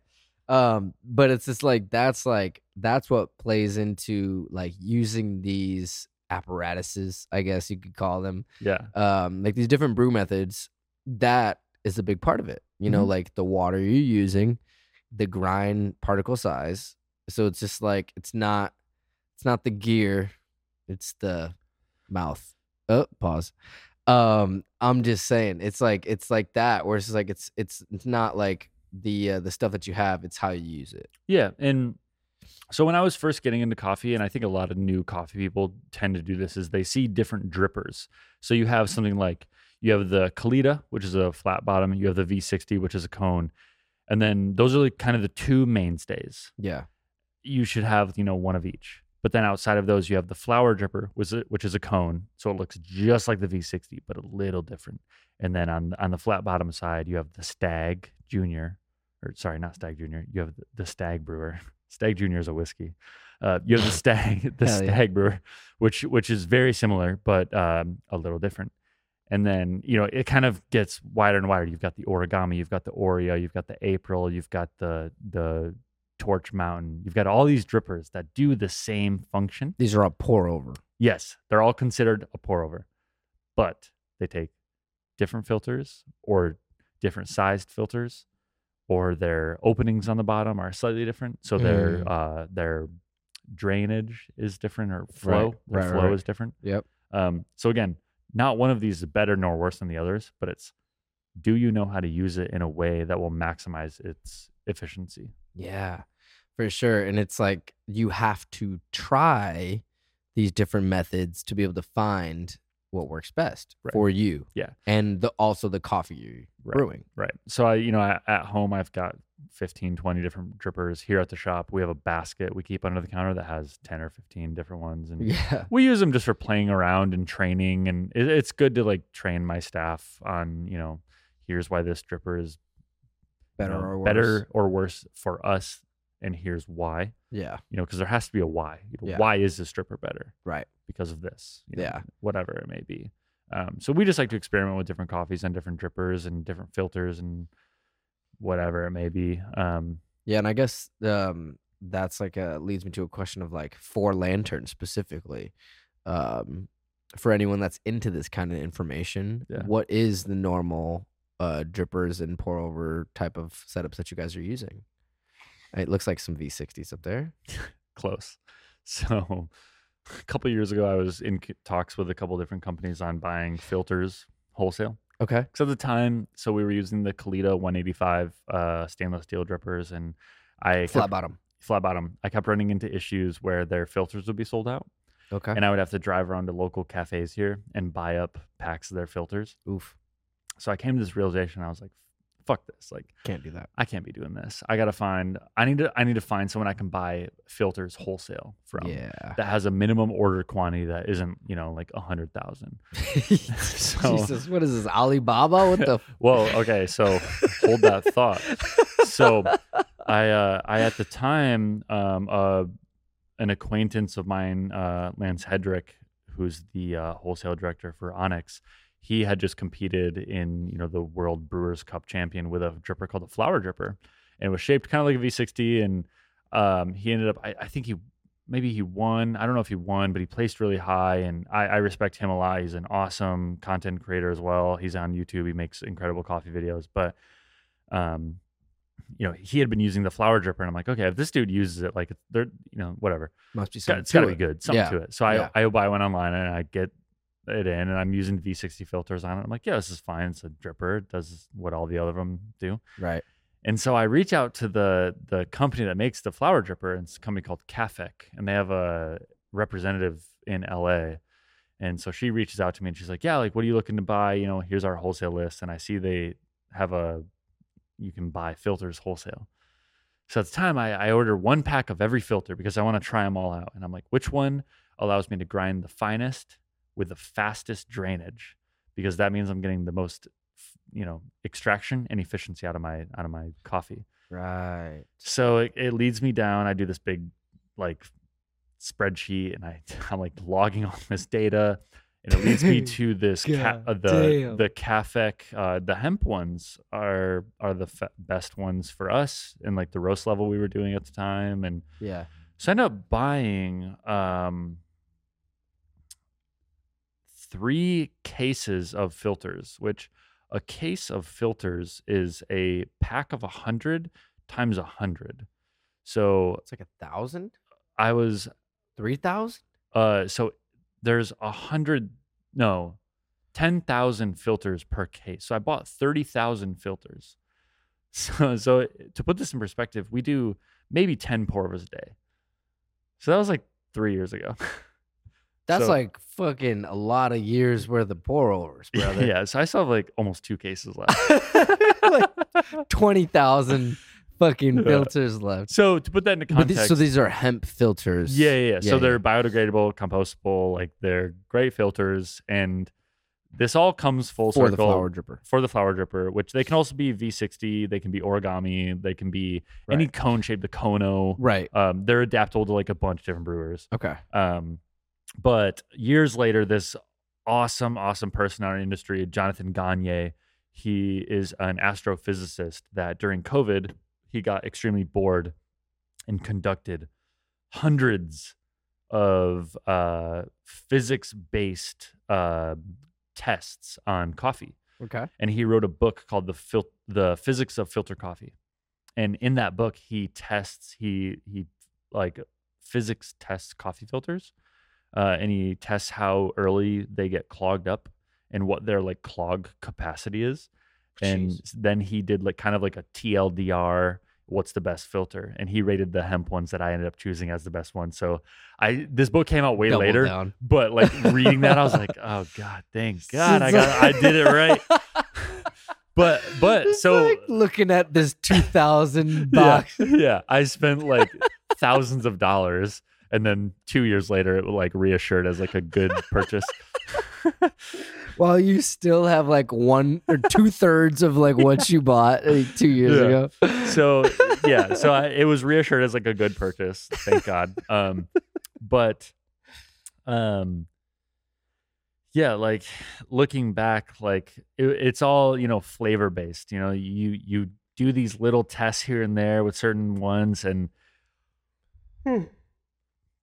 um but it's just like that's like that's what plays into like using these apparatuses i guess you could call them yeah, um like these different brew methods that is a big part of it you know Mhm. like the water you're using the grind particle size so it's just like it's not it's not the gear it's the mouth oh pause um i'm just saying it's like it's like that where it's like it's it's it's not like the uh, the stuff that you have it's how you use it yeah. And so when I was first getting into coffee, and I think a lot of new coffee people tend to do this, is they see different drippers. So you have something like you have the Kalita, which is a flat bottom. You have the V60, which is a cone, and then those are like kind of the two mainstays. yeah you should have you know one of each. But then outside of those, you have the flower dripper, which is, a cone, so it looks just like the V60, but a little different. And then on on the flat bottom side, you have the Stagg Junior, or sorry, not Stagg Junior. You have the, Stagg Brewer. Stagg Junior is a whiskey. Uh, you have the Stagg, the Hell yeah. Stagg Brewer, which which is very similar, but um, a little different. And then you know it kind of gets wider and wider. You've got the origami, you've got the Orea, you've got the April, you've got the the Torch Mountain. You've got all these drippers that do the same function. these are all pour over Yes, they're all considered a pour over, but they take different filters or different sized filters, or their openings on the bottom are slightly different. So their Mm. uh, their drainage is different or flow. Right, Their right, flow right. is different. yep Um, so again, not one of these is better nor worse than the others, but it's do you know how to use it in a way that will maximize its efficiency? Yeah, for sure. And it's like you have to try these different methods to be able to find what works best Right. for you. Yeah. And the also the coffee you're Right. brewing. Right. So I, you know, I, at home I've got 15, 20 different drippers. Here at the shop, we have a basket we keep under the counter that has 10 or 15 different ones. And Yeah. we use them just for playing around and training. And it, it's good to like train my staff on, you know, here's why this dripper is you Better know, or worse. better or worse for us. And here's why, Yeah. you know, because there has to be a why. You know, Yeah. Why is this dripper better? Right. Because of this. you know, Yeah. Whatever it may be. Um, so we just like to experiment with different coffees and different drippers and different filters and whatever it may be. Um, Yeah. And I guess um that's like a leads me to a question of like for Lantern's specifically. Um for anyone that's into this kind of information, Yeah. what is the normal uh drippers and pour over type of setups that you guys are using? It looks like some V60s up there. close. So a couple years ago, I was in talks with a couple different companies on buying filters wholesale. Okay. Because at the time, so we were using the Kalita 185 uh, stainless steel drippers, and I kept, Flat bottom. flat bottom. I kept running into issues where their filters would be sold out, Okay. and I would have to drive around to local cafes here and buy up packs of their filters. Oof. So I came to this realization. I was like, "Fuck this! Like, Can't do that. I can't be doing this. I gotta find. I need to. I need to find someone I can buy filters wholesale from." Yeah. that has a minimum order quantity that isn't, you know, like a hundred thousand. So- Jesus, what is this? Alibaba? What the? Well, okay, so hold that thought. So I, uh, I at the time, um, uh, an acquaintance of mine, uh, Lance Hedrick, who's the uh, wholesale director for Onyx, he had just competed in, you know, the World Brewers Cup champion with a dripper called the Flower Dripper, and it was shaped kind of like a V60, and um, he ended up, I, I think he maybe he won. I don't know if he won, but he placed really high, and I, I respect him a lot. He's an awesome content creator as well. He's on YouTube. He makes incredible coffee videos, but um, you know, he had been using the flower dripper, and I'm like, okay, if this dude uses it, like they're, you know, whatever, Must be something. it's got to be good, something Yeah. to it. So I, Yeah. I buy one online and I get it in, and I'm using V60 filters on it. I'm like, yeah, this is fine. It's a dripper. It does what all the other of them do. Right. And so I reach out to the the company that makes the flower dripper, and it's a company called Cafec, and they have a representative in LA. And so she reaches out to me and she's like, "Yeah, like what are you looking to buy? You know, here's our wholesale list." And I see they have a you can buy filters wholesale. So at the time, I, I order one pack of every filter because I want to try them all out. And I'm like, which one allows me to grind the finest with the fastest drainage? Because that means I'm getting the most, you know, extraction and efficiency out of my out of my coffee. Right. So it, it leads me down. I do this big like spreadsheet and I I'm like logging all this data and it leads me to this ca- uh, the damn. the Cafec uh, the hemp ones are are the fe- best ones for us and like the roast level we were doing at the time and Yeah. so I ended up buying um, three cases of filters, which a case of filters is a pack of a hundred times a hundred. So It's like a thousand, I was three thousand. uh so there's a hundred no ten thousand filters per case. So I bought thirty thousand filters. So so to put this in perspective, we do maybe ten pour overs a day. So that was like three years ago. That's So- like fucking a lot of years worth of pour overs, brother. yeah, so I still have like almost two cases left. like twenty thousand fucking filters left. so to put that into But these, context, so these are hemp filters. yeah, yeah, yeah. So Yeah, they're biodegradable, compostable, like they're great filters, and this all comes full for circle the flower dripper. for the flower dripper, which they can also be V60, they can be origami, they can be any cone shape, the Kono. Right. Um, they're adaptable to like a bunch of different brewers. Okay. Um, but years later, this awesome, awesome person in our industry, Jonathan Gagne, he is an astrophysicist that during COVID, he got extremely bored and conducted hundreds of uh, physics based uh, tests on coffee. Okay. and he wrote a book called the Fil- the physics of filter coffee. And in that book he tests he he like physics tests coffee filters uh, and he tests how early they get clogged up and what their like clog capacity is. And Jeez. then he did like kind of like a tldr what's the best filter? And he rated the hemp ones that i ended up choosing as the best one so i this book came out way Double later down. but like reading that i was like oh god thank god i got i did it right. But but It's so like looking at this two thousand yeah, yeah i spent like thousands of dollars and then two years later it was like reassured as like a good purchase While you still have like one or two thirds of like what you bought like, two years Yeah. ago. so yeah so I, it was reassured as like a good purchase thank god um but um yeah like looking back like it, it's all you know flavor based you know you you do these little tests here and there with certain ones and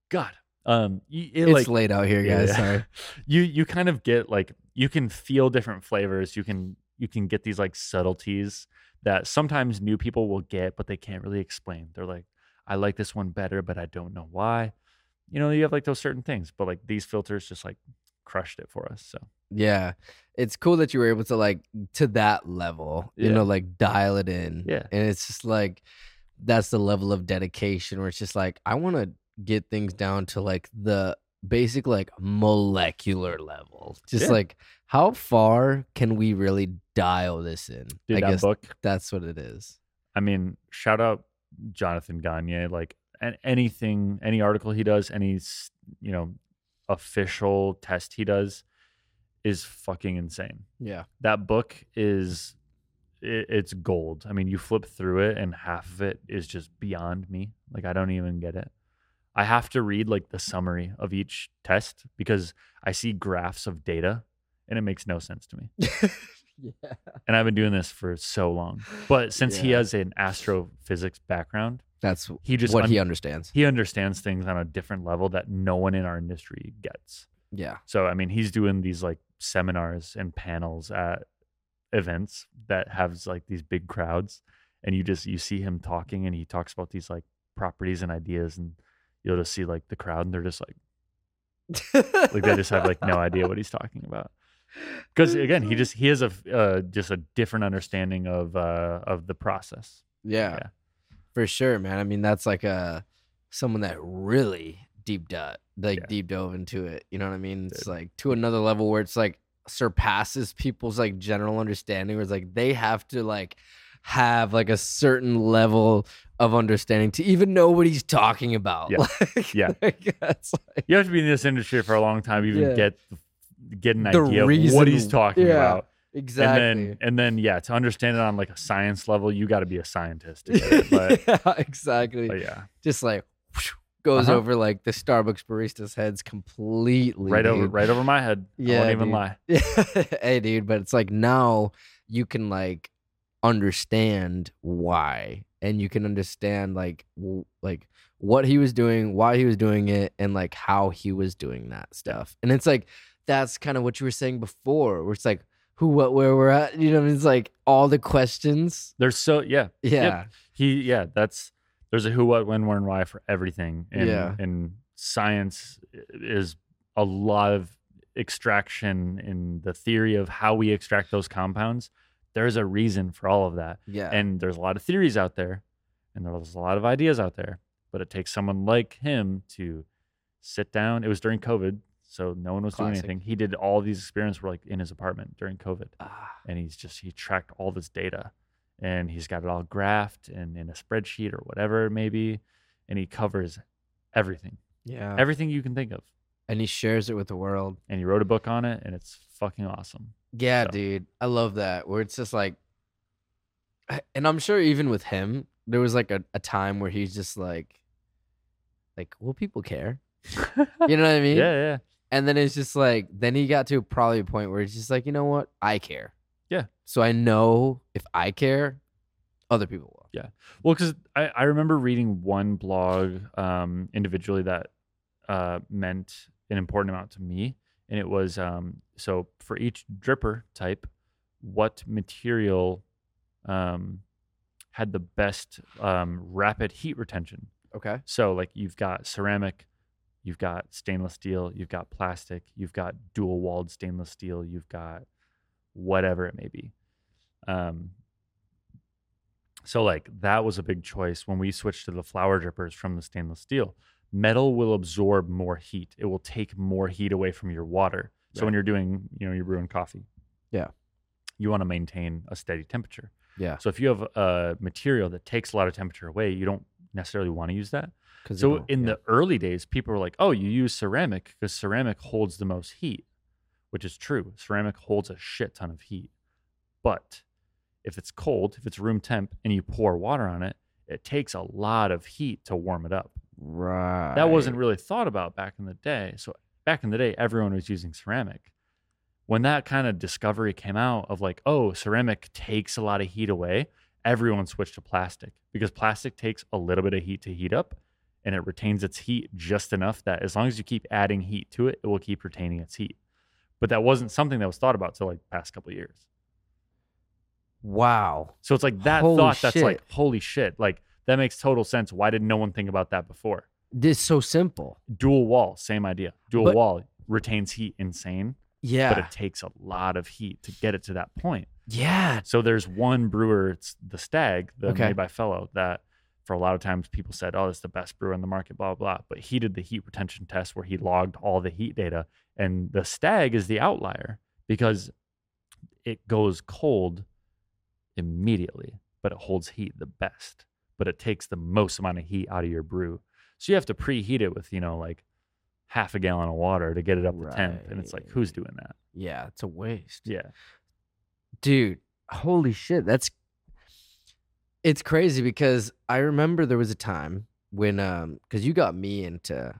god um y- it, it's like late out here, guys. yeah. Sorry. you you kind of get like you can feel different flavors you can you can get these like subtleties that sometimes new people will get but they can't really explain they're like i like this one better but i don't know why you know you have like those certain things but like these filters just like crushed it for us so Yeah. It's cool that you were able to like to that level, you Yeah. know, like dial it in. Yeah. And it's just like that's the level of dedication where it's just like I want to get things down to like the basic like molecular level. Just Yeah. like how far can we really dial this in? dude I that guess book that's what it is. i mean shout out jonathan gagne like an- anything any article he does any you know official test he does is fucking insane Yeah. that book is it, it's gold. I mean, you flip through it and half of it is just beyond me. Like I don't even get it. I have to read like the summary of each test because I see graphs of data and it makes no sense to me. yeah. And I've been doing this for so long. But since he has an astrophysics background, That's he just what un- he understands. he understands things on a different level that no one in our industry gets. Yeah. So I mean, he's doing these like seminars and panels at events that has like these big crowds, and you just you see him talking, and he talks about these like properties and ideas, and you'll just see like the crowd, and they're just like like they just have like no idea what he's talking about. Because again, he just he has a uh, just a different understanding of uh of the process. Yeah, Yeah. for sure, man. I mean, that's like a someone that really deep dive, like Yeah. deep dove into it. You know what I mean? It's Dude. like to another level where it's like surpasses people's like general understanding. Where it's like they have to like have like a certain level of understanding to even know what he's talking about. Yeah. Like, Yeah. like, like, You have to be in this industry for a long time to even Yeah. get get an The idea of what he's talking yeah. about. exactly. And then and then yeah, to understand it on like a science level, you got to be a scientist it. But, yeah, exactly. but yeah, Just like goes Uh-huh. over like the Starbucks barista's heads completely. right over right over my head. I Yeah, won't even dude. lie. hey, dude, but it's like now you can like understand why, and you can understand like w- like what he was doing, why he was doing it, and like how he was doing that stuff. And it's like that's kind of what you were saying before, where it's like who, what, where we're at. You know, what I mean? it's like all the questions. There's so yeah. Yeah, He yeah, that's there's a who, what, when, where, and why for everything. And Yeah. and science is a lot of extraction in the theory of how we extract those compounds. There's a reason for all of that. yeah, And there's a lot of theories out there and there's a lot of ideas out there. But it takes someone like him to sit down. It was during COVID, so no one was doing anything. He did all these experiments were like in his apartment during COVID Ah, and he's just he tracked all this data and he's got it all graphed and in a spreadsheet or whatever it may be and he covers everything yeah. everything you can think of and he shares it with the world. and he wrote a book on it and it's fucking awesome Yeah, So- dude. I love that. Where it's just like and I'm sure even with him, there was like a, a time where he's just like like, will people care? You know what I mean? yeah yeah And then it's just like then he got to probably a point where he's just like, you know what? I care. Yeah. So I know if I care, other people will. Yeah. Well because I, I remember reading one blog um, individually that uh, meant an important amount to me and it was um, so for each dripper type what material um, had the best um, rapid heat retention Okay. So like you've got ceramic, you've got stainless steel, you've got plastic, you've got dual walled stainless steel, you've got whatever it may be. Um so like that was a big choice when we switched to the flower drippers from the stainless steel. Metal will absorb more heat. It will take more heat away from your water. So when you're doing, you know, you're brewing coffee. Yeah. You want to maintain a steady temperature. Yeah. So if you have a material that takes a lot of temperature away, you don't necessarily want to use that. So in the early days, people were like, "Oh, you use ceramic because ceramic holds the most heat," which is true. Ceramic holds a shit ton of heat, but if it's cold, if it's room temp, and you pour water on it, it takes a lot of heat to warm it up. Right. That wasn't really thought about back in the day. So back in the day, everyone was using ceramic. When that kind of discovery came out of like, oh, ceramic takes a lot of heat away, everyone switched to plastic because plastic takes a little bit of heat to heat up and it retains its heat just enough that as long as you keep adding heat to it, it will keep retaining its heat. But that wasn't something that was thought about till like past couple of years. Wow. So it's like that Holy thought that's like, holy shit. Like that makes total sense. Why did no one think about that before? This is so simple. dual wall, same idea. Dual But- wall retains heat insane, Yeah. but it takes a lot of heat to get it to that point. yeah. So there's one brewer, it's the Stagg, the Okay. made by Fellow, that for a lot of times people said, "Oh, it's the best brewer in the market," blah blah. blah. But he did the heat retention test where he logged all the heat data, and the Stagg is the outlier because it goes cold immediately, but it holds heat the best. But it takes the most amount of heat out of your brew. So you have to preheat it with, you know, like half a gallon of water to get it up to temp. And it's like, who's doing that? Yeah. It's a waste. Yeah. dude holy shit that's it's crazy because i remember there was a time when um because you got me into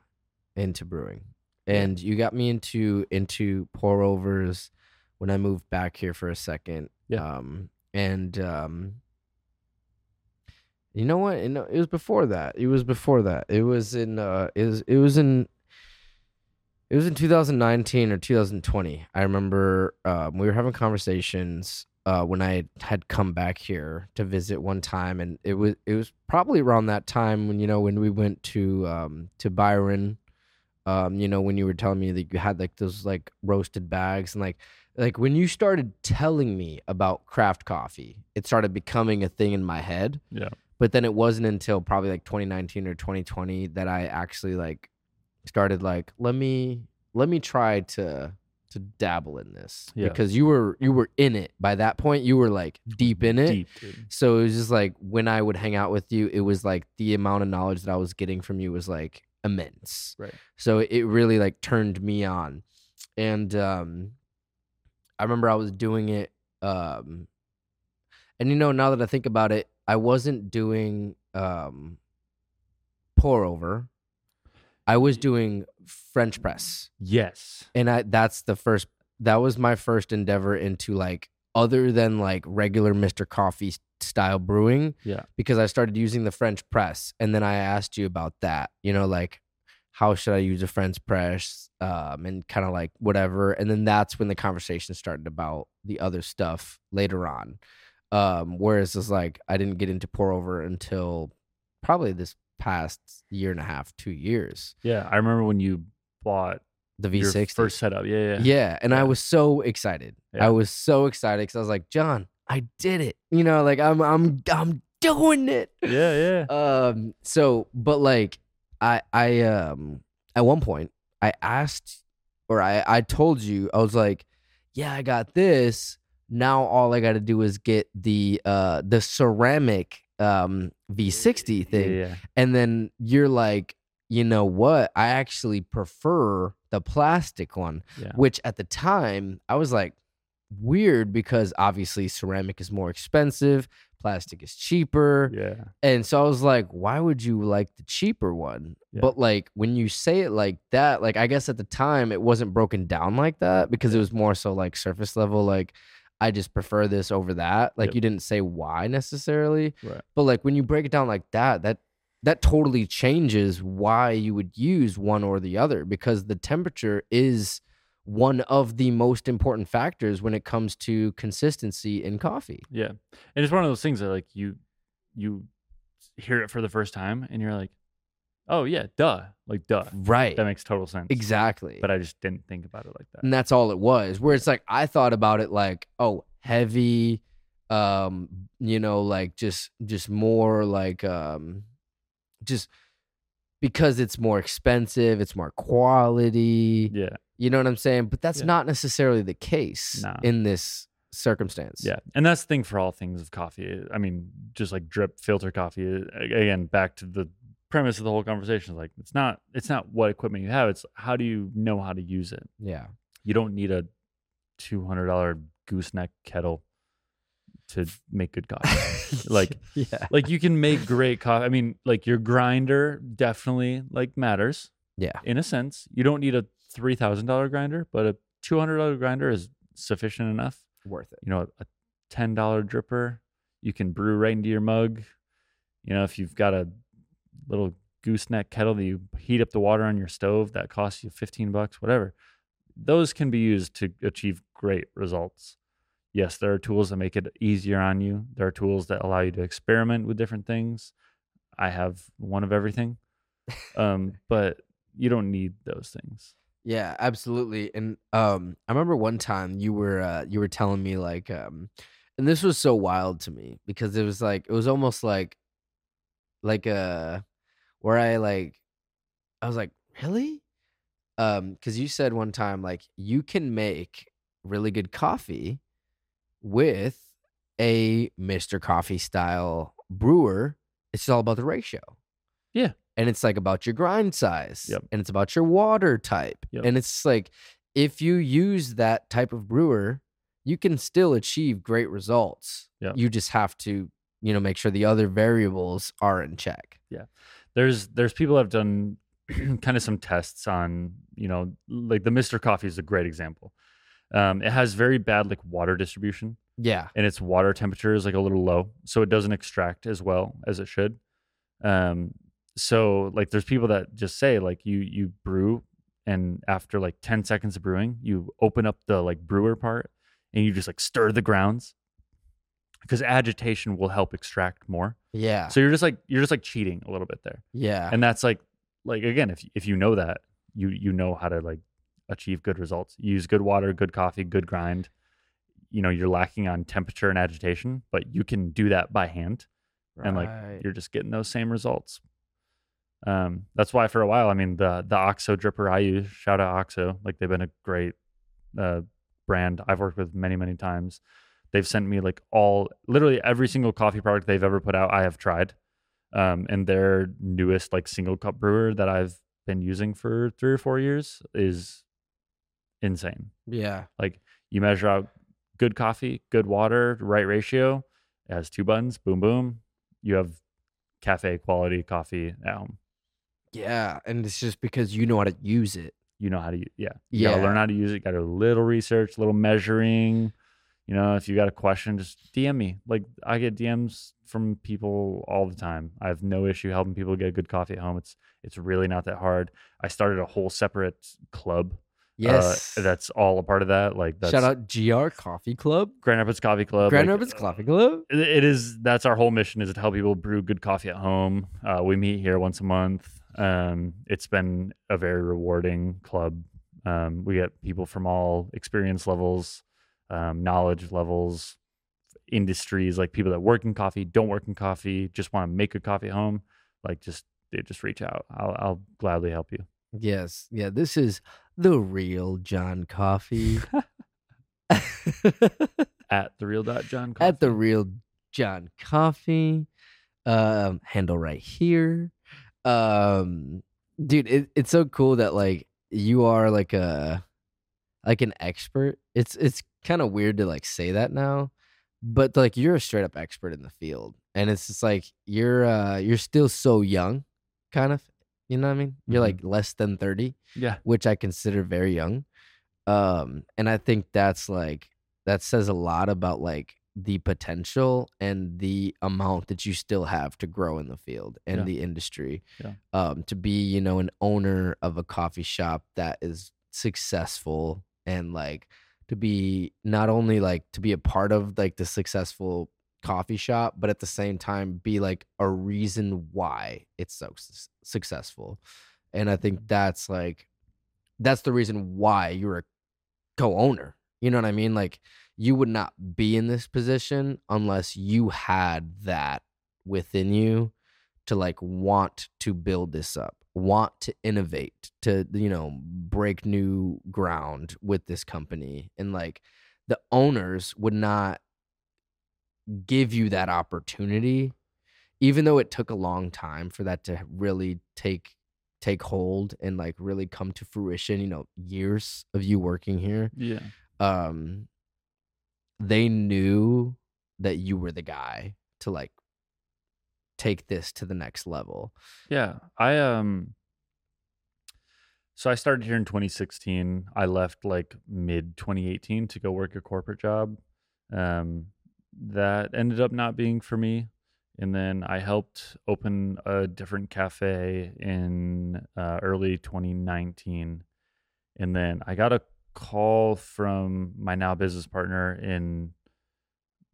into brewing and you got me into into pour overs when i moved back here for a second Yeah. um and um you know what you know it was before that it was before that it was in uh it was it was in it was in 2019 or 2020. I remember um, we were having conversations uh, when I had come back here to visit one time, and it was it was probably around that time when you know when we went to um, to Byron. Um, you know when you were telling me that you had like those like roasted bags and like like when you started telling me about craft coffee, it started becoming a thing in my head. Yeah. But then it wasn't until probably like 2019 or 2020 that I actually like started like let me let me try to to dabble in this Yeah. because you were you were in it. By that point you were like deep in it. Deep, so it was just like when I would hang out with you it was like the amount of knowledge that I was getting from you was like immense. Right. so it really like turned me on. And um I remember I was doing it um and you know now that I think about it I wasn't doing um pour over I was doing French press, Yes. and I that's the first. That was my first endeavor into like other than like regular Mister Coffee style brewing. Yeah. because I started using the French press, and then I asked you about that. You know, like how should I use a French press, um, and kind of like whatever. And then that's when the conversation started about the other stuff later on. Um, whereas it's like I didn't get into pour over until probably this past year and a half, two years. Yeah. I remember when you bought The your V60. first setup. Yeah. Yeah. Yeah, and I was so excited. Yeah. I was so excited because I was like, Jon, I did it. You know, like I'm, I'm, I'm doing it. Yeah. Yeah. Um. So, but like, I, I, um, at one point, I asked, or I, I told you, I was like, yeah, I got this. Now all I got to do is get the, uh, the ceramic, um, V60 yeah, thing, yeah. and then you're like, you know what? I actually prefer the plastic one Yeah. which at the time I was like weird because obviously ceramic is more expensive, plastic is cheaper. Yeah. And so I was like, why would you like the cheaper one? Yeah. But like when you say it like that, like I guess at the time it wasn't broken down like that because it was more so like surface level like I just prefer this over that. Like Yep. you didn't say why necessarily. Right. But like when you break it down like that, that that totally changes why you would use one or the other because the temperature is one of the most important factors when it comes to consistency in coffee. Yeah. And it's one of those things that like you you hear it for the first time and you're like, oh yeah, duh. Like duh. Right. That makes total sense. Exactly. But I just didn't think about it like that. and that's all it was. Where it's like I thought about it like, oh, heavy, um, you know, like just just more like um just because it's more expensive, it's more quality. Yeah. You know what I'm saying? But that's Yeah. not necessarily the case Nah. in this circumstance. Yeah. And that's the thing for all things of coffee. I mean, just like drip filter coffee. Again, back to the premise of the whole conversation. Is like it's not it's not what equipment you have. It's how do you know how to use it. Yeah. You don't need a two hundred dollar gooseneck kettle to make good coffee. Like- yeah. like you can make great coffee. I mean, like your grinder definitely like matters Yeah. in a sense. You don't need a three thousand dollar grinder, but a two hundred dollar grinder is sufficient enough. Worth it. You know, a ten dollar dripper, you can brew right into your mug. You know, if you've got a little gooseneck kettle that you heat up the water on your stove that costs you fifteen bucks, whatever. Those can be used to achieve great results. Yes, there are tools that make it easier on you. There are tools that allow you to experiment with different things. I have one of everything. Um, but you don't need those things. Yeah, absolutely. And um I remember one time you were uh you were telling me like um and this was so wild to me because it was like it was almost like like uh where I like I was like, "Really?" Um cuz you said one time like you can make really good coffee with a Mr. Coffee style brewer. It's all about the ratio. Yeah. And it's like about your grind size. Yep. And it's about your water type. Yep. And it's like if you use that type of brewer, you can still achieve great results. Yep. You just have to, you know, make sure the other variables are in check. Yeah. There's there's people that have done kind of some tests on you know like the Mr. Coffee is a great example. Um, it has very bad like water distribution Yeah. and its water temperature is like a little low, so it doesn't extract as well as it should. Um, so like there's people that just say like you you brew and after like 10 seconds of brewing, you open up the like brewer part and you just like stir the grounds because agitation will help extract more. Yeah. So you're just like you're just like cheating a little bit there. Yeah. and that's like like again if if you know that you you know how to like achieve good results. Use good water good coffee good grind. You know you're lacking on temperature and agitation but you can do that by hand. And like you're just getting those same results. Um that's why for a while i mean the the oxo dripper i use shout out oxo like they've been a great uh brand. I've worked with many many times they've sent me like all literally every single coffee product they've ever put out i have tried um, and their newest like single cup brewer that I've been using for three or four years is insane. yeah. Like you measure out good coffee, good water, right ratio. It has two buttons, boom, boom. You have cafe quality coffee at home. Yeah, and it's just because you know how to use it. You know how to, yeah, you gotta Yeah. learn how to use it. Got to do a little research, little measuring. You know, if you got a question, just DM me. Like I get DMs from people all the time. I have no issue helping people get good coffee at home. It's it's really not that hard. I started a whole separate club. uh, Yes. that's all a part of that. Like that's Shout out GR Coffee Club. Grand Rapids Coffee Club. Grand like, Rapids Coffee Club. it- it is that's our whole mission is to help people brew good coffee at home uh, we meet here once a month um, it's been a very rewarding club um, we get people from all experience levels um, knowledge levels industries like people that work in coffee don't work in coffee just want to make a coffee at home like just they just reach out I'll, I'll gladly help you Yes. Yeah, this is the real Jon Coffee. at the real dot jon At the real Jon Coffee. Um, handle right here. Um, dude, it, it's so cool that like you are like a like an expert. It's it's kind of weird to like say that now, but like you're a straight up expert in the field, and it's just like you're uh you're still so young, kind of. You know what I mean? You're Mhm. like less than thirty yeah which I consider very young. Um, and I think that's like that says a lot about like the potential and the amount that you still have to grow in the field and Yeah. the industry. Yeah. Um, to be, you know, an owner of a coffee shop that is successful and like to be not only like to be a part of like the successful coffee shop, but at the same time be like a reason why it's so s- successful. And I think mm-hmm. that's like that's the reason why you're a co-owner. You know what I mean? Like you would not be in this position unless you had that within you to like want to build this up, want to innovate, to you know, break new ground with this company. And like the owners would not give you that opportunity even though it took a long time for that to really take take hold and like really come to fruition you know years of you working here yeah um they knew that you were the guy to like take this to the next level Yeah, I um so I started here in 2016. I left like mid 2018 to go work a corporate job. Um that ended up not being for me. And then I helped open a different cafe in uh, early 2019. And then I got a call from my now business partner in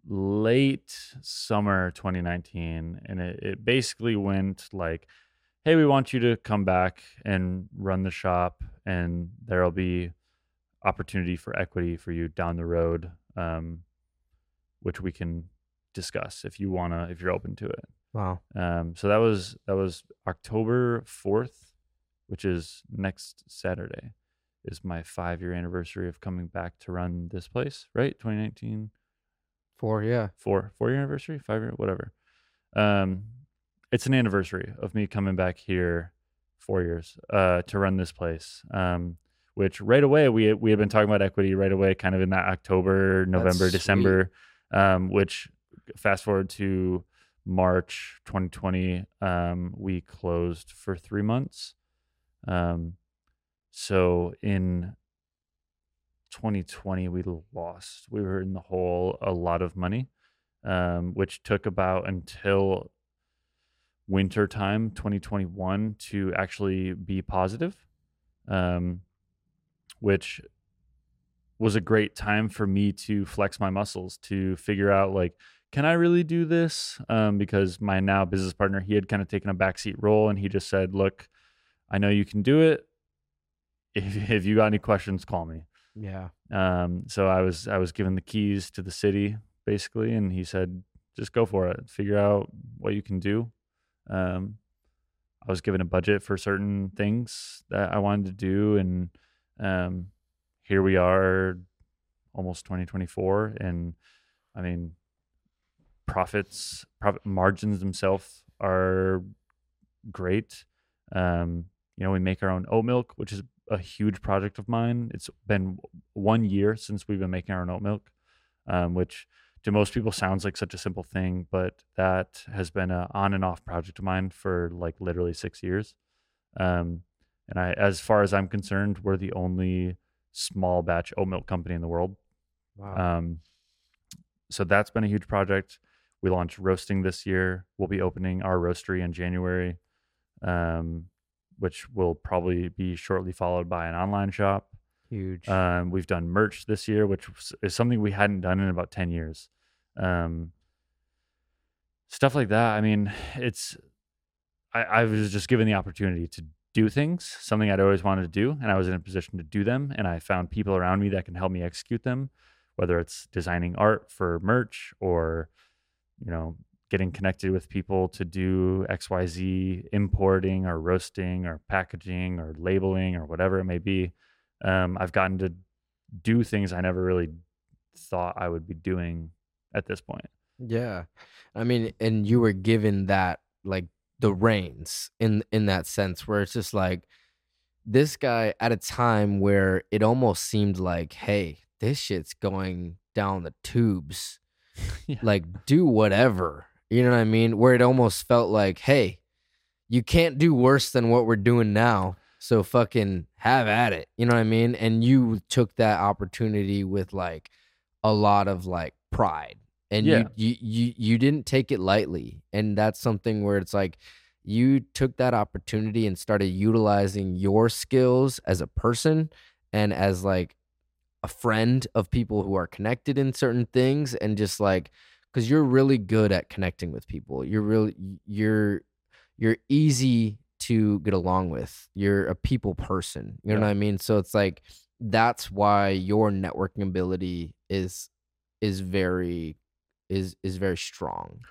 late summer 2019 and it, it basically went like hey we want you to come back and run the shop and there'll be opportunity for equity for you down the road um, which we can discuss if you want to if you're open to it. Wow. Um, so that was that was october 4th which is next saturday is my five year anniversary of coming back to run this place right? 2019 four yeah. Four four year anniversary? Five year whatever. Um it's an anniversary of me coming back here four years uh to run this place um which right away we we had been talking about equity right away kind of in that october november sweet. december um which fast forward to march 2020 um we closed for three months. Um so in 2020 we lost. We were in the hole a lot of money um, which took about until winter time 2021 to actually be positive um, which was a great time for me to flex my muscles to figure out like can i really do this? Um, because my now business partner he had kind of taken a backseat role and he just said look i know you can do it. If, if you got any questions call me yeah um, so I was I was given the keys to the city basically, and he said, "Just go for it. Figure out what you can do." Um, I was given a budget for certain things that I wanted to do, and um, here we are, almost 2024, and I mean, profits, profit margins themselves are great. Um, you know, we make our own oat milk, which is a huge project of mine. It's been one year since we've been making our own oat milk, um, which to most people sounds like such a simple thing, but that has been a on and off project of mine for like literally six years. Um, and I, as far as I'm concerned, we're the only small batch oat milk company in the world. Wow. Um, so that's been a huge project. We launched roasting this year. We'll be opening our roastery in January, um, which will probably be shortly followed by an online shop. Huge. Um, we've done merch this year, which is something we hadn't done in about 10 years. Um, stuff like that. I mean, it's, I, I was just given the opportunity to do things, something I'd always wanted to do, and I was in a position to do them. And I found people around me that can help me execute them, whether it's designing art for merch or, you know, getting connected with people to do XYZ importing or roasting or packaging or labeling or whatever it may be um, I've gotten to do things I never really thought I would be doing at this point. Yeah. I mean, and you were given that like the reins in in that sense where it's just like this guy at a time where it almost seemed like, hey, this shit's going down the tubes. Yeah. Like do whatever. You know what I mean? Where it almost felt like, hey, you can't do worse than what we're doing now. So fucking have at it. You know what I mean? And you took that opportunity with like a lot of like pride. And Yeah. you, you you you didn't take it lightly. And that's something where it's like you took that opportunity and started utilizing your skills as a person and as like a friend of people who are connected in certain things and just like because you're really good at connecting with people. You're really you're you're easy to get along with. You're a people person you know Yeah. what i mean? So it's like that's why your networking ability is is very is is very strong.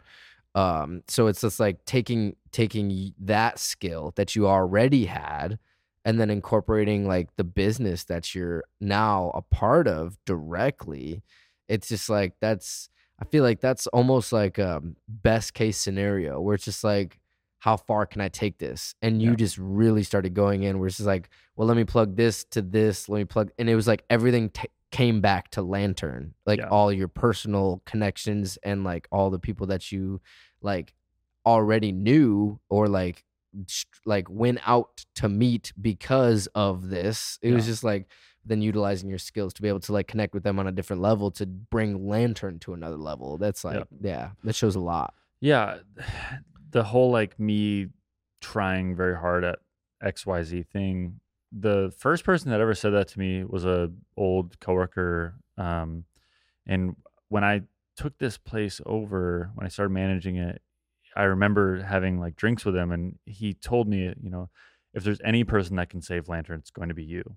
Um so it's just like taking taking that skill that you already had and then incorporating like the business that you're now a part of directly it's just like that's i feel like that's almost like a best case scenario where it's just like how far can i take this and you Yeah. just really started going in where it's just like well let me plug this to this let me plug and it was like everything t- came back to lantern like Yeah. all your personal connections and like all the people that you like already knew or like like went out to meet because of this it was just like then utilizing your skills to be able to like connect with them on a different level to bring lantern to another level that's like Yep. yeah that shows a lot Yeah, the whole like me trying very hard at XYZ thing. The first person that ever said that to me was a old coworker um and when I took this place over, when I started managing it, I remember having like drinks with him and he told me, you know, if there's any person that can save Lantern, it's going to be you.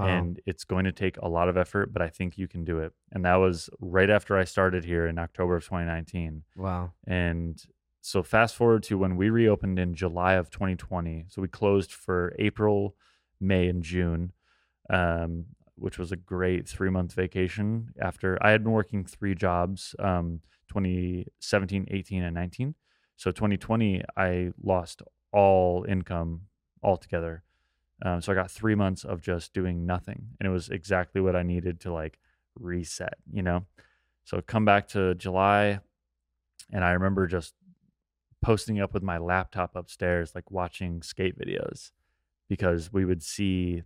And it's going to take a lot of effort, but I think you can do it. And that was right after I started here in October of 2019. wow And so fast forward to when we reopened in July of 2020. So we closed for April, May, and June, um, which was a great three month vacation. After I had been working three jobs, um, 2017, 18, and 19. So 2020, I lost all income altogether. Um, so I got three months of just doing nothing, and it was exactly what I needed to like reset, you know. So come back to July, and I remember just posting up with my laptop upstairs, like watching skate videos, because we would see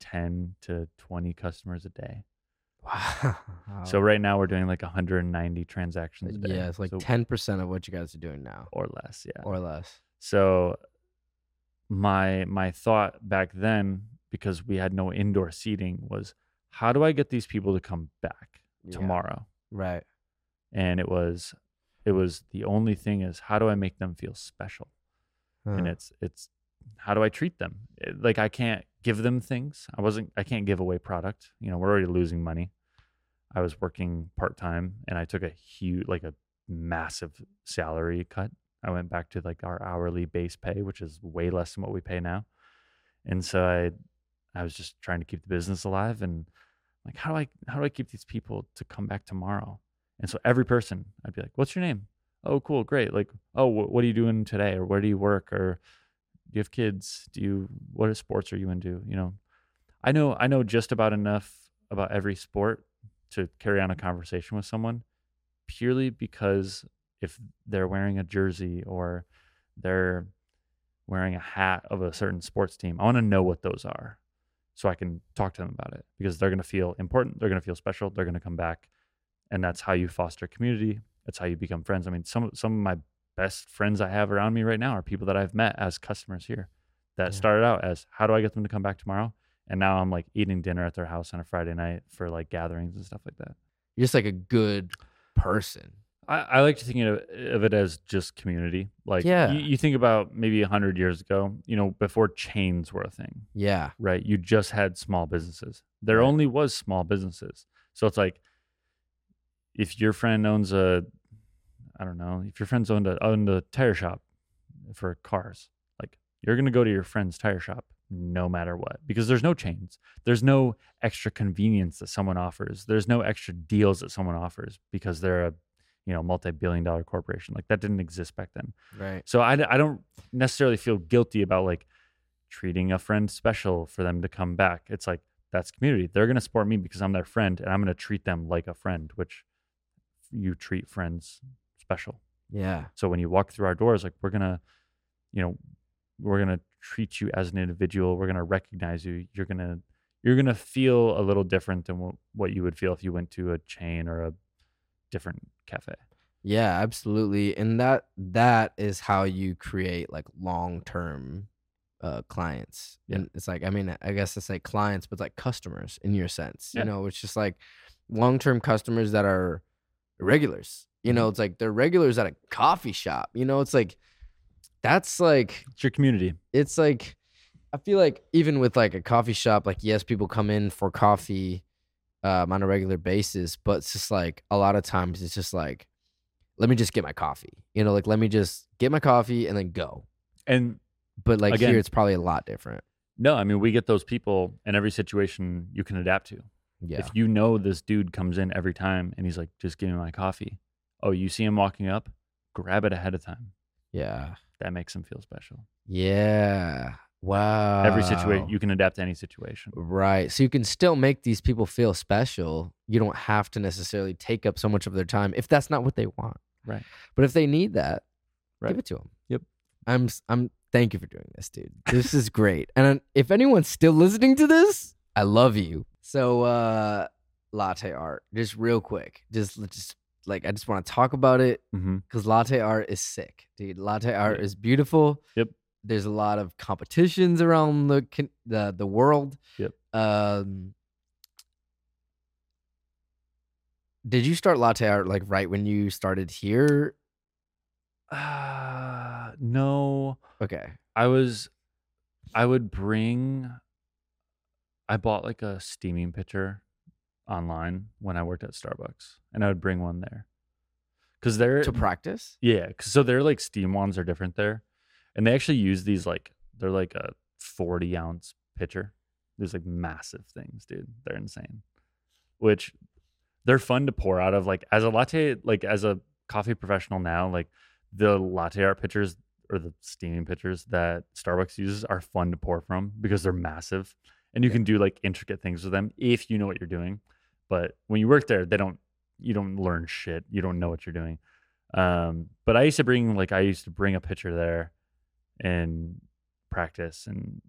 ten to twenty customers a day. wow So right now we're doing like 190 transactions a day. yeah it's like so- 10% of what you guys are doing now or less, yeah. or less So my my thought back then, because we had no indoor seating, was how do I get these people to come back Yeah. tomorrow? right And it was it was the only thing is how do I make them feel special? And it's it's how do I treat them? It- like I can't give them things. I wasn't I can't give away product. You know, we're already losing money. I was working part time and I took a huge like a massive salary cut. I went back to like our hourly base pay, which is way less than what we pay now. And so I I was just trying to keep the business alive and like how do I how do I keep these people to come back tomorrow? And so every person I'd be like, "What's your name?" "Oh, cool, great." Like, "Oh, wh- what are you doing today?" or "Where do you work?" or "Do you have kids?" "Do you what sports are you into?" You know, I know I know just about enough about every sport to carry on a conversation with someone purely because if they're wearing a jersey or they're wearing a hat of a certain sports team. I want to know what those are so I can talk to them about it because they're going to feel important. They're going to feel special. They're going to come back. And that's how you foster community. That's how you become friends. I mean, some, some of my best friends I have around me right now are people that I've met as customers here that Yeah. started out as how do I get them to come back tomorrow? And now I'm like eating dinner at their house on a Friday night for like gatherings and stuff like that. You're just like a good person. I, I like to think of, of it as just community. Like, Yeah. you, you think about maybe a hundred years ago, you know, before chains were a thing, Yeah. right? You just had small businesses. There Right. only was small businesses. So it's like, if your friend owns a, I don't know, if your friend's owned a owned a tire shop for cars, like you're gonna go to your friend's tire shop no matter what because there's no chains. There's no extra convenience that someone offers. There's no extra deals that someone offers because they're a, you know, multi-billion dollar corporation. Like that didn't exist back then. Right. So I, I don't necessarily feel guilty about like treating a friend special for them to come back. It's like that's community. They're gonna support me because I'm their friend, and I'm gonna treat them like a friend, which you treat friends special. Yeah. So when you walk through our doors, like we're gonna, you know, we're gonna treat you as an individual. We're gonna recognize you. You're gonna you're gonna feel a little different than what, what you would feel if you went to a chain or a different cafe. Yeah, absolutely. And that that is how you create like long-term uh clients. Yeah. And it's like I mean, I guess it's like clients but like customers in your sense. Yeah. You know, it's just like long-term customers that are regulars. You Mm-hmm. know, it's like they're regulars at a coffee shop. You know, it's like that's like It's your community. it's like I feel like even with like a coffee shop, like yes, people come in for coffee um, on a regular basis, but it's just like a lot of times it's just like, let me just get my coffee, you know, like let me just get my coffee and then go. And But like Again- here, it's probably a lot different. no, I mean we get those people in every situation you can adapt to. Yeah, If you know this dude comes in every time and he's like, just give me my coffee. Oh, you see him walking up, grab it ahead of time. yeah, That makes him feel special. yeah. Wow. Every situation, you can adapt to any situation. Right. So you can still make these people feel special. You don't have to necessarily take up so much of their time if that's not what they want. Right. But if they need that, Right. give it to them. Yep. I'm I'm thank you for doing this, dude. This is great. And if anyone's still listening to this, I love you. So uh latte art, just real quick. Just just like I just want to talk about it Mm-hmm. because latte art is sick, dude. Latte art Yeah. is beautiful. Yep. There's a lot of competitions around the the the world. Yep. Um. Did you start latte art like right when you started here? Uh, no, Okay. I was, I would bring, I bought like a steaming pitcher online when I worked at Starbucks, and I would bring one there. Cause they're, To practice. yeah, 'cause so they're like steam ones are different there. And they actually use these like, they're like a 40 ounce pitcher. There's like massive things, dude. They're insane. Which they're fun to pour out of. Like as a latte, like as a coffee professional now, like the latte art pitchers or the steaming pitchers that Starbucks uses are fun to pour from because they're massive and you Yeah. can do like intricate things with them if you know what you're doing. But when you work there, they don't you don't learn shit. You don't know what you're doing. Um, but I used to bring like I used to bring a pitcher there and practice and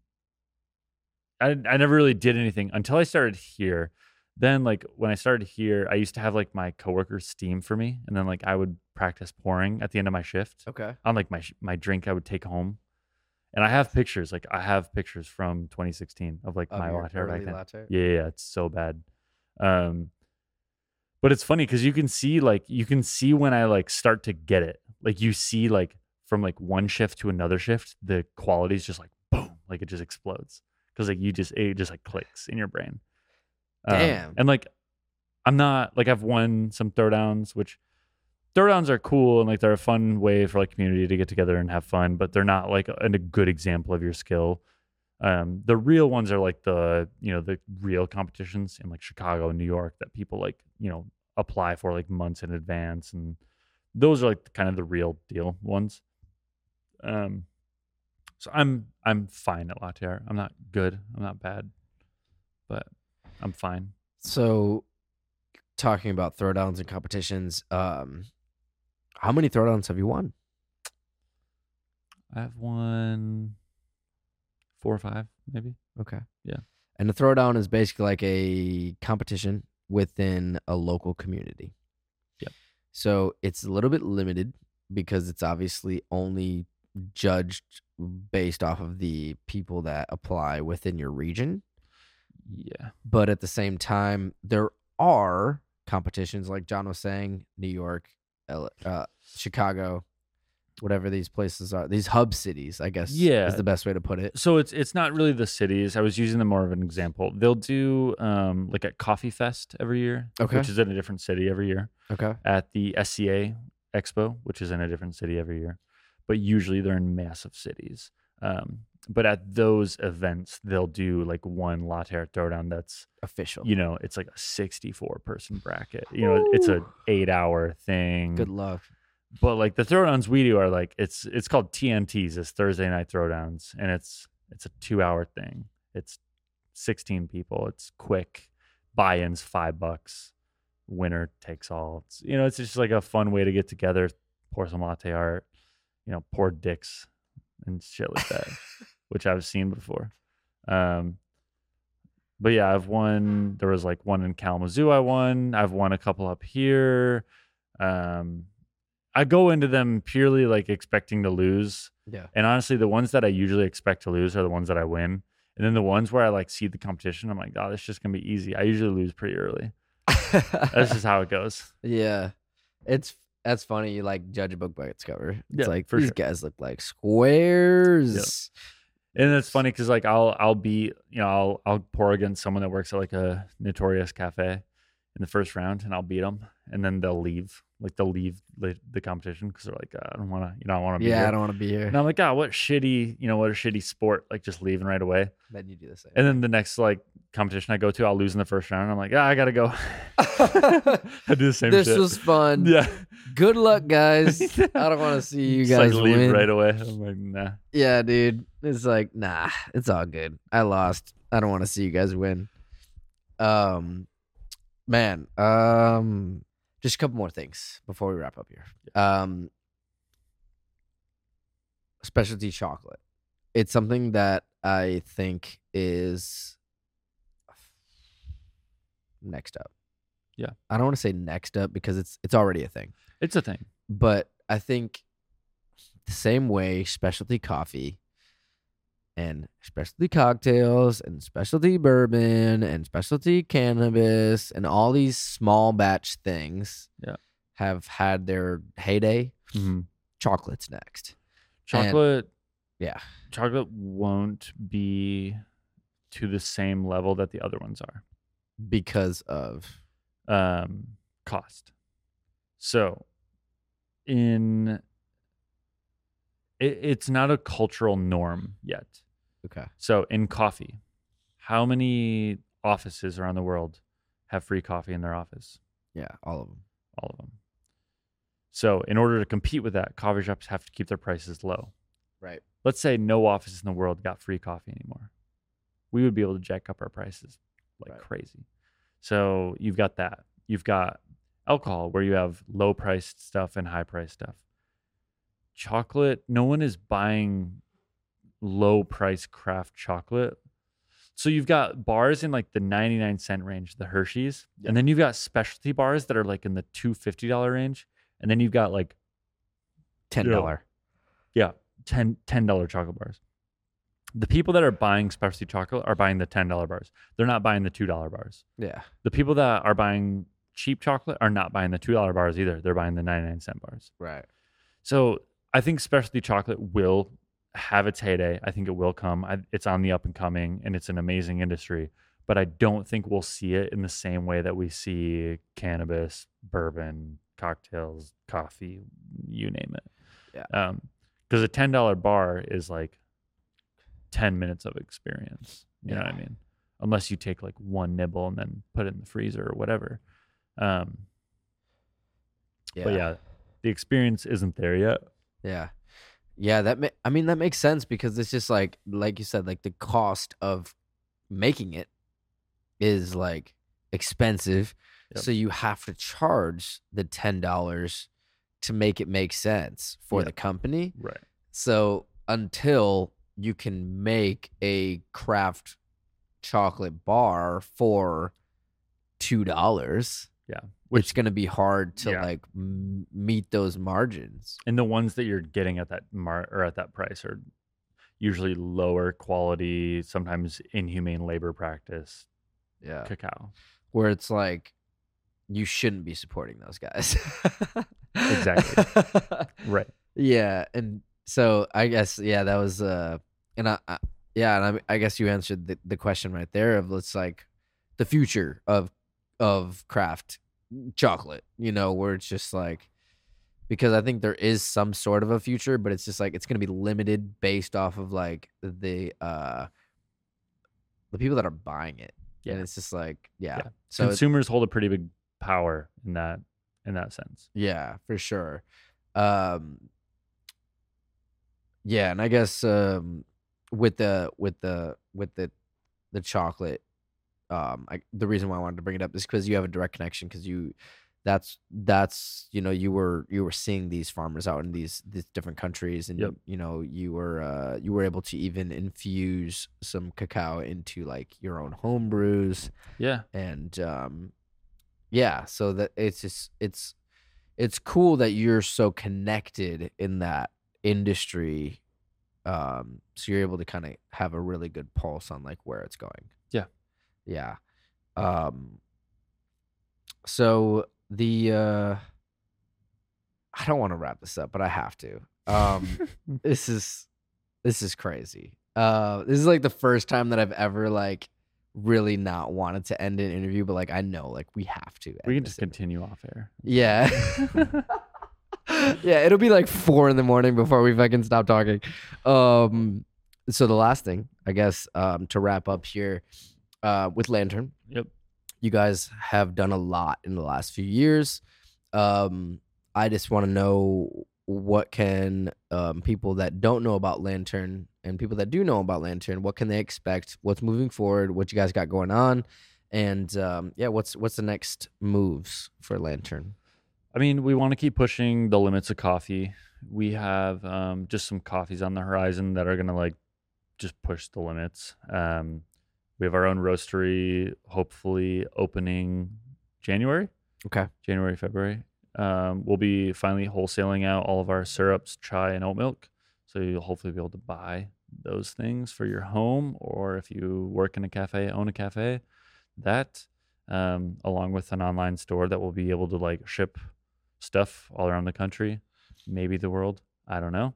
I I never really did anything until I started here. Then like when I started here, I used to have like my coworkers steam for me and then like I would practice pouring at the end of my shift Okay. on like my my drink I would take home. And I have pictures, like I have pictures from 2016 of like Of my latte back then. latte? Yeah, yeah, yeah, it's so bad. Um, but it's funny because you can see like you can see when I like start to get it. Like you see like from like one shift to another shift, the quality is just like boom, like it just explodes because like you just it just like clicks in your brain. Um, Damn. and like I'm not like I've won some throwdowns, which throwdowns are cool and like they're a fun way for like community to get together and have fun, but they're not like a, a good example of your skill. Um, the real ones are like the you know the real competitions in like Chicago and New York that people like you know apply for like months in advance, and those are like kind of the real deal ones. Um, so I'm I'm fine at latte art. I'm not good. I'm not bad, but I'm fine. So, talking about throwdowns and competitions, um, how many throwdowns have you won? I have won four or five, maybe. Okay. Yeah. And the throwdown is basically like a competition within a local community. Yep. So it's a little bit limited because it's obviously only judged based off of the people that apply within your region. Yeah. But at the same time, there are competitions like Jon was saying, New York, L- uh, Chicago, whatever these places are, these hub cities, I guess. Yeah. is the best way to put it. So it's it's not really the cities. I was using them more of an example. They'll do um like a coffee fest every year, Okay. which is in a different city every year. Okay. At the SCA Expo, which is in a different city every year, but usually they're in massive cities. Um, but at those events, they'll do like one latte art throwdown that's Official. you know it's like a 64 person bracket. You know, it's a eight hour thing. Good luck. but like the throwdowns we do are like it's it's called TNTs, it's Thursday night throwdowns, and it's it's a two hour thing. It's 16 people. It's quick. Buy-ins five bucks. Winner takes all. It's, you know, it's just like a fun way to get together, pour some latte art, you know, poor dicks and shit like that, which I've seen before. Um, but yeah, I've won. There was like one in Kalamazoo. I won. I've won a couple up here. Um, I go into them purely like expecting to lose. Yeah. And honestly, the ones that I usually expect to lose are the ones that I win. And then the ones where I like see the competition, I'm like, oh, this is just gonna be easy. I usually lose pretty early. That's just how it goes. yeah. It's that's funny. You like judge a book by its cover. It's Yeah, like for these sure. guys look like squares. And it's funny because like I'll I'll be you know I'll I'll pour against someone that works at like a notorious cafe in the first round and I'll beat them and then they'll leave like they'll leave the, the competition because they're like uh, I don't want to you know I want to be Yeah, here. I don't want to be here. and I'm like oh what shitty you know what a shitty sport like just leaving right away Then you do the same. and then the next like competition I go to I'll lose in the first round I'm like ah, I gotta go I do the same this shit was fun. yeah Good luck, guys. I don't want to see you Just, guys like leave win. right away I'm like nah Yeah, dude. It's like, nah, it's all good. I lost. I don't want to see you guys win. Um man, um just a couple more things before we wrap up here. Um specialty chocolate. It's something that I think is next up. Yeah. I don't want to say next up because it's it's already a thing it's a thing but I think the same way specialty coffee and specialty cocktails and specialty bourbon and specialty cannabis and all these small batch things Yeah. have had their heyday. Mhm. Chocolate's next. chocolate Yeah. chocolate won't be to the same level that the other ones are Because of um cost so in it, it's not a cultural norm yet okay. so in coffee how many offices around the world have free coffee in their office Yeah, all of them. all of them so in order to compete with that coffee shops have to keep their prices low Right. let's say no offices in the world got free coffee anymore, we would be able to jack up our prices like Right. crazy. So you've got that. You've got alcohol where you have low priced stuff and high priced stuff. Chocolate, no one is buying low price craft chocolate. So you've got bars in like the 99 cent range, the Hershey's, Yeah. and then you've got specialty bars that are like in the $250 range, and then you've got like Ten dollar. yeah, 10 $10 chocolate bars. The people that are buying specialty chocolate are buying the $10 bars. They're not buying the $2 bars. Yeah. The people that are buying cheap chocolate are not buying the $2 bars either. They're buying the 99 cent bars. Right. So I think specialty chocolate will have its heyday. I think it will come. I, it's on the up and coming, and it's an amazing industry. But I don't think we'll see it in the same way that we see cannabis, bourbon, cocktails, coffee, you name it. Yeah. Um, because a ten dollar bar is like ten minutes of experience. You know what I mean? Unless you take like one nibble and then put it in the freezer or whatever. Um, Yeah. but yeah, the experience isn't there yet. Yeah. Yeah, that ma- I mean that makes sense because it's just like like you said like the cost of making it is like expensive. Yep. So you have to charge the $10 to make it make sense for Yeah. the company. Right. So until you can make a craft chocolate bar for two dollars. Yeah. Which it's going to be hard to Yeah. like m- meet those margins. and the ones that you're getting at that mar or at that price are usually lower quality, sometimes inhumane labor practice Yeah. cacao. Where it's like you shouldn't be supporting those guys. Exactly. Right. Yeah, and so I guess yeah, that was uh, and I, I yeah, and I, I guess you answered the, the question right there of let's like the future of of craft chocolate, you know, where it's just like because I think there is some sort of a future, but it's just like it's gonna be limited based off of like the uh the people that are buying it, Yeah. and it's just like yeah, Yeah. so Consumers hold a pretty big power in that in that sense. Yeah, for sure. Um Yeah, and I guess um with the with the with the the chocolate um I, the reason why I wanted to bring it up is cuz you have a direct connection cuz you that's that's you know you were you were seeing these farmers out in these these different countries and Yep. you know you were uh you were able to even infuse some cacao into like your own home brews Yeah. and um yeah so that it's just it's it's cool that you're so connected in that industry um so you're able to kind of have a really good pulse on like where it's going Yeah. Yeah. Um so the uh i don't want to wrap this up but i have to. Um this is this is crazy. Uh this is like the first time that i've ever like really not wanted to end an interview but like i know like we have to we can just interview. continue off air. yeah. Yeah it'll be like four in the morning before we fucking stop talking. Um so the last thing i guess um to wrap up here uh with lantern Yep. you guys have done a lot in the last few years. Um, I just want to know what can um, people that don't know about Lantern and people that do know about Lantern, what can they expect? What's moving forward? What you guys got going on? And um, yeah, what's what's the next moves for Lantern? I mean, we want to keep pushing the limits of coffee. We have um, just some coffees on the horizon that are gonna like just push the limits. Um, we have our own roastery, hopefully opening January. Okay. January, February. Um, we'll be finally wholesaling out all of our syrups, chai, and oat milk. So you'll hopefully be able to buy those things for your home, or if you work in a cafe, own a cafe, that, um, along with an online store that will be able to like ship stuff all around the country, maybe the world. I don't know.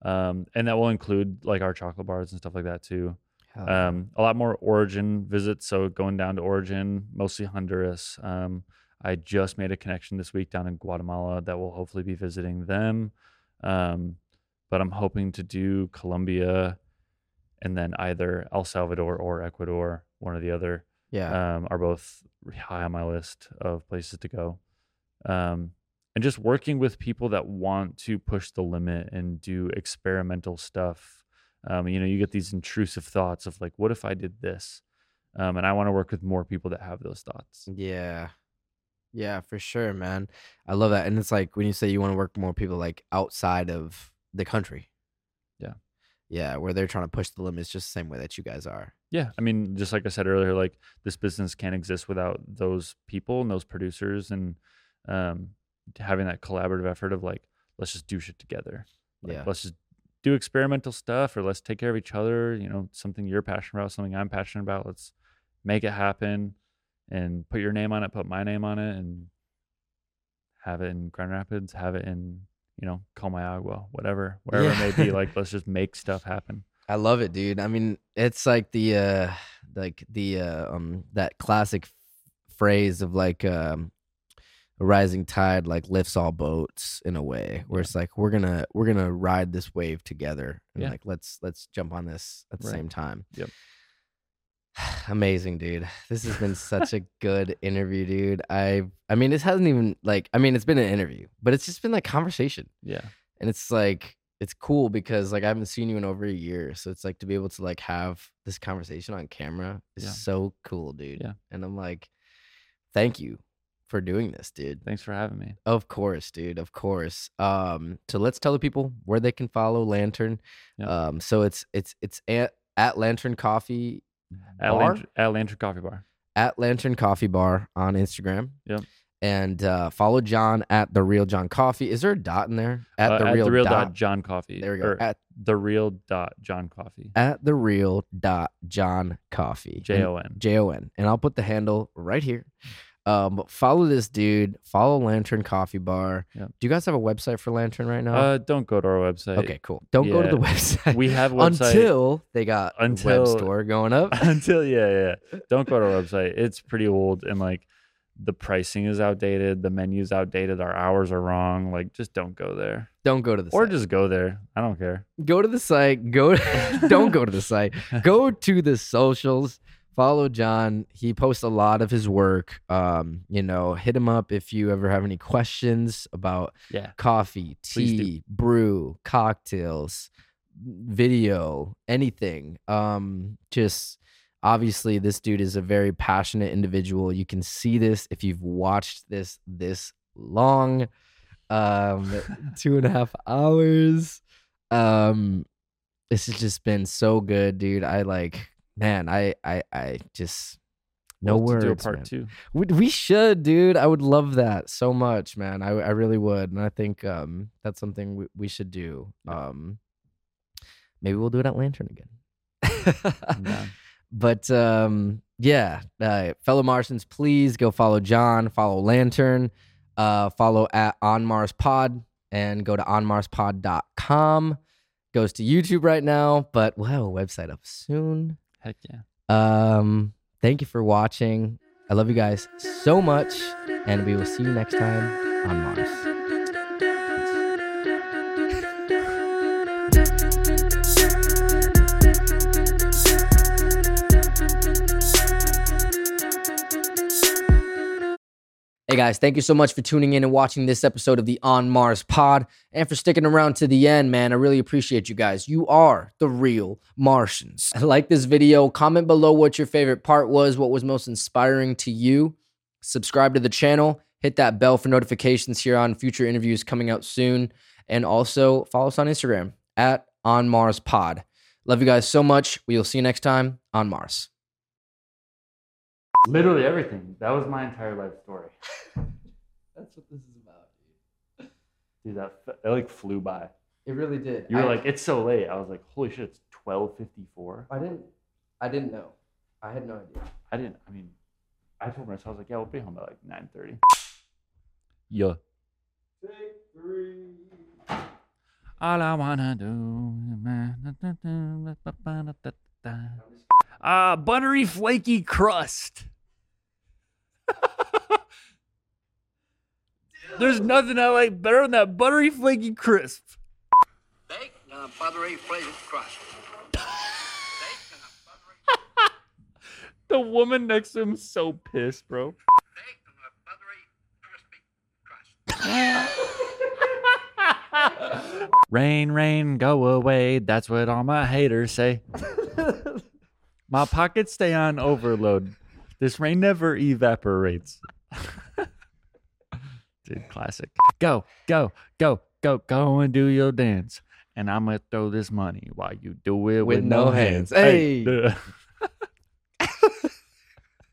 Um, and that will include like our chocolate bars and stuff like that too. Um, a lot more Origin visits. So going down to Origin, mostly Honduras. Um, I just made a connection this week down in Guatemala that will hopefully be visiting them. Um, but I'm hoping to do Colombia and then either El Salvador or Ecuador, one or the other, yeah. um, are both high on my list of places to go. Um, and just working with people that want to push the limit and do experimental stuff. Um, you know, you get these intrusive thoughts of like, what if I did this? Um, and I want to work with more people that have those thoughts. Yeah. Yeah, for sure, man. I love that. And it's like when you say you want to work more people like outside of the country. Yeah. Yeah, where they're trying to push the limits just the same way that you guys are. Yeah. I mean, just like I said earlier, like this business can't exist without those people and those producers and um, having that collaborative effort of like, let's just do shit together. Like, Yeah. Let's just do experimental stuff or let's take care of each other. You know, something you're passionate about, something I'm passionate about. Let's make it happen and put your name on it, put my name on it, and have it in Grand Rapids, have it in, you know, Comayagua, whatever, wherever it may be. Like, let's just make stuff happen. I love it, dude. I mean, it's like the uh like the uh um that classic phrase of like um a rising tide like lifts all boats in a way where Yeah. it's like we're gonna we're gonna ride this wave together and Yeah. like let's let's jump on this at the Right. same time Yep. amazing dude this has been such a good interview dude i i mean this hasn't even like i mean it's been an interview but it's just been like conversation Yeah. and it's like it's cool because like I haven't seen you in over a year, so it's like to be able to like have this conversation on camera is Yeah. so cool, dude. Yeah. And I'm like, thank you for doing this, dude. Thanks for having me. Of course, dude. Of course. Um, so let's tell the people where they can follow Lantern. Um, so it's it's it's at, at Lantern Coffee At, Bar? Lantern, at Lantern Coffee Bar. at Lantern Coffee Bar on Instagram. Yep. And uh, follow Jon at the Real Jon Coffee. Is there a dot in there? At Uh, the real, the real dot. dot Jon Coffee. There we go. or At the real dot Jon Coffee. at the real dot Jon Coffee. J O N. J O N. And I'll put the handle right here. Um, follow this dude. Follow Lantern Coffee Bar. Yep. Do you guys have a website for Lantern right now? Uh, don't go to our website. okay, cool. Don't go to the website. We have website until they got Until- web store going up. until yeah, yeah. Don't go to our website. It's pretty old and like the pricing is outdated, the menu's outdated, our hours are wrong. Like just don't go there. Don't go to the Or site. just go there. I don't care. go to the site. Go. don't go to the site. Go to the socials. Follow Jon. He posts a lot of his work. Um, you know, hit him up if you ever have any questions about Yeah. coffee, tea, brew, cocktails, video, anything. Um, just obviously this dude is a very passionate individual. You can see this if you've watched this this long. Um, two and a half hours. Um, this has just been so good, dude. I like, man, I I I just no We'll words. Do a part man. two. We, we should, dude. I would love that so much, man. I, I really would, and I think um that's something we, we should do. Yeah. Um, maybe we'll do it at Lantern again. I'm but um, yeah, uh, fellow Martians, please go follow Jon, follow Lantern, uh, follow at On Mars Pod, and go to onmarspod.com. Goes to YouTube right now, but we'll have a website up soon. Heck yeah. Um, thank you for watching. I love you guys so much, and we will see you next time on Mars. Hey guys, thank you so much for tuning in and watching this episode of the On Mars Pod and for sticking around to the end, man. I really appreciate you guys. You are the real Martians. Like this video, comment below what your favorite part was, what was most inspiring to you. Subscribe to the channel, hit that bell for notifications here on future interviews coming out soon, and also follow us on Instagram at On Mars Pod. Love you guys so much. We'll see you next time on Mars. Literally everything. That was my entire life story. That's what this is about. Dude, that, f- that like flew by. It really did. You were like, it's so late. I was like, holy shit, it's twelve fifty four. I didn't. I didn't know. I had no idea. I didn't. I mean, I told myself I was like, yeah, we'll be home by like nine thirty. Yeah. All I wanna do. Ah, buttery flaky crust. There's nothing I like better than that buttery flaky crisp. Baked on a buttery flavored crust. Baked on a buttery, The woman next to him's so pissed, bro. baked on a buttery crispy crust. Rain, rain, go away. That's what all my haters say. my pockets stay on overload. This rain never evaporates. Dude, classic. Go, go, go, go, go and do your dance. And I'm going to throw this money while you do it with, With no hands. Hey. duh.